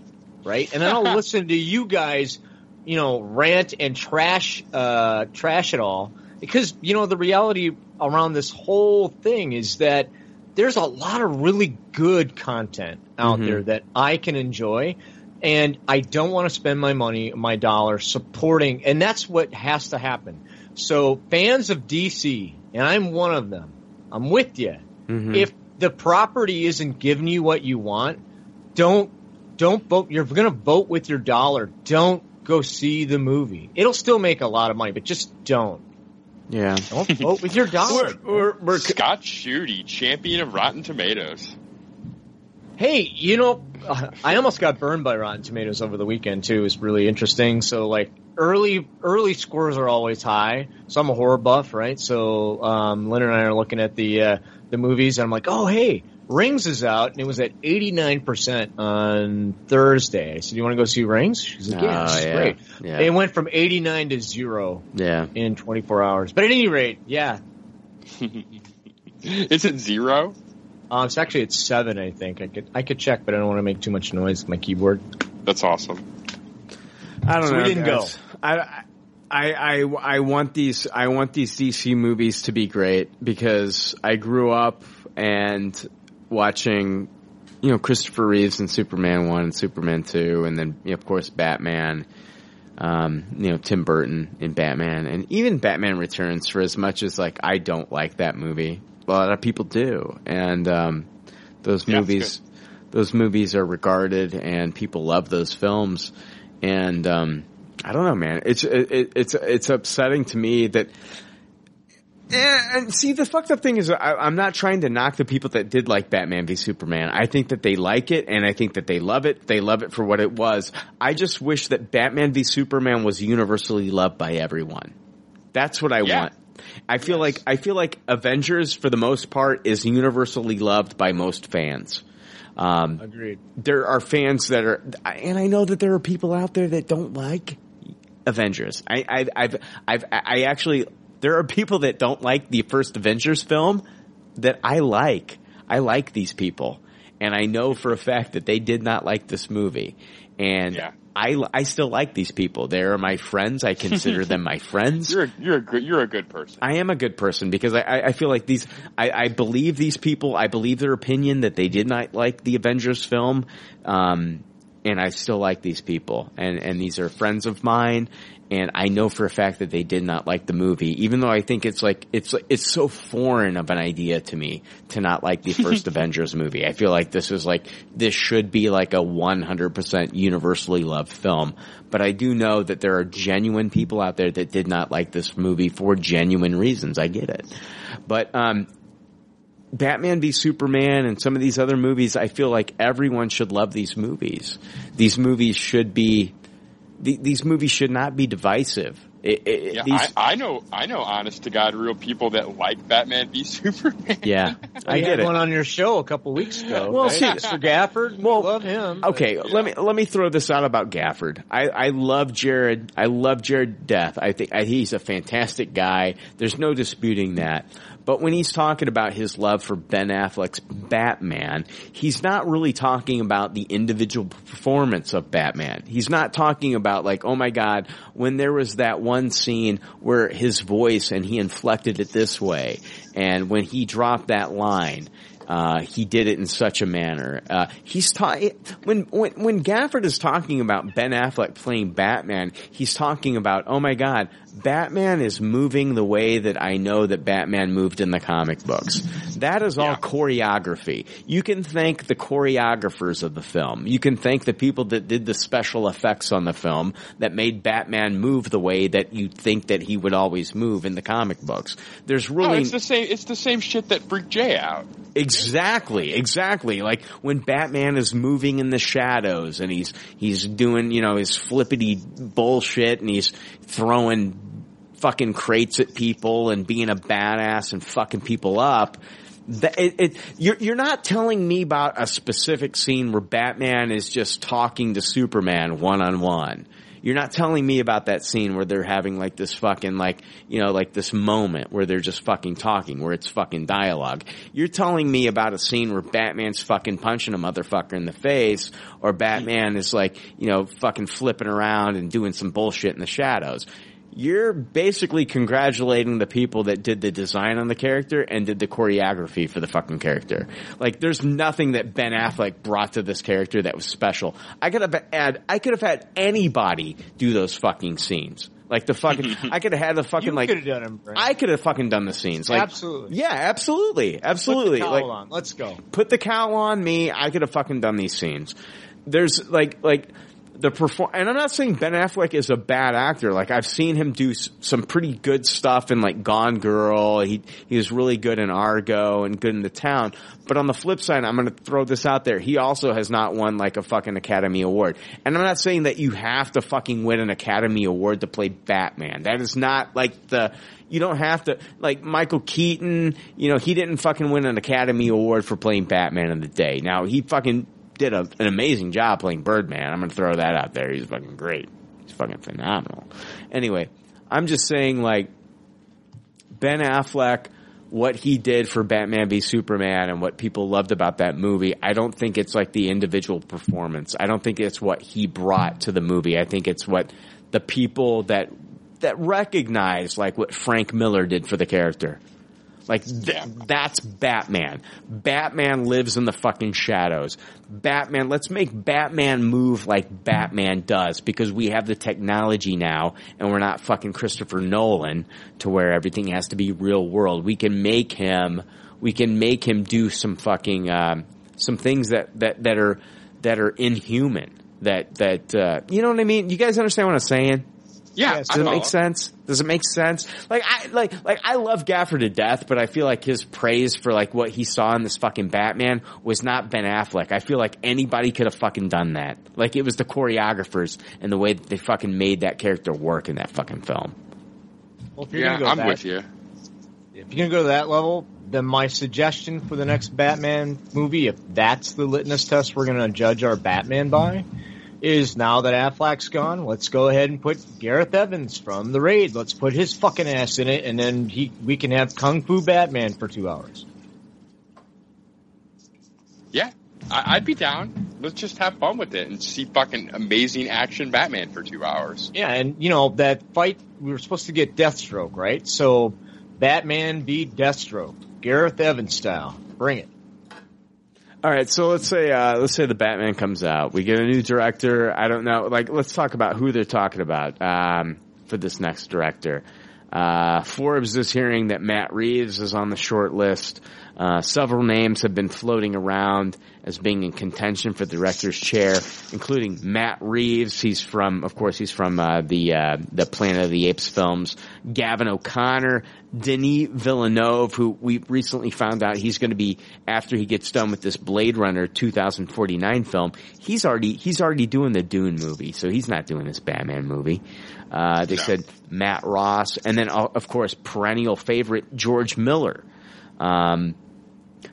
right? And then I'll listen to you guys, you know, rant and trash, uh, trash it all because you know the reality around this whole thing is that there's a lot of really good content out Mhm. there that I can enjoy. And I don't want to spend my money, my dollar supporting, and that's what has to happen. So fans of DC, and I'm one of them, I'm with you. Mhm. If the property isn't giving you what you want, don't, don't vote. You're going to vote with your dollar. Don't go see the movie. It'll still make a lot of money, but just don't. Yeah. Don't vote with your dollar. We're, we're, Scott Shooty, champion of Rotten Tomatoes. Hey, you know, I almost got burned by Rotten Tomatoes over the weekend too. It's really interesting. So like early early scores are always high. So I'm a horror buff, right? So um, Lynn and I are looking at the uh, the movies, and I'm like, oh hey, Rings is out, and it was at 89 percent on Thursday. I said, Do you want to go see Rings? She's like, yeah, Oh, yeah. great. Yeah. It went from 89 to zero yeah. in 24 hours. But at any rate, yeah, Is it zero? uh, it's actually at seven. I think I could I could check, but I don't want to make too much noise with my keyboard. That's awesome. I don't So know. we didn't guys. I, I, I, I want these, I want these DC movies to be great because I grew up and watching, you know, Christopher Reeves in Superman 1 and Superman 2 and then, you know, of course, Batman, um, you know, Tim Burton in Batman and even Batman Returns for as much as like I don't like that movie. A lot of people do. And, um, those Yeah, movies, those movies are regarded and people love those films. And, um, I don't know, man. It's, it, it's, it's upsetting to me that, and see, the fucked up thing is, I, I'm not trying to knock the people that did like Batman v Superman. I think that they like it, and I think that they love it. They love it for what it was. I just wish that Batman v Superman was universally loved by everyone. That's what I Yeah. want. I feel like I feel like Avengers for the most part is universally loved by most fans. Um, Agreed. there are fans that are, and I know that there are people out there that don't like Avengers. I, I, I've, I've, I actually, there are people that don't like the first Avengers film that I like. I like these people, and I know for a fact that they did not like this movie, and I, I still like these people. They are my friends. I consider them my friends. You're a, you're a good you're a good person. I am a good person because I, I I feel like these, I, I believe these people, I believe their opinion that they did not like the Avengers film, um, and I still like these people, and, and these are friends of mine, and I know for a fact that they did not like the movie, even though I think it's like, it's, it's so foreign of an idea to me to not like the first Avengers movie. I feel like this is like, this should be like a 100% universally loved film, but I do know that there are genuine people out there that did not like this movie for genuine reasons. I get it. But, um, Batman v Superman and some of these other movies, I feel like everyone should love these movies. These movies should be, the, these movies should not be divisive. It, it, Yeah, these, I, I know I know honest to God real people that like Batman v Superman. yeah, I We get had it. one on your show a couple weeks ago. Well, right? see- Mr. Gafford, well, love him. but- Okay, let me let me throw this out about Gafford. I, I love Jared. I love Jared Death. I think I, he's a fantastic guy. There's no disputing that. But when he's talking about his love for Ben Affleck's Batman, he's not really talking about the individual performance of Batman. He's not talking about like, oh my God, when there was that one scene where his voice and he inflected it this way, and when he dropped that line, uh, he did it in such a manner. Uh, he's ta- when when when Gafford is talking about Ben Affleck playing Batman, he's talking about oh my god, Batman is moving the way that I know that Batman moved in the comic books. That is all choreography. You can thank the choreographers of the film. You can thank the people that did the special effects on the film that made Batman move the way that you think that he would always move in the comic books. There's Oh, really it's the same. It's the same shit that freaked Jay out. Exactly, exactly. Like when Batman is moving in the shadows and he's he's doing, you know, his flippity bullshit and he's throwing fucking crates at people and being a badass and fucking people up. It, it, you're, you're not telling me about a specific scene where Batman is just talking to Superman one on one. You're not telling me about that scene where they're having like this fucking like, you know, like this moment where they're just fucking talking, where it's fucking dialogue. You're telling me about a scene where Batman's fucking punching a motherfucker in the face or Batman is like, you know, fucking flipping around and doing some bullshit in the shadows. You're basically congratulating the people that did the design on the character and did the choreography for the fucking character. Like, there's nothing that Ben Affleck brought to this character that was special. I could have had, I could have had anybody do those fucking scenes. Like the fucking, I could have had the fucking You like, could have done him, I could have fucking done the scenes. Like, Absolutely. Yeah, absolutely, absolutely. Put the like, on. Let's go. put the cowl on me. I could have fucking done these scenes. There's like like the perform, and I'm not saying Ben Affleck is a bad actor. Like I've seen him do s- some pretty good stuff in like Gone Girl. He he was really good in Argo and good in The Town. But on the flip side, I'm going to throw this out there. He also has not won like a fucking Academy Award. And I'm not saying that you have to fucking win an Academy Award to play Batman. That is not like the you don't have to like Michael Keaton. You know he didn't fucking win an Academy Award for playing Batman in the day. Now he fucking did a, an amazing job playing Birdman. I'm gonna throw that out there. He's fucking great. He's fucking phenomenal. Anyway, I'm just saying like Ben Affleck, what he did for Batman v Superman and what people loved about that movie, I don't think it's like the individual performance. I don't think it's what he brought to the movie. I think it's what the people that that recognize like what Frank Miller did for the character. Like th- that's Batman. Batman lives in the fucking shadows. Batman, let's make Batman move like Batman does because we have the technology now and we're not fucking Christopher Nolan to where everything has to be real world. We can make him, we can make him do some fucking, um, some things that, that, that are, that are inhuman. That, that, uh, you know what I mean? You guys understand what I'm saying? Yeah, Does it make sense? Does it make sense? Like I like like I love Gaffer to death, but I feel like his praise for like what he saw in this fucking Batman was not Ben Affleck. I feel like anybody could have fucking done that. Like it was the choreographers and the way that they fucking made that character work in that fucking film. Well, if you're Yeah, gonna go I'm that, with you. If you're gonna go to that level, then my suggestion for the next Batman movie, if that's the litmus test we're gonna judge our Batman by, is now that Affleck's gone, let's go ahead and put Gareth Evans from the Raid. Let's put his fucking ass in it, and then he we can have Kung Fu Batman for two hours. Yeah, I, I'd be down. Let's just have fun with it and see fucking amazing action Batman for two hours. Yeah, and you know that fight we were supposed to get Deathstroke, right? So Batman beat Deathstroke, Gareth Evans style. Bring it. All right, so let's say uh, let's say the Batman comes out. We get a new director. I don't know. Like, let's talk about who they're talking about um, for this next director. Uh, Forbes is hearing that Matt Reeves is on the short list. Uh, several names have been floating around as being in contention for the director's chair, including Matt Reeves. He's from, of course, he's from uh, the uh, the Planet of the Apes films. Gavin O'Connor, Denis Villeneuve, who we recently found out he's going to be after he gets done with this Blade Runner 2049 film. He's already he's already doing the Dune movie, so he's not doing this Batman movie. Uh, they said Matt Ross, and then uh, of course perennial favorite George Miller. Um,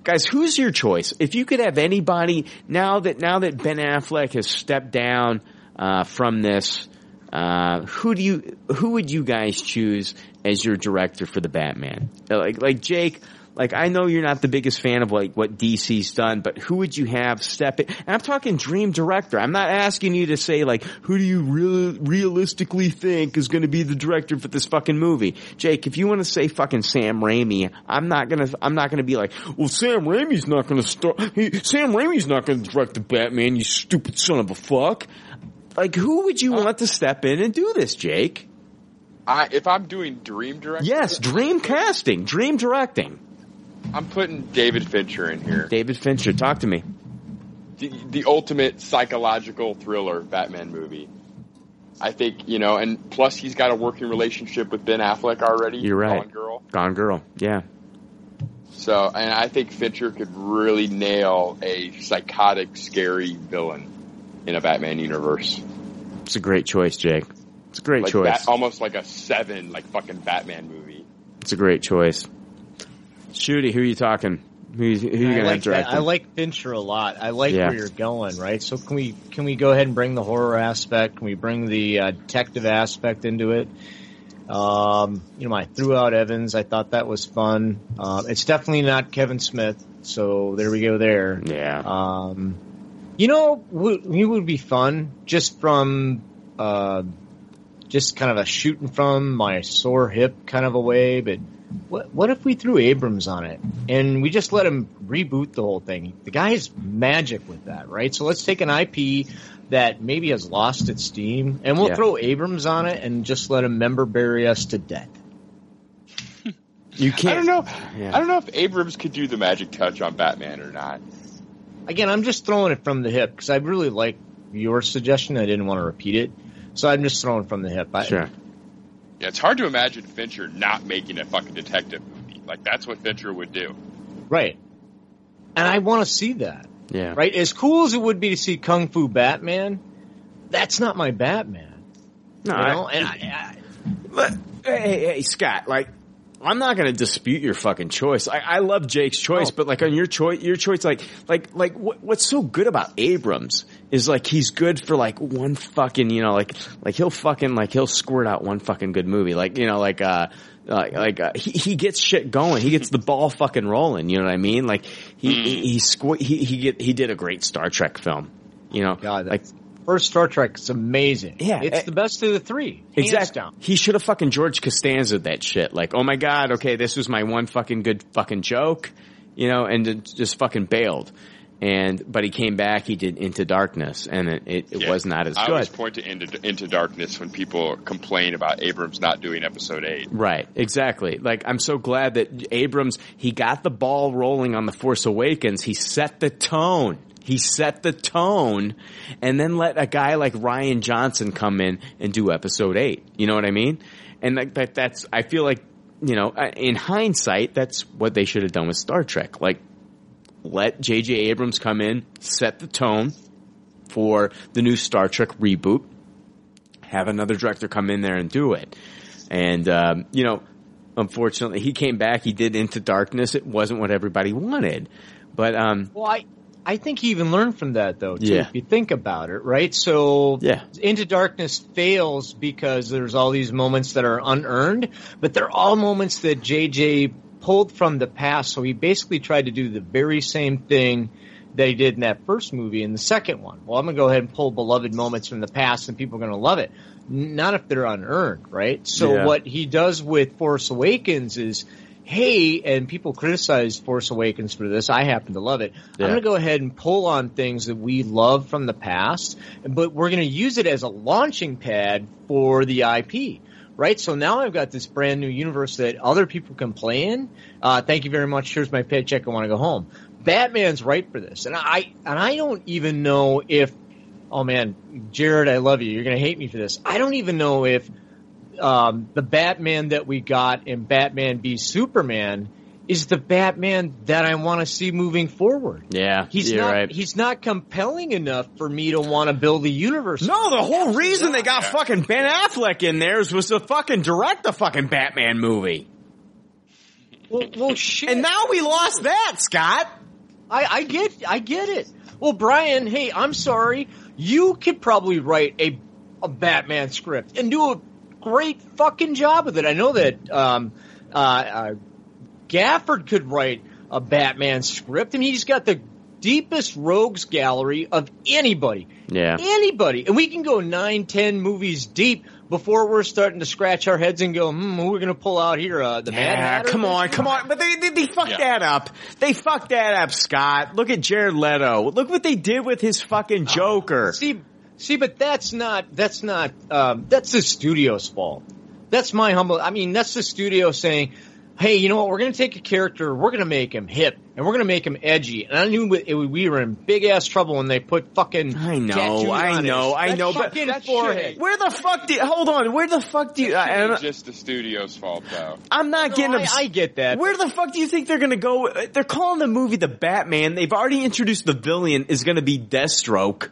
guys, who's your choice? If you could have anybody now that now that Ben Affleck has stepped down uh, from this, uh, who do you who would you guys choose as your director for the Batman? Like like Jake. Like I know you're not the biggest fan of like what DC's done, but who would you have step in? And I'm talking dream director. I'm not asking you to say like who do you really realistically think is going to be the director for this fucking movie. Jake, if you want to say fucking Sam Raimi, I'm not gonna I'm not gonna be like, well Sam Raimi's not gonna start. He, Sam Raimi's not gonna direct the Batman. You stupid son of a fuck. Like who would you want to step in and do this, Jake? I, if I'm doing dream directing, Yes, dream casting, dream directing. I'm putting David Fincher in here. David Fincher, talk to me. The, the ultimate psychological thriller Batman movie. I think you know, and plus he's got a working relationship with Ben Affleck already. You're right. Gone Girl. Gone Girl. Yeah. So, and I think Fincher could really nail a psychotic, scary villain in a Batman universe. It's a great choice, Jake. It's a great like choice. Bat- almost like a seven, like fucking Batman movie. It's a great choice. Shooty, who are you talking? Who, who you going to like, direct? that. I like Fincher a lot. I like Yeah. where you're going, right? So can we can we go ahead and bring the horror aspect? Can we bring the uh, detective aspect into it? Um, you know, I threw out Evans. I thought that was fun. Um, it's definitely not Kevin Smith. So there we go there. Yeah. Um, you know, it would be fun just from, uh, just kind of a shooting from my sore hip kind of a way, but what, what if we threw Abrams on it and we just let him reboot the whole thing? The guy's magic with that, right? So let's take an IP that maybe has lost its steam and we'll Yeah. throw Abrams on it and just let him member bury us to death. You can't. I don't know. Yeah. I don't know if Abrams could do the magic touch on Batman or not. Again, I'm just throwing it from the hip because I really like your suggestion. I didn't want to repeat it. So I'm just throwing from the hip. I, Sure. Yeah, it's hard to imagine Fincher not making a fucking detective movie. Like that's what Fincher would do. Right. And I want to see that. Yeah. Right? As cool as it would be to see Kung Fu Batman, that's not my Batman. No, you I- know? and I, But, hey, hey, hey, Scott, like, I'm not going to dispute your fucking choice. I, I love Jake's choice, Oh. but like on your choice, your choice, like, like, like, what, what's so good about Abrams is like he's good for like one fucking, you know, like, like he'll fucking like he'll squirt out one fucking good movie, like you know, like, uh, like, like uh, he he gets shit going. He gets the ball fucking rolling. You know what I mean? Like he he he, squ- he he get he did a great Star Trek film. You know, God, like first Star Trek is amazing. Yeah, It's eh, the best of the three. Exactly. down. He should have fucking George Costanza that shit. Like, oh my god, okay, this was my one fucking good fucking joke, you know, and just fucking bailed. And but he came back. He did Into Darkness, and it, it, it Yeah. was not as I always good. point to into, into darkness when people complain about Abrams not doing episode eight. Right, exactly. Like I'm so glad that Abrams he got the ball rolling on the Force Awakens. He set the tone. He set the tone, and then let a guy like Rian Johnson come in and do Episode Eight. You know what I mean? And like that, that's I feel like you know uh, in hindsight that's what they should have done with Star Trek. Like let J.J. Abrams come in, set the tone for the new Star Trek reboot have another director come in there and do it. And um, you know, unfortunately, he came back. He did Into Darkness. It wasn't what everybody wanted, but um, Well, I, I think he even learned from that though, too, Yeah. if you think about it, right? So, Yeah. Into Darkness fails because there's all these moments that are unearned, but they're all moments that JJ pulled from the past. So he basically tried to do the very same thing that he did in that first movie in the second one. Well, I'm going to go ahead and pull beloved moments from the past and people are going to love it. Not if they're unearned, right? So Yeah. what he does with Force Awakens is, hey, and people criticize Force Awakens for this. I happen to love it. Yeah. I'm going to go ahead and pull on things that we love from the past, but we're going to use it as a launching pad for the IP. Right, so now I've got this brand new universe that other people can play in. Uh, thank you very much. Here's my paycheck. I want to go home. Batman's right for this, and I and I don't even know if. Oh man, Jared, I love you. You're gonna hate me for this. I don't even know if um, the Batman that we got in Batman v Superman is the Batman that I want to see moving forward. yeah, He's you're not. right. He's not compelling enough for me to want to build a universe. No, the whole reason they got fucking Ben Affleck in there was to fucking direct the fucking Batman movie. Well, well shit. And now we lost that, Scott. I, I get, I get it. Well, Brian, hey, I'm sorry. You could probably write a, a Batman script and do a great fucking job with it. I know that um, uh, uh, Gafford could write a Batman script, and he's got the deepest rogues gallery of anybody. Yeah. Anybody. And we can go nine, ten movies deep before we're starting to scratch our heads and go, hmm, who are we going to pull out here? Uh, the Mad Yeah, Hatter? come on, come on. But they, they, they fucked that up. They fucked that up, Scott. Look at Jared Leto. Look what they did with his fucking Joker. See, see, but that's not that's not um, that's the studio's fault. That's my humble. I mean, that's the studio saying, "Hey, you know what? We're going to take a character, we're going to make him hip, and we're going to make him edgy." And I knew it, we were in big ass trouble when they put fucking. I know, I know, I know, but fucking forehead. where the fuck do you, hold on, where the fuck do you, I, It's I, just the studio's fault, though. I'm not No, getting I, obs- I get that. Where the fuck do you think they're gonna go? They're calling the movie the Batman. They've already introduced the villain is gonna be Deathstroke.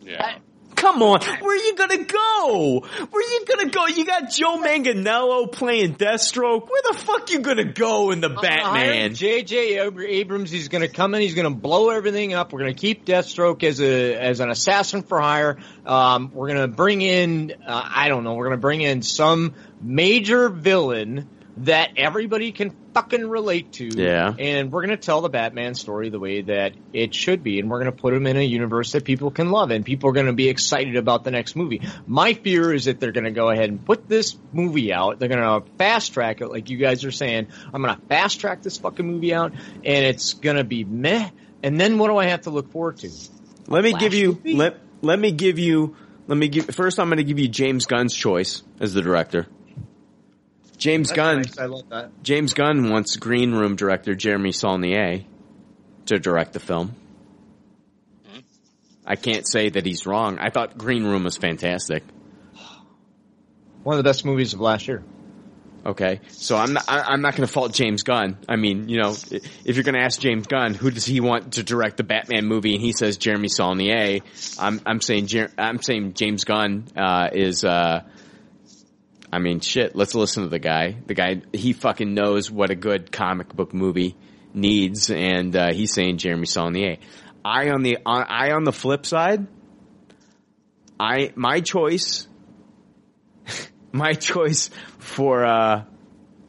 Yeah. Come on, where are you gonna go? Where are you gonna go? You got Joe Manganiello playing Deathstroke. Where the fuck are you gonna go in the Batman? J.J. Ab- Abrams, he's to come in. He's to blow everything up. We're to keep Deathstroke as a as an assassin for hire. Um, we're to bring in, uh, I don't know, we're to bring in some major villain that everybody can fucking relate to. Yeah. And we're going to tell the Batman story the way that it should be, and we're going to put him in a universe that people can love, and people are going to be excited about the next movie. My fear is that they're going to go ahead and put this movie out. They're going to fast track it, like you guys are saying. I'm going to fast track this fucking movie out, and it's going to be meh. And then what do I have to look forward to? Let me Flash give you movie? let let me give you let me give first. I'm going to give you James Gunn's choice as the director. James That's Gunn. nice. I love that. James Gunn wants Green Room director Jeremy Saulnier to direct the film. I can't say that he's wrong. I thought Green Room was fantastic. One of the best movies of last year. Okay, so I'm not, I'm not going to fault James Gunn. I mean, you know, if you're going to ask James Gunn, who does he want to direct the Batman movie, and he says Jeremy Saulnier, I'm I'm saying Jer- I'm saying James Gunn uh, is. Uh, I mean, shit. Let's listen to the guy. The guy he fucking knows what a good comic book movie needs, and uh, he's saying Jeremy Saulnier. I on the on, I on the flip side, I my choice my choice for uh,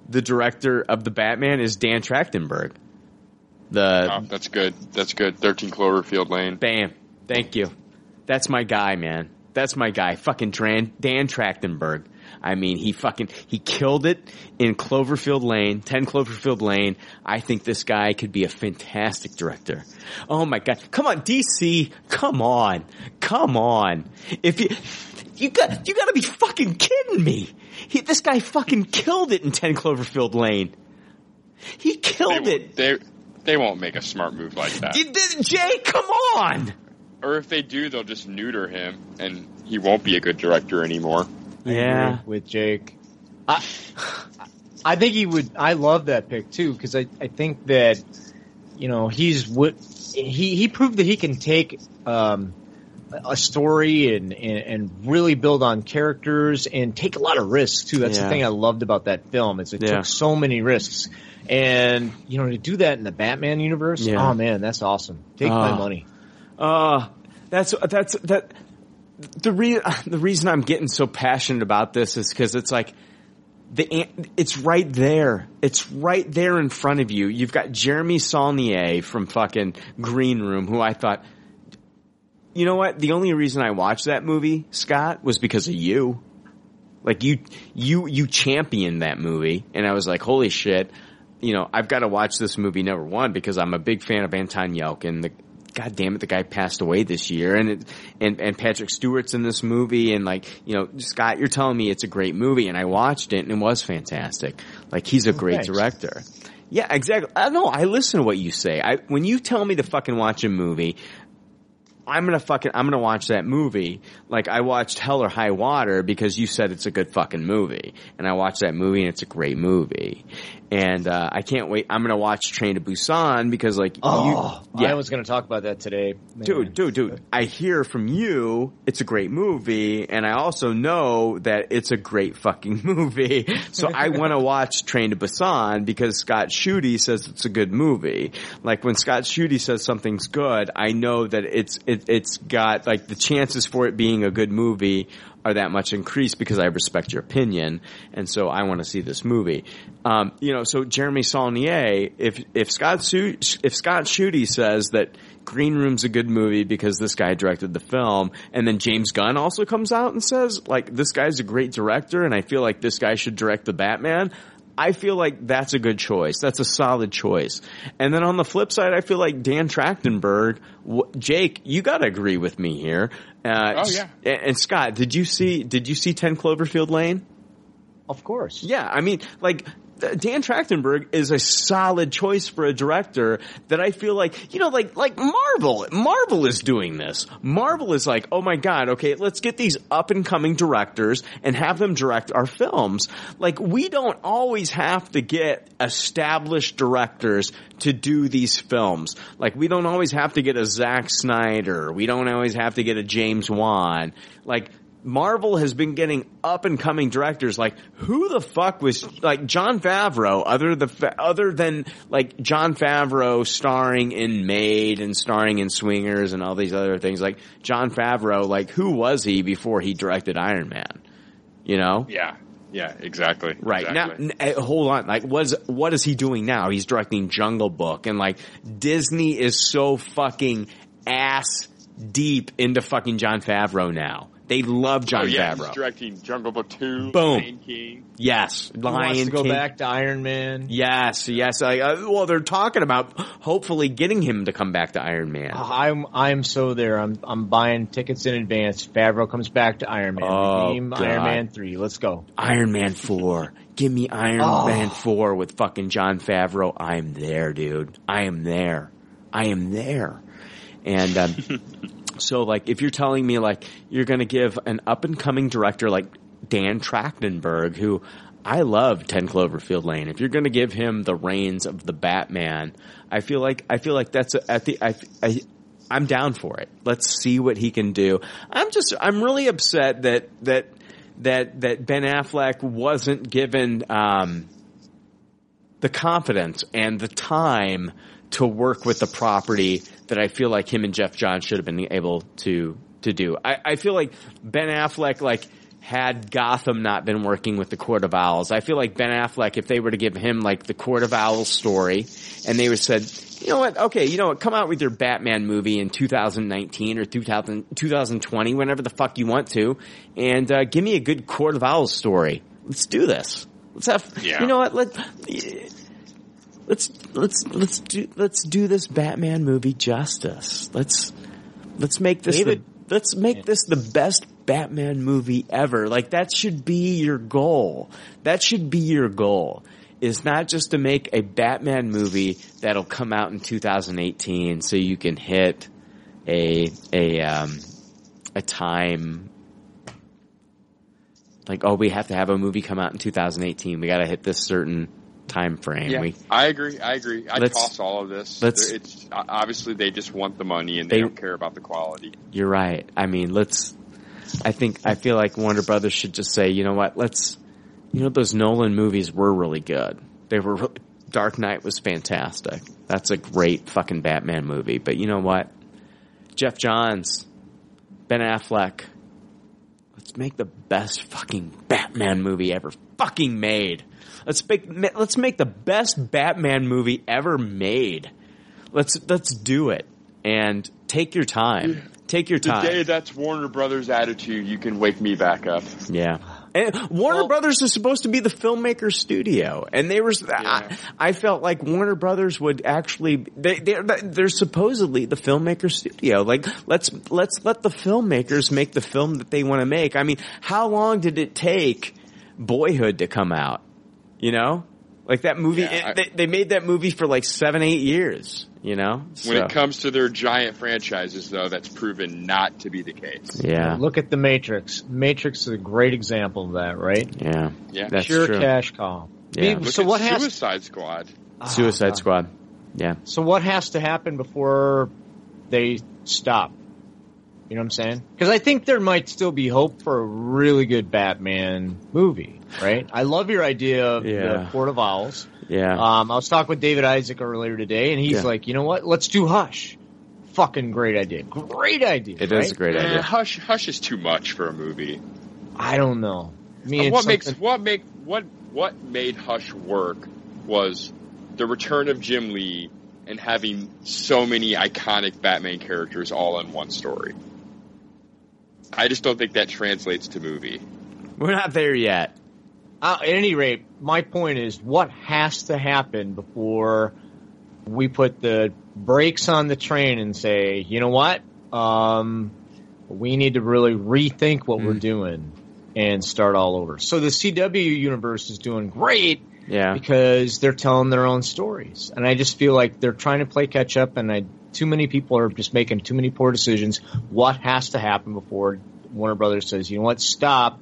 the director of the Batman is Dan Trachtenberg. The Oh, that's good. That's good. 13 Cloverfield Lane. bam, thank you. That's my guy, man. That's my guy. Fucking Dan, Dan Trachtenberg. I mean, he fucking he killed it in Cloverfield Lane, Ten Cloverfield Lane. I think this guy could be a fantastic director. Oh my god, come on, DC, come on, come on. If you you got you got to be fucking kidding me. He, this guy fucking killed it in Ten Cloverfield Lane. He They, killed it. they, they won't make a smart move like that. Jay, come on. Or if they do, they'll just neuter him, and he won't be a good director anymore. I Yeah. with Jake. I, I think he would. I love that pick too because I, I think that you know he's what he he proved that he can take um, a story and, and, and really build on characters and take a lot of risks too. That's Yeah. the thing I loved about that film is it Yeah. took so many risks. And, you know, to do that in the Batman universe, Yeah. oh man, that's awesome. Take Ah. my money. Uh, that's, that's, that, the re- the reason I'm getting so passionate about this is because it's like, the, it's right there. It's right there in front of you. You've got Jeremy Saulnier from fucking Green Room, who I thought, you know what? The only reason I watched that movie, Scott, was because of you. Like you, you, you championed that movie, and I was like, holy shit! You know, I've got to watch this movie number one because I'm a big fan of Anton Yelchin. The God damn it, the guy passed away this year, and it, and and Patrick Stewart's in this movie, and like you know, Scott, you're telling me it's a great movie, and I watched it, and it was fantastic. Like he's a oh, great thanks. director. Yeah, exactly. I know. I listen to what you say. I when you tell me to fucking watch a movie, I'm gonna fucking I'm gonna watch that movie. Like I watched Hell or High Water because you said it's a good fucking movie, and I watched that movie and it's a great movie. And uh, I can't wait. I'm gonna watch Train to Busan because like Oh, you, yeah, I was going to talk about that today. Man. dude, dude, dude. I hear from you it's a great movie, and I also know that it's a great fucking movie. So I want to watch Train to Busan because Scott Schutte says it's a good movie. Like when Scott Schutte says something's good, I know that it's it, it's got like the chances for it being a good movie are that much increased because I respect your opinion, and so I want to see this movie. Um, you know, so Jeremy Saulnier, if if Scott Su- if Scott Schutte says that Green Room's a good movie because this guy directed the film, and then James Gunn also comes out and says like this guy's a great director, and I feel like this guy should direct the Batman. I feel like that's a good choice. That's a solid choice. And then on the flip side, I feel like Dan Trachtenberg, w- Jake, you got to agree with me here. Uh, Oh, yeah. And, and Scott, did you see? Did you see Ten Cloverfield Lane? Of course. Yeah, I mean, like Dan Trachtenberg is a solid choice for a director that I feel like, you know, like like Marvel. Marvel is doing this. Marvel is like, oh my god, okay, let's get these up and coming directors and have them direct our films. Like we don't always have to get established directors to do these films. Like we don't always have to get a Zack Snyder. We don't always have to get a James Wan. Like Marvel has been getting up and coming directors. Like, who the fuck was like Jon Favreau? Other the other than like Jon Favreau starring in Made and starring in Swingers and all these other things. Like Jon Favreau, like who was he before he directed Iron Man? You know, Yeah. Yeah, exactly. Right Exactly. now, uh, hold on. Like, what is what is he doing now? He's directing Jungle Book, and like Disney is so fucking ass deep into fucking Jon Favreau now. They love Jon oh, yeah, Favreau. He's directing Jungle Book 2, Boom. Lion King. Yes, He wants Lion to go back to Iron Man. Yes, yes. Like, uh, well, they're talking about hopefully getting him to come back to Iron Man. I'm I'm so there. I'm I'm buying tickets in advance. Favreau comes back to Iron Man. Oh, God. Iron Man three. Let's go. Iron Man 4. Give me Iron Oh. Man 4 with fucking Jon Favreau. I'm there, dude. I am there. I am there. And, um, so like, if you're telling me like, you're gonna give an up and coming director like Dan Trachtenberg, who I love 10 Cloverfield Lane. If you're gonna give him the reins of the Batman, I feel like, I feel like that's a, at the, I, I, I'm down for it. Let's see what he can do. I'm just, I'm really upset that, that, that, that Ben Affleck wasn't given, um, the confidence and the time to work with the property that I feel like him and Geoff Johns should have been able to, to do. I, I feel like Ben Affleck, like, had Gotham not been working with the Court of Owls, I feel like Ben Affleck, if they were to give him like the Court of Owls story, and they would said, you know what, okay, you know what, come out with your Batman movie in 2019 or 2000, 2020, whenever the fuck you want to, and uh, give me a good Court of Owls story. Let's do this. Let's have, Yeah. you know what, let, let's, let's, let's do, let's do this Batman movie justice. Let's, let's make this David- the, let's make this the best Batman movie ever. Like that should be your goal. That should be your goal. Is not just to make a Batman movie that'll come out in 2018 so you can hit a a um a time like oh we have to have a movie come out in 2018. We got to hit this certain time frame. Yeah, We I agree. I agree. I toss all of this. let's- it's obviously they just want the money and they, They- don't care about the quality. You're right. I mean, let's. I think I feel like Warner Brothers should just say, you know what? Let's. You know, those Nolan movies were really good. They were. Dark Knight was fantastic. That's a great fucking Batman movie. But you know what? Geoff Johns, Ben Affleck. Let's make the best fucking Batman movie ever fucking made. Let's make let's make the best Batman movie ever made. Let's let's do it and take your time. Take your The time. day that's Warner Brothers' attitude, you can wake me back up. Yeah. And Warner Brothers is supposed to be the filmmaker studio, and they were. I, I felt like Warner Brothers would actually. They, they're, they're supposedly the filmmaker studio. Like let's let's let the filmmakers make the film that they want to make. I mean, how long did it take Boyhood to come out? You know, like that movie. Yeah, it, they, they made that movie for like seven, eight years. You know, When it comes to their giant franchises, though, that's proven not to be the case. yeah, Look at the Matrix. Matrix is a great example of that, right? yeah, Yeah. That's Pure true. cash call. Yeah. Be- Look so at what has Suicide Squad? Suicide God. Squad. Yeah. so what has to happen before they stop? You know what I'm saying? Because I think there might still be hope for a really good Batman movie, right? I love your idea of Yeah. the Court of Owls. Yeah. Um, I was talking with David Isaac earlier today, and he's Yeah. like, you know what? Let's do Hush. Fucking great idea. Great idea. It is right? a great idea. Hush, Hush is too much for a movie. I don't know. I mean, Uh, what makes something- what make what what made Hush work was the return of Jim Lee and having so many iconic Batman characters all in one story. I just don't think that translates to movie. We're not there yet. Uh, at any rate, my point is what has to happen before we put the brakes on the train and say, you know what? Um, we need to really rethink what we're doing and start all over. So the CW universe is doing great Yeah. because they're telling their own stories. And I just feel like they're trying to play catch up and I, too many people are just making too many poor decisions. What has to happen before Warner Brothers says, you know what, stop.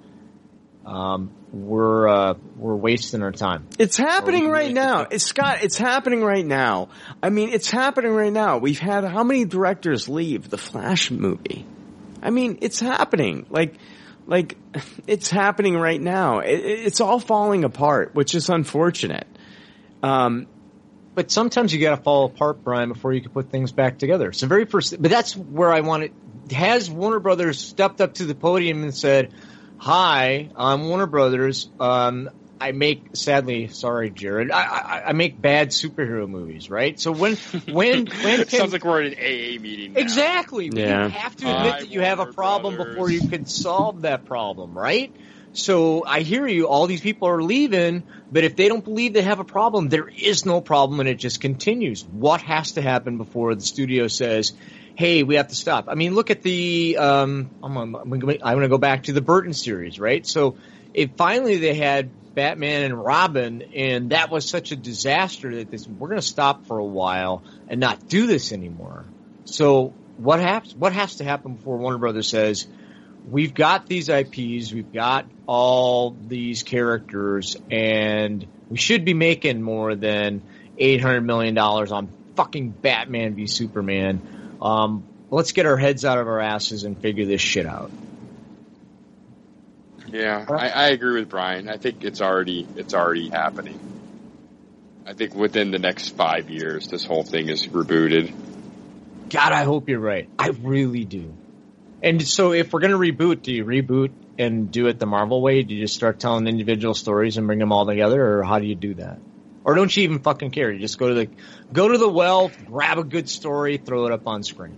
Um, we're, uh, we're wasting our time. It's happening right now. It's Scott, it's happening right now. I mean, it's happening right now. We've had how many directors leave the Flash movie? I mean, it's happening. Like, like, it's happening right now. It- it's all falling apart, which is unfortunate. Um, But sometimes you gotta fall apart, Brian, before you can put things back together. So very first, but that's where I want it. Has Warner Brothers stepped up to the podium and said, "Hi, I'm Warner Brothers. Um, I make, sadly, sorry, Jared, I, I, I make bad superhero movies, right? So when, when, when It can, sounds like we're at an AA meeting. now. Exactly. Yeah. You have to admit Hi, that you have a problem Brothers. before you can solve that problem, right? So I hear you. All these people are leaving, but if they don't believe they have a problem, there is no problem, and it just continues. What has to happen before the studio says, "Hey, we have to stop"? I mean, look at the. Um, I'm, I'm, I'm going to go back to the Burton series, right? So, if finally they had Batman and Robin, and that was such a disaster that this we're going to stop for a while and not do this anymore. So what happens? What has to happen before Warner Brothers says we've got these IPs, we've got all these characters, and we should be making more than eight hundred million dollars on fucking Batman v Superman. Um, let's get our heads out of our asses and figure this shit out. Yeah, I, I agree with Brian. I think it's already it's already happening. I think within the next five years, this whole thing is rebooted. God, I hope you're right. I really do. And so, if we're gonna reboot, do you reboot and do it the Marvel way? Do you just start telling individual stories and bring them all together, or how do you do that? Or don't you even fucking care? You just go to the go to the well, grab a good story, throw it up on screen.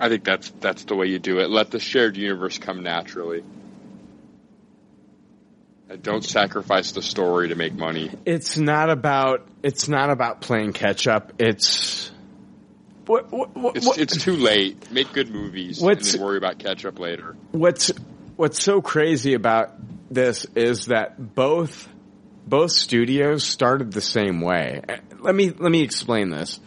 I think that's that's the way you do it. Let the shared universe come naturally. And don't sacrifice the story to make money. it's not about, it's not about playing catch up. It's, what, what, what, It's it's too late. Make good movies and then worry about catch up later. what's what's so crazy about this is that both both studios started the same way. Uh, Let me let me explain this.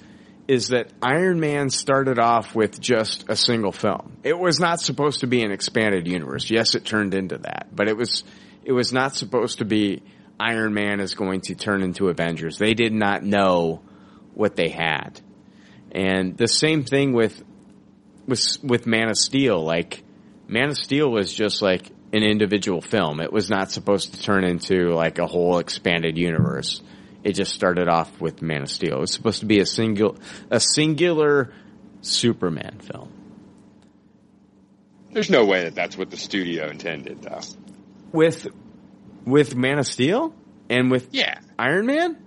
Is that Iron Man started off with just a single film. It was not supposed to be an expanded universe. Yes, it turned into that, but it was it was not supposed to be Iron Man is going to turn into Avengers. They did not know what they had. And the same thing with with with Man of Steel. Like Man of Steel was just like an individual film. It was not supposed to turn into like a whole expanded universe. It just started off with Man of Steel. It was supposed to be a single a singular Superman film. There's no way that that's what the studio intended, though. With with Man of Steel and with Yeah. Iron Man?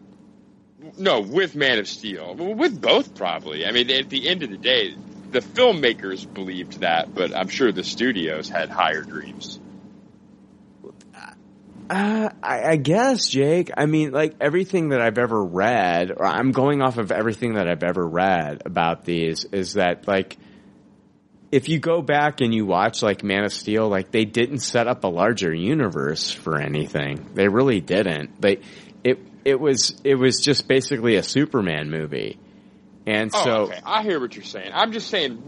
No, with Man of Steel. With both, probably. I mean, at the end of the day, the filmmakers believed that, but I'm sure the studios had higher dreams. Uh, I, I guess, Jake. I mean, like everything that I've ever read, or I'm going off of everything that I've ever read about these, is that like, if you go back and you watch like Man of Steel, like they didn't set up a larger universe for anything. They really didn't. But it was it was just basically a Superman movie, and Oh, so okay. I hear what you're saying. I'm just saying,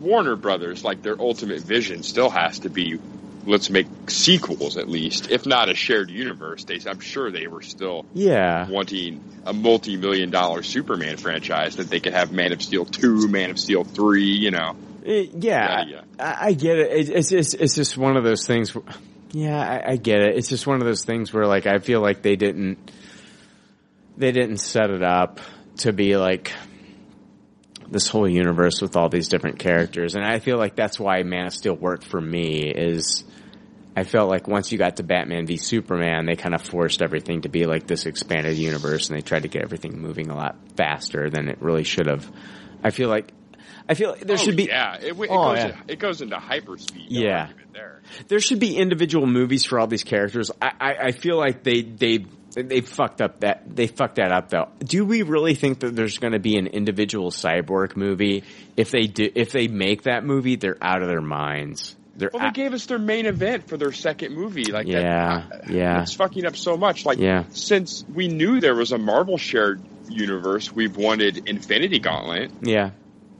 Warner Brothers, like their ultimate vision, still has to be, let's make sequels at least, if not a shared universe. They, I'm sure they were still yeah, wanting a multi-million dollar Superman franchise that they could have Man of Steel two, Man of Steel three. You know, It- yeah, Yeah, I, I get it. it. It's just it's just one of those things. Where, yeah, I, I get it. It's just one of those things where like I feel like they didn't they didn't set it up to be like this whole universe with all these different characters, and I feel like that's why Man of Steel worked for me. Is I felt like once you got to Batman v Superman, they kind of forced everything to be like this expanded universe, and they tried to get everything moving a lot faster than it really should have. I feel like I feel like there Oh, should be yeah, it, it Oh, goes yeah. it goes into hyperspeed. Yeah. there. there should be individual movies for all these characters. I, I, I feel like they they they fucked up that they fucked that up though. Do we really think that there's going to be an individual cyborg movie? If they do, if they make that movie, they're out of their minds. They're Well, they out- gave us their main event for their second movie. Like, yeah, that, yeah. Uh, it's fucking up so much. Like, Yeah. since we knew there was a Marvel shared universe, we've wanted Infinity Gauntlet. Yeah,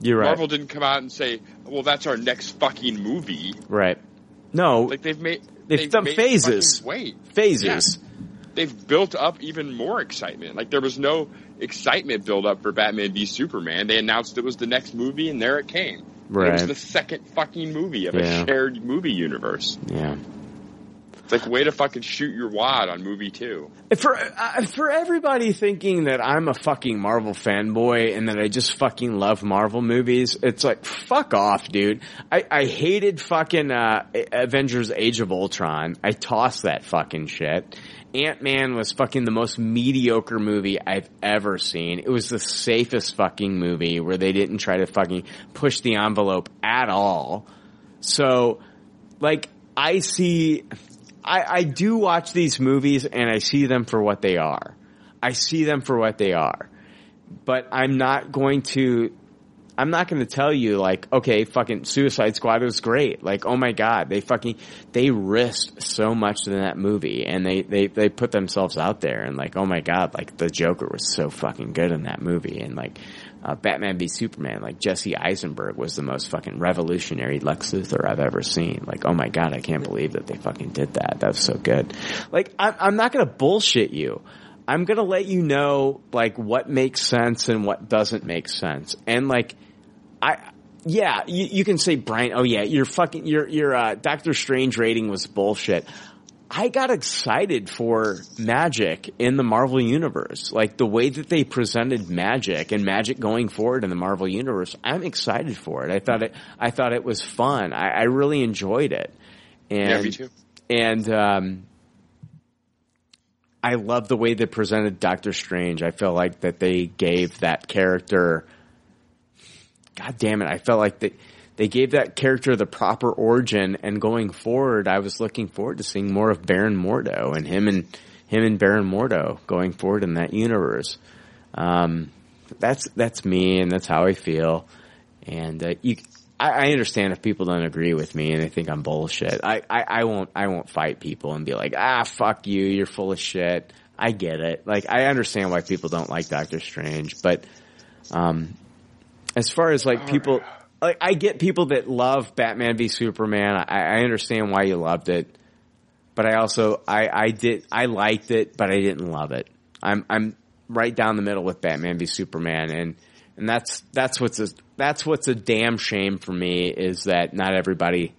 you're right. Marvel didn't come out and say, "Well, that's our next fucking movie." Right. No, Like they've made They've done made phases. Wait, phases. They've built up even more excitement. Like there was no excitement build up for Batman v Superman. They announced it was the next movie, and there it came. And It was the second fucking movie of Yeah. a shared movie universe. Yeah. It's like way to fucking shoot your wad on movie two. For uh, for everybody thinking that I'm a fucking Marvel fanboy and that I just fucking love Marvel movies, it's like fuck off, dude. I, I hated fucking uh, Avengers: Age of Ultron. I tossed that fucking shit. Ant Man was fucking the most mediocre movie I've ever seen. It was the safest fucking movie where they didn't try to fucking push the envelope at all. So, like, I see, I, I do watch these movies and I see them for what they are. I see them for what they are. But I'm not going to, I'm not going to tell you like, okay, fucking Suicide Squad was great. Like, oh my god, they fucking, they risked so much in that movie and they, they, they put themselves out there and like, oh my god, like the Joker was so fucking good in that movie and like, uh, Batman v Superman, like Jesse Eisenberg was the most fucking revolutionary Lex Luthor I've ever seen. Like, oh my god, I can't believe that they fucking did that. That was so good. Like, I'm, I'm not gonna bullshit you. I'm gonna let you know, like, what makes sense and what doesn't make sense. And like, I, yeah, you, you can say, Brian, oh yeah, your fucking, your, your, uh, Doctor Strange rating was bullshit. I got excited for magic in the Marvel universe. Like the way that they presented magic and magic going forward in the Marvel universe, I'm excited for it. I thought it, I thought it was fun. I, I really enjoyed it. And, Yeah, me too. And, um, I love the way they presented Doctor Strange. I feel like that they gave that character, God damn it, I felt like they, they gave that character the proper origin and going forward, I was looking forward to seeing more of Baron Mordo and him and, him and Baron Mordo going forward in that universe. Um, that's, that's me and that's how I feel. And, uh, you, I, I understand if people don't agree with me and they think I'm bullshit. I, I, I won't, I won't fight people and be like, ah, fuck you, you're full of shit. I get it. Like, I understand why people don't like Doctor Strange, but, um, as far as like people, like I get people that love Batman v Superman. I, I understand why you loved it. but I also I I did I liked it, but I didn't love it. I'm I'm right down the middle with Batman v Superman, and and that's that's what's a, that's what's a damn shame for me is that not everybody.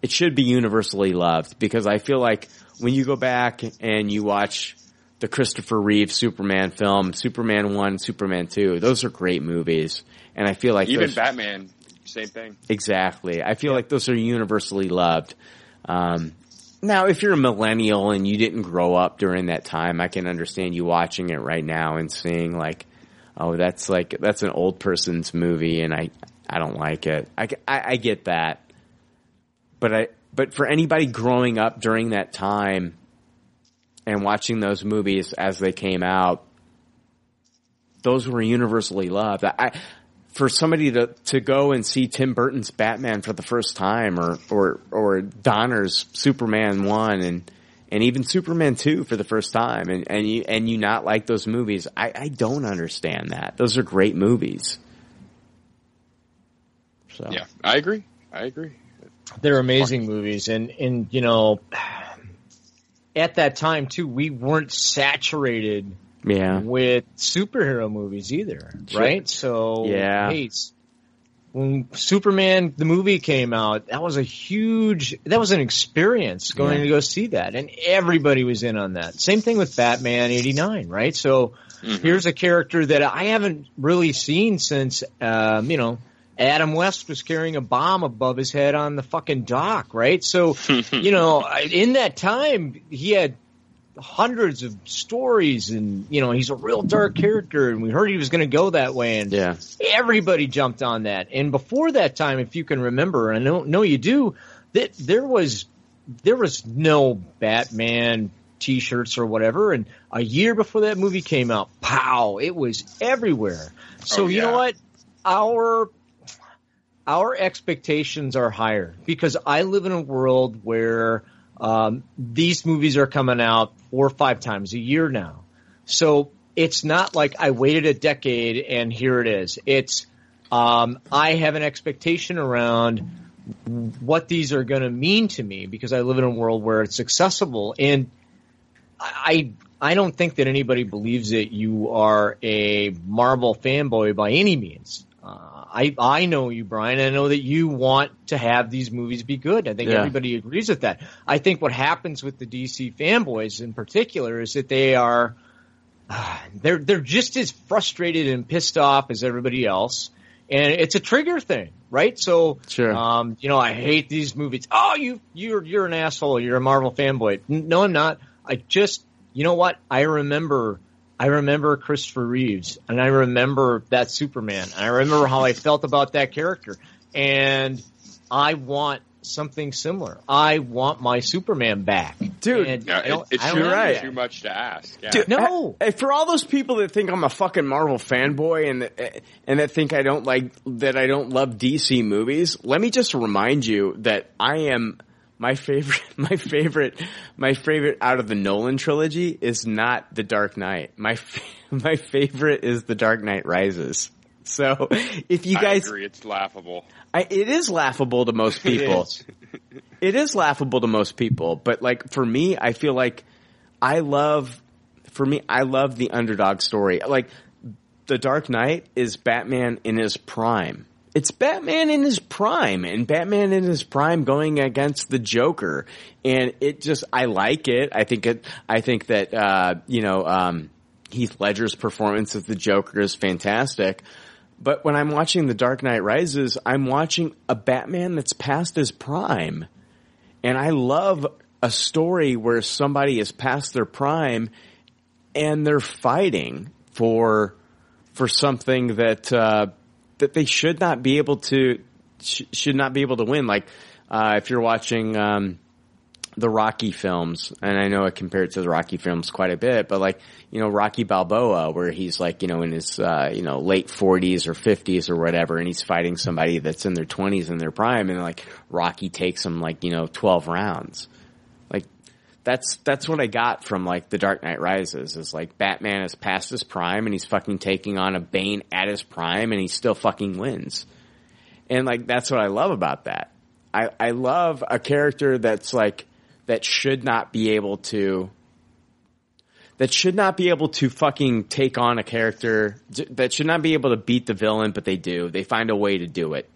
It should be universally loved because I feel like when you go back and you watch the Christopher Reeve Superman film, Superman one, Superman two, those are great movies, and I feel like Even Batman, same thing. Exactly. I feel like those are universally loved. Um, now, if you're a millennial and you didn't grow up during that time, I can understand you watching it right now and seeing like, oh, that's like that's an old person's movie, and I I don't like it. I, I, I get that, but I but for anybody growing up during that time and watching those movies as they came out, those were universally loved. I, for somebody to, to go and see Tim Burton's Batman for the first time or, or, or Donner's Superman 1 and, and even Superman 2 for the first time and, and you, and you not like those movies, I, I don't understand that. Those are great movies. So. Yeah, I agree. I agree. They're amazing movies, and and you know, at that time too, we weren't saturated Yeah. with superhero movies either, Sure. right? So Yeah. hey, when Superman the movie came out, that was a huge, that was an experience going Yeah. to go see that, and everybody was in on that. Same thing with Batman '89, right? So here's a character that I haven't really seen since, um, you know. Adam West was carrying a bomb above his head on the fucking dock, right? So, you know, in that time, he had hundreds of stories and, you know, he's a real dark character and we heard he was going to go that way and Yeah. everybody jumped on that. And before that time, if you can remember, and I know, know you do, that there was, there was no Batman t-shirts or whatever. And a year before that movie came out, pow, it was everywhere. So Oh, you know what? Our, our expectations are higher because I live in a world where um, these movies are coming out four or five times a year now. So it's not like I waited a decade and here it is. It's um, I have an expectation around what these are going to mean to me because I live in a world where it's accessible and I I don't think that anybody believes that you are a Marvel fanboy by any means. Uh, I I know you, Brian. I know that you want to have these movies be good. I think Yeah. everybody agrees with that. I think what happens with the DC fanboys in particular is that they are they're they're just as frustrated and pissed off as everybody else, and it's a trigger thing, right? So, Sure. um, you know, I hate these movies. Oh, you you're you're an asshole. You're a Marvel fanboy. No, I'm not. I just, you know what? I remember. I remember Christopher Reeves, and I remember that Superman. And I remember how I felt about that character, and I want something similar. I want my Superman back, Dude. And Yeah, I it, it's too, right. too much to ask. Yeah. Dude, No. I- I- for all those people that think I'm a fucking Marvel fanboy and and that think I don't like that I don't love DC movies, let me just remind you that I am my favorite my favorite my favorite out of the Nolan trilogy is not The Dark Knight. My fa- my favorite is The Dark Knight Rises. So if you I guys agree. It's laughable. I, it is laughable to most people. is. it is laughable to most people, but like for me, I feel like I love, for me, I love the underdog story. Like the Dark Knight is Batman in his prime. It's Batman in his prime and Batman in his prime going against the Joker. And it just, I like it. I think it, I think that, uh, you know, um, Heath Ledger's performance as the Joker is fantastic. But when I'm watching The Dark Knight Rises, I'm watching a Batman that's past his prime. And I love a story where somebody is past their prime and they're fighting for for something that uh, that they should not be able to sh- should not be able to win. Like uh, if you're watching um, the Rocky films, and I know it compared to the Rocky films quite a bit, but like, you know, Rocky Balboa, where he's like, you know, in his, uh, you know, late forties or fifties or whatever, and he's fighting somebody that's in their twenties in their prime, and like, Rocky takes him like, you know, 12 rounds. That's, that's what I got from like The Dark Knight Rises, is like, Batman is past his prime, and he's fucking taking on a Bane at his prime, and he still fucking wins. And like, that's what I love about that. I, I love a character that's like, that should not be able to that should not be able to fucking take on a character that should not be able to beat the villain, but they do. They find a way to do it.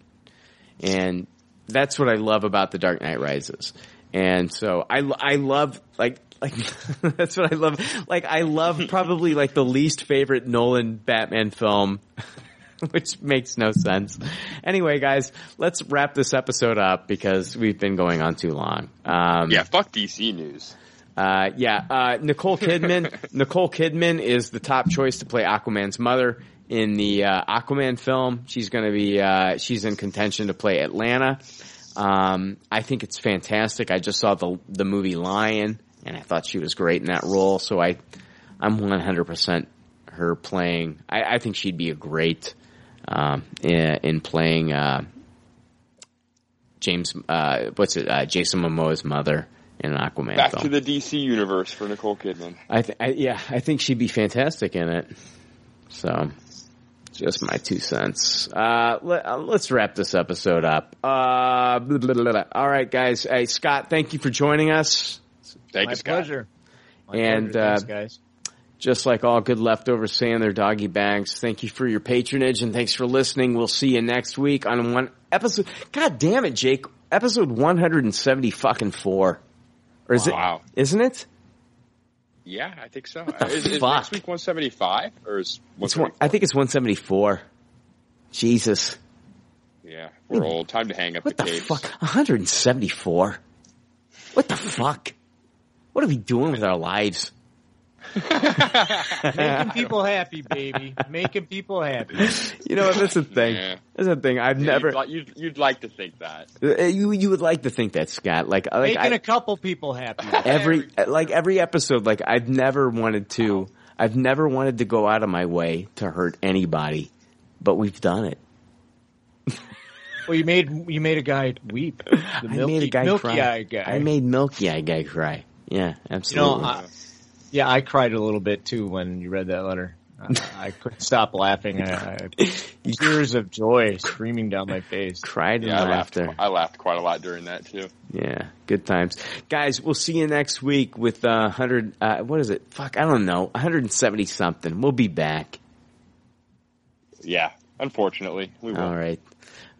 And that's what I love about The Dark Knight Rises. And so I, I love, like, like, that's what I love. Like, I love probably like the least favorite Nolan Batman film, which makes no sense. Anyway, guys, let's wrap this episode up because we've been going on too long. Um, yeah, fuck DC news. Uh, yeah, uh, Nicole Kidman. Nicole Kidman is the top choice to play Aquaman's mother in the uh, Aquaman film. She's going to be uh, she's in contention to play Atlanna. Um, I think it's fantastic. I just saw the the movie Lion, and I thought she was great in that role. So I I'm 100 percent her playing. I, I, think she'd be a great um, in, in, playing uh, James. Uh, what's it? Jason Momoa's mother in an Aquaman Back film. to the DC universe for Nicole Kidman. I, th- I, yeah, I think she'd be fantastic in it. So, just my two cents. Uh, let, us uh, wrap this episode up. Uh, blah, blah, blah, all right, guys. Hey, Scott, thank you for joining us. Thank my you, Scott. pleasure. My and pleasure. Thanks, uh, guys. just like all good leftovers say in their doggy bags, thank you for your patronage and thanks for listening. We'll see you next week on one episode. God damn it, Jake. Episode 170 fucking four. Or is wow. it? Isn't it? Yeah, I think so. the is, is next week 175 or is one, I think it's 174. Jesus. Yeah, we're old. Time to hang up What the the capes. fuck? 174? What the fuck? What are we doing with our lives? Making people happy, baby. Making people happy. You know what? That's the thing. Yeah. That's the thing. I've Yeah, never. You'd, li- you'd, you'd like to think that. Uh, You you would like to think that Scott like like Making I, a couple people happy. every like every episode like I've never wanted to I've never wanted to go out of my way to hurt anybody, but we've done it. Well, you made you made a guy weep. The I made a guy milky cry. eye guy. I made Milky Eye guy cry. Yeah, you absolutely. know, I, yeah, I cried a little bit too when you read that letter. I, I couldn't stop laughing. I, I, tears of joy streaming down my face. cried in Yeah, I laughed. laughter. I laughed quite a lot during that too. Yeah, good times, guys. We'll see you next week with uh, hundred. Uh, what is it? Fuck, I don't know. One hundred and seventy something. We'll be back. Yeah, unfortunately, we will. All right,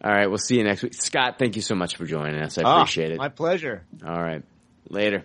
all right. We'll see you next week. Scott, thank you so much for joining us. I Ah, appreciate it. My pleasure. All right, later.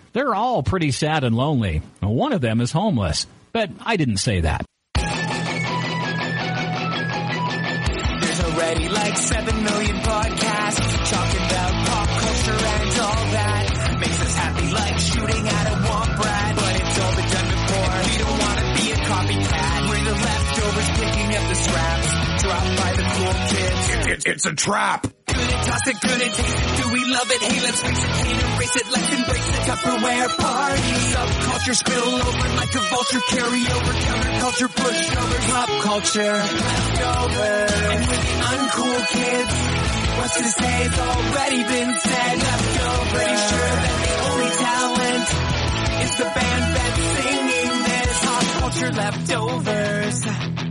They're all pretty sad and lonely. One of them is homeless, but I didn't say that. There's already like 7 million podcasts It, it's a trap. Good at toss it, good at taste it. Do we love it? Hey, let's face it. Can't erase it. Let's embrace the Tupperware party. Subculture spill over like a vulture. Carry over counterculture, pushover, pop culture. Leftover. And with the uncool kids, what's to say has already been said. Leftover. Pretty sure that the only talent is the band that's singing this. Pop culture leftovers.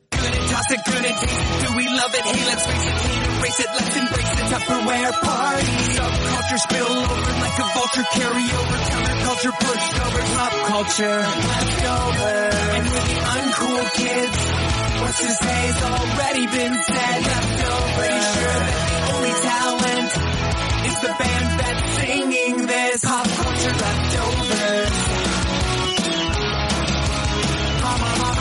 Good at toss it, good at taste it. Do we love it? Hey, let's face it, can't erase it. Let's embrace the Tupperware party. Subculture spill over like a vulture. Carry over counterculture, push over pop culture. Leftover. And with the uncool kids, what's to say has already been said. Leftover. Pretty sure that the only talent is the band that's singing this. Pop culture leftovers. Pop, pop,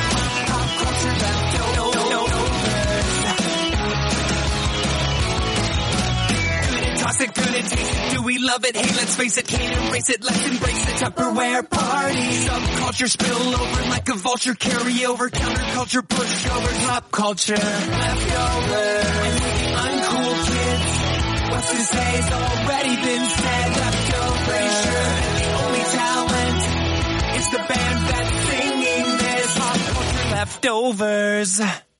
It, good taste it? Do we love it? Hey, let's face it, can't erase it. Let's embrace the Tupperware party. Subculture spill over like a vulture, carry over counterculture, pushover, pop culture, leftovers. Uncool kids, what's to say has already been said. Leftovers, sure. The only talent is the band that's singing this pop culture leftovers.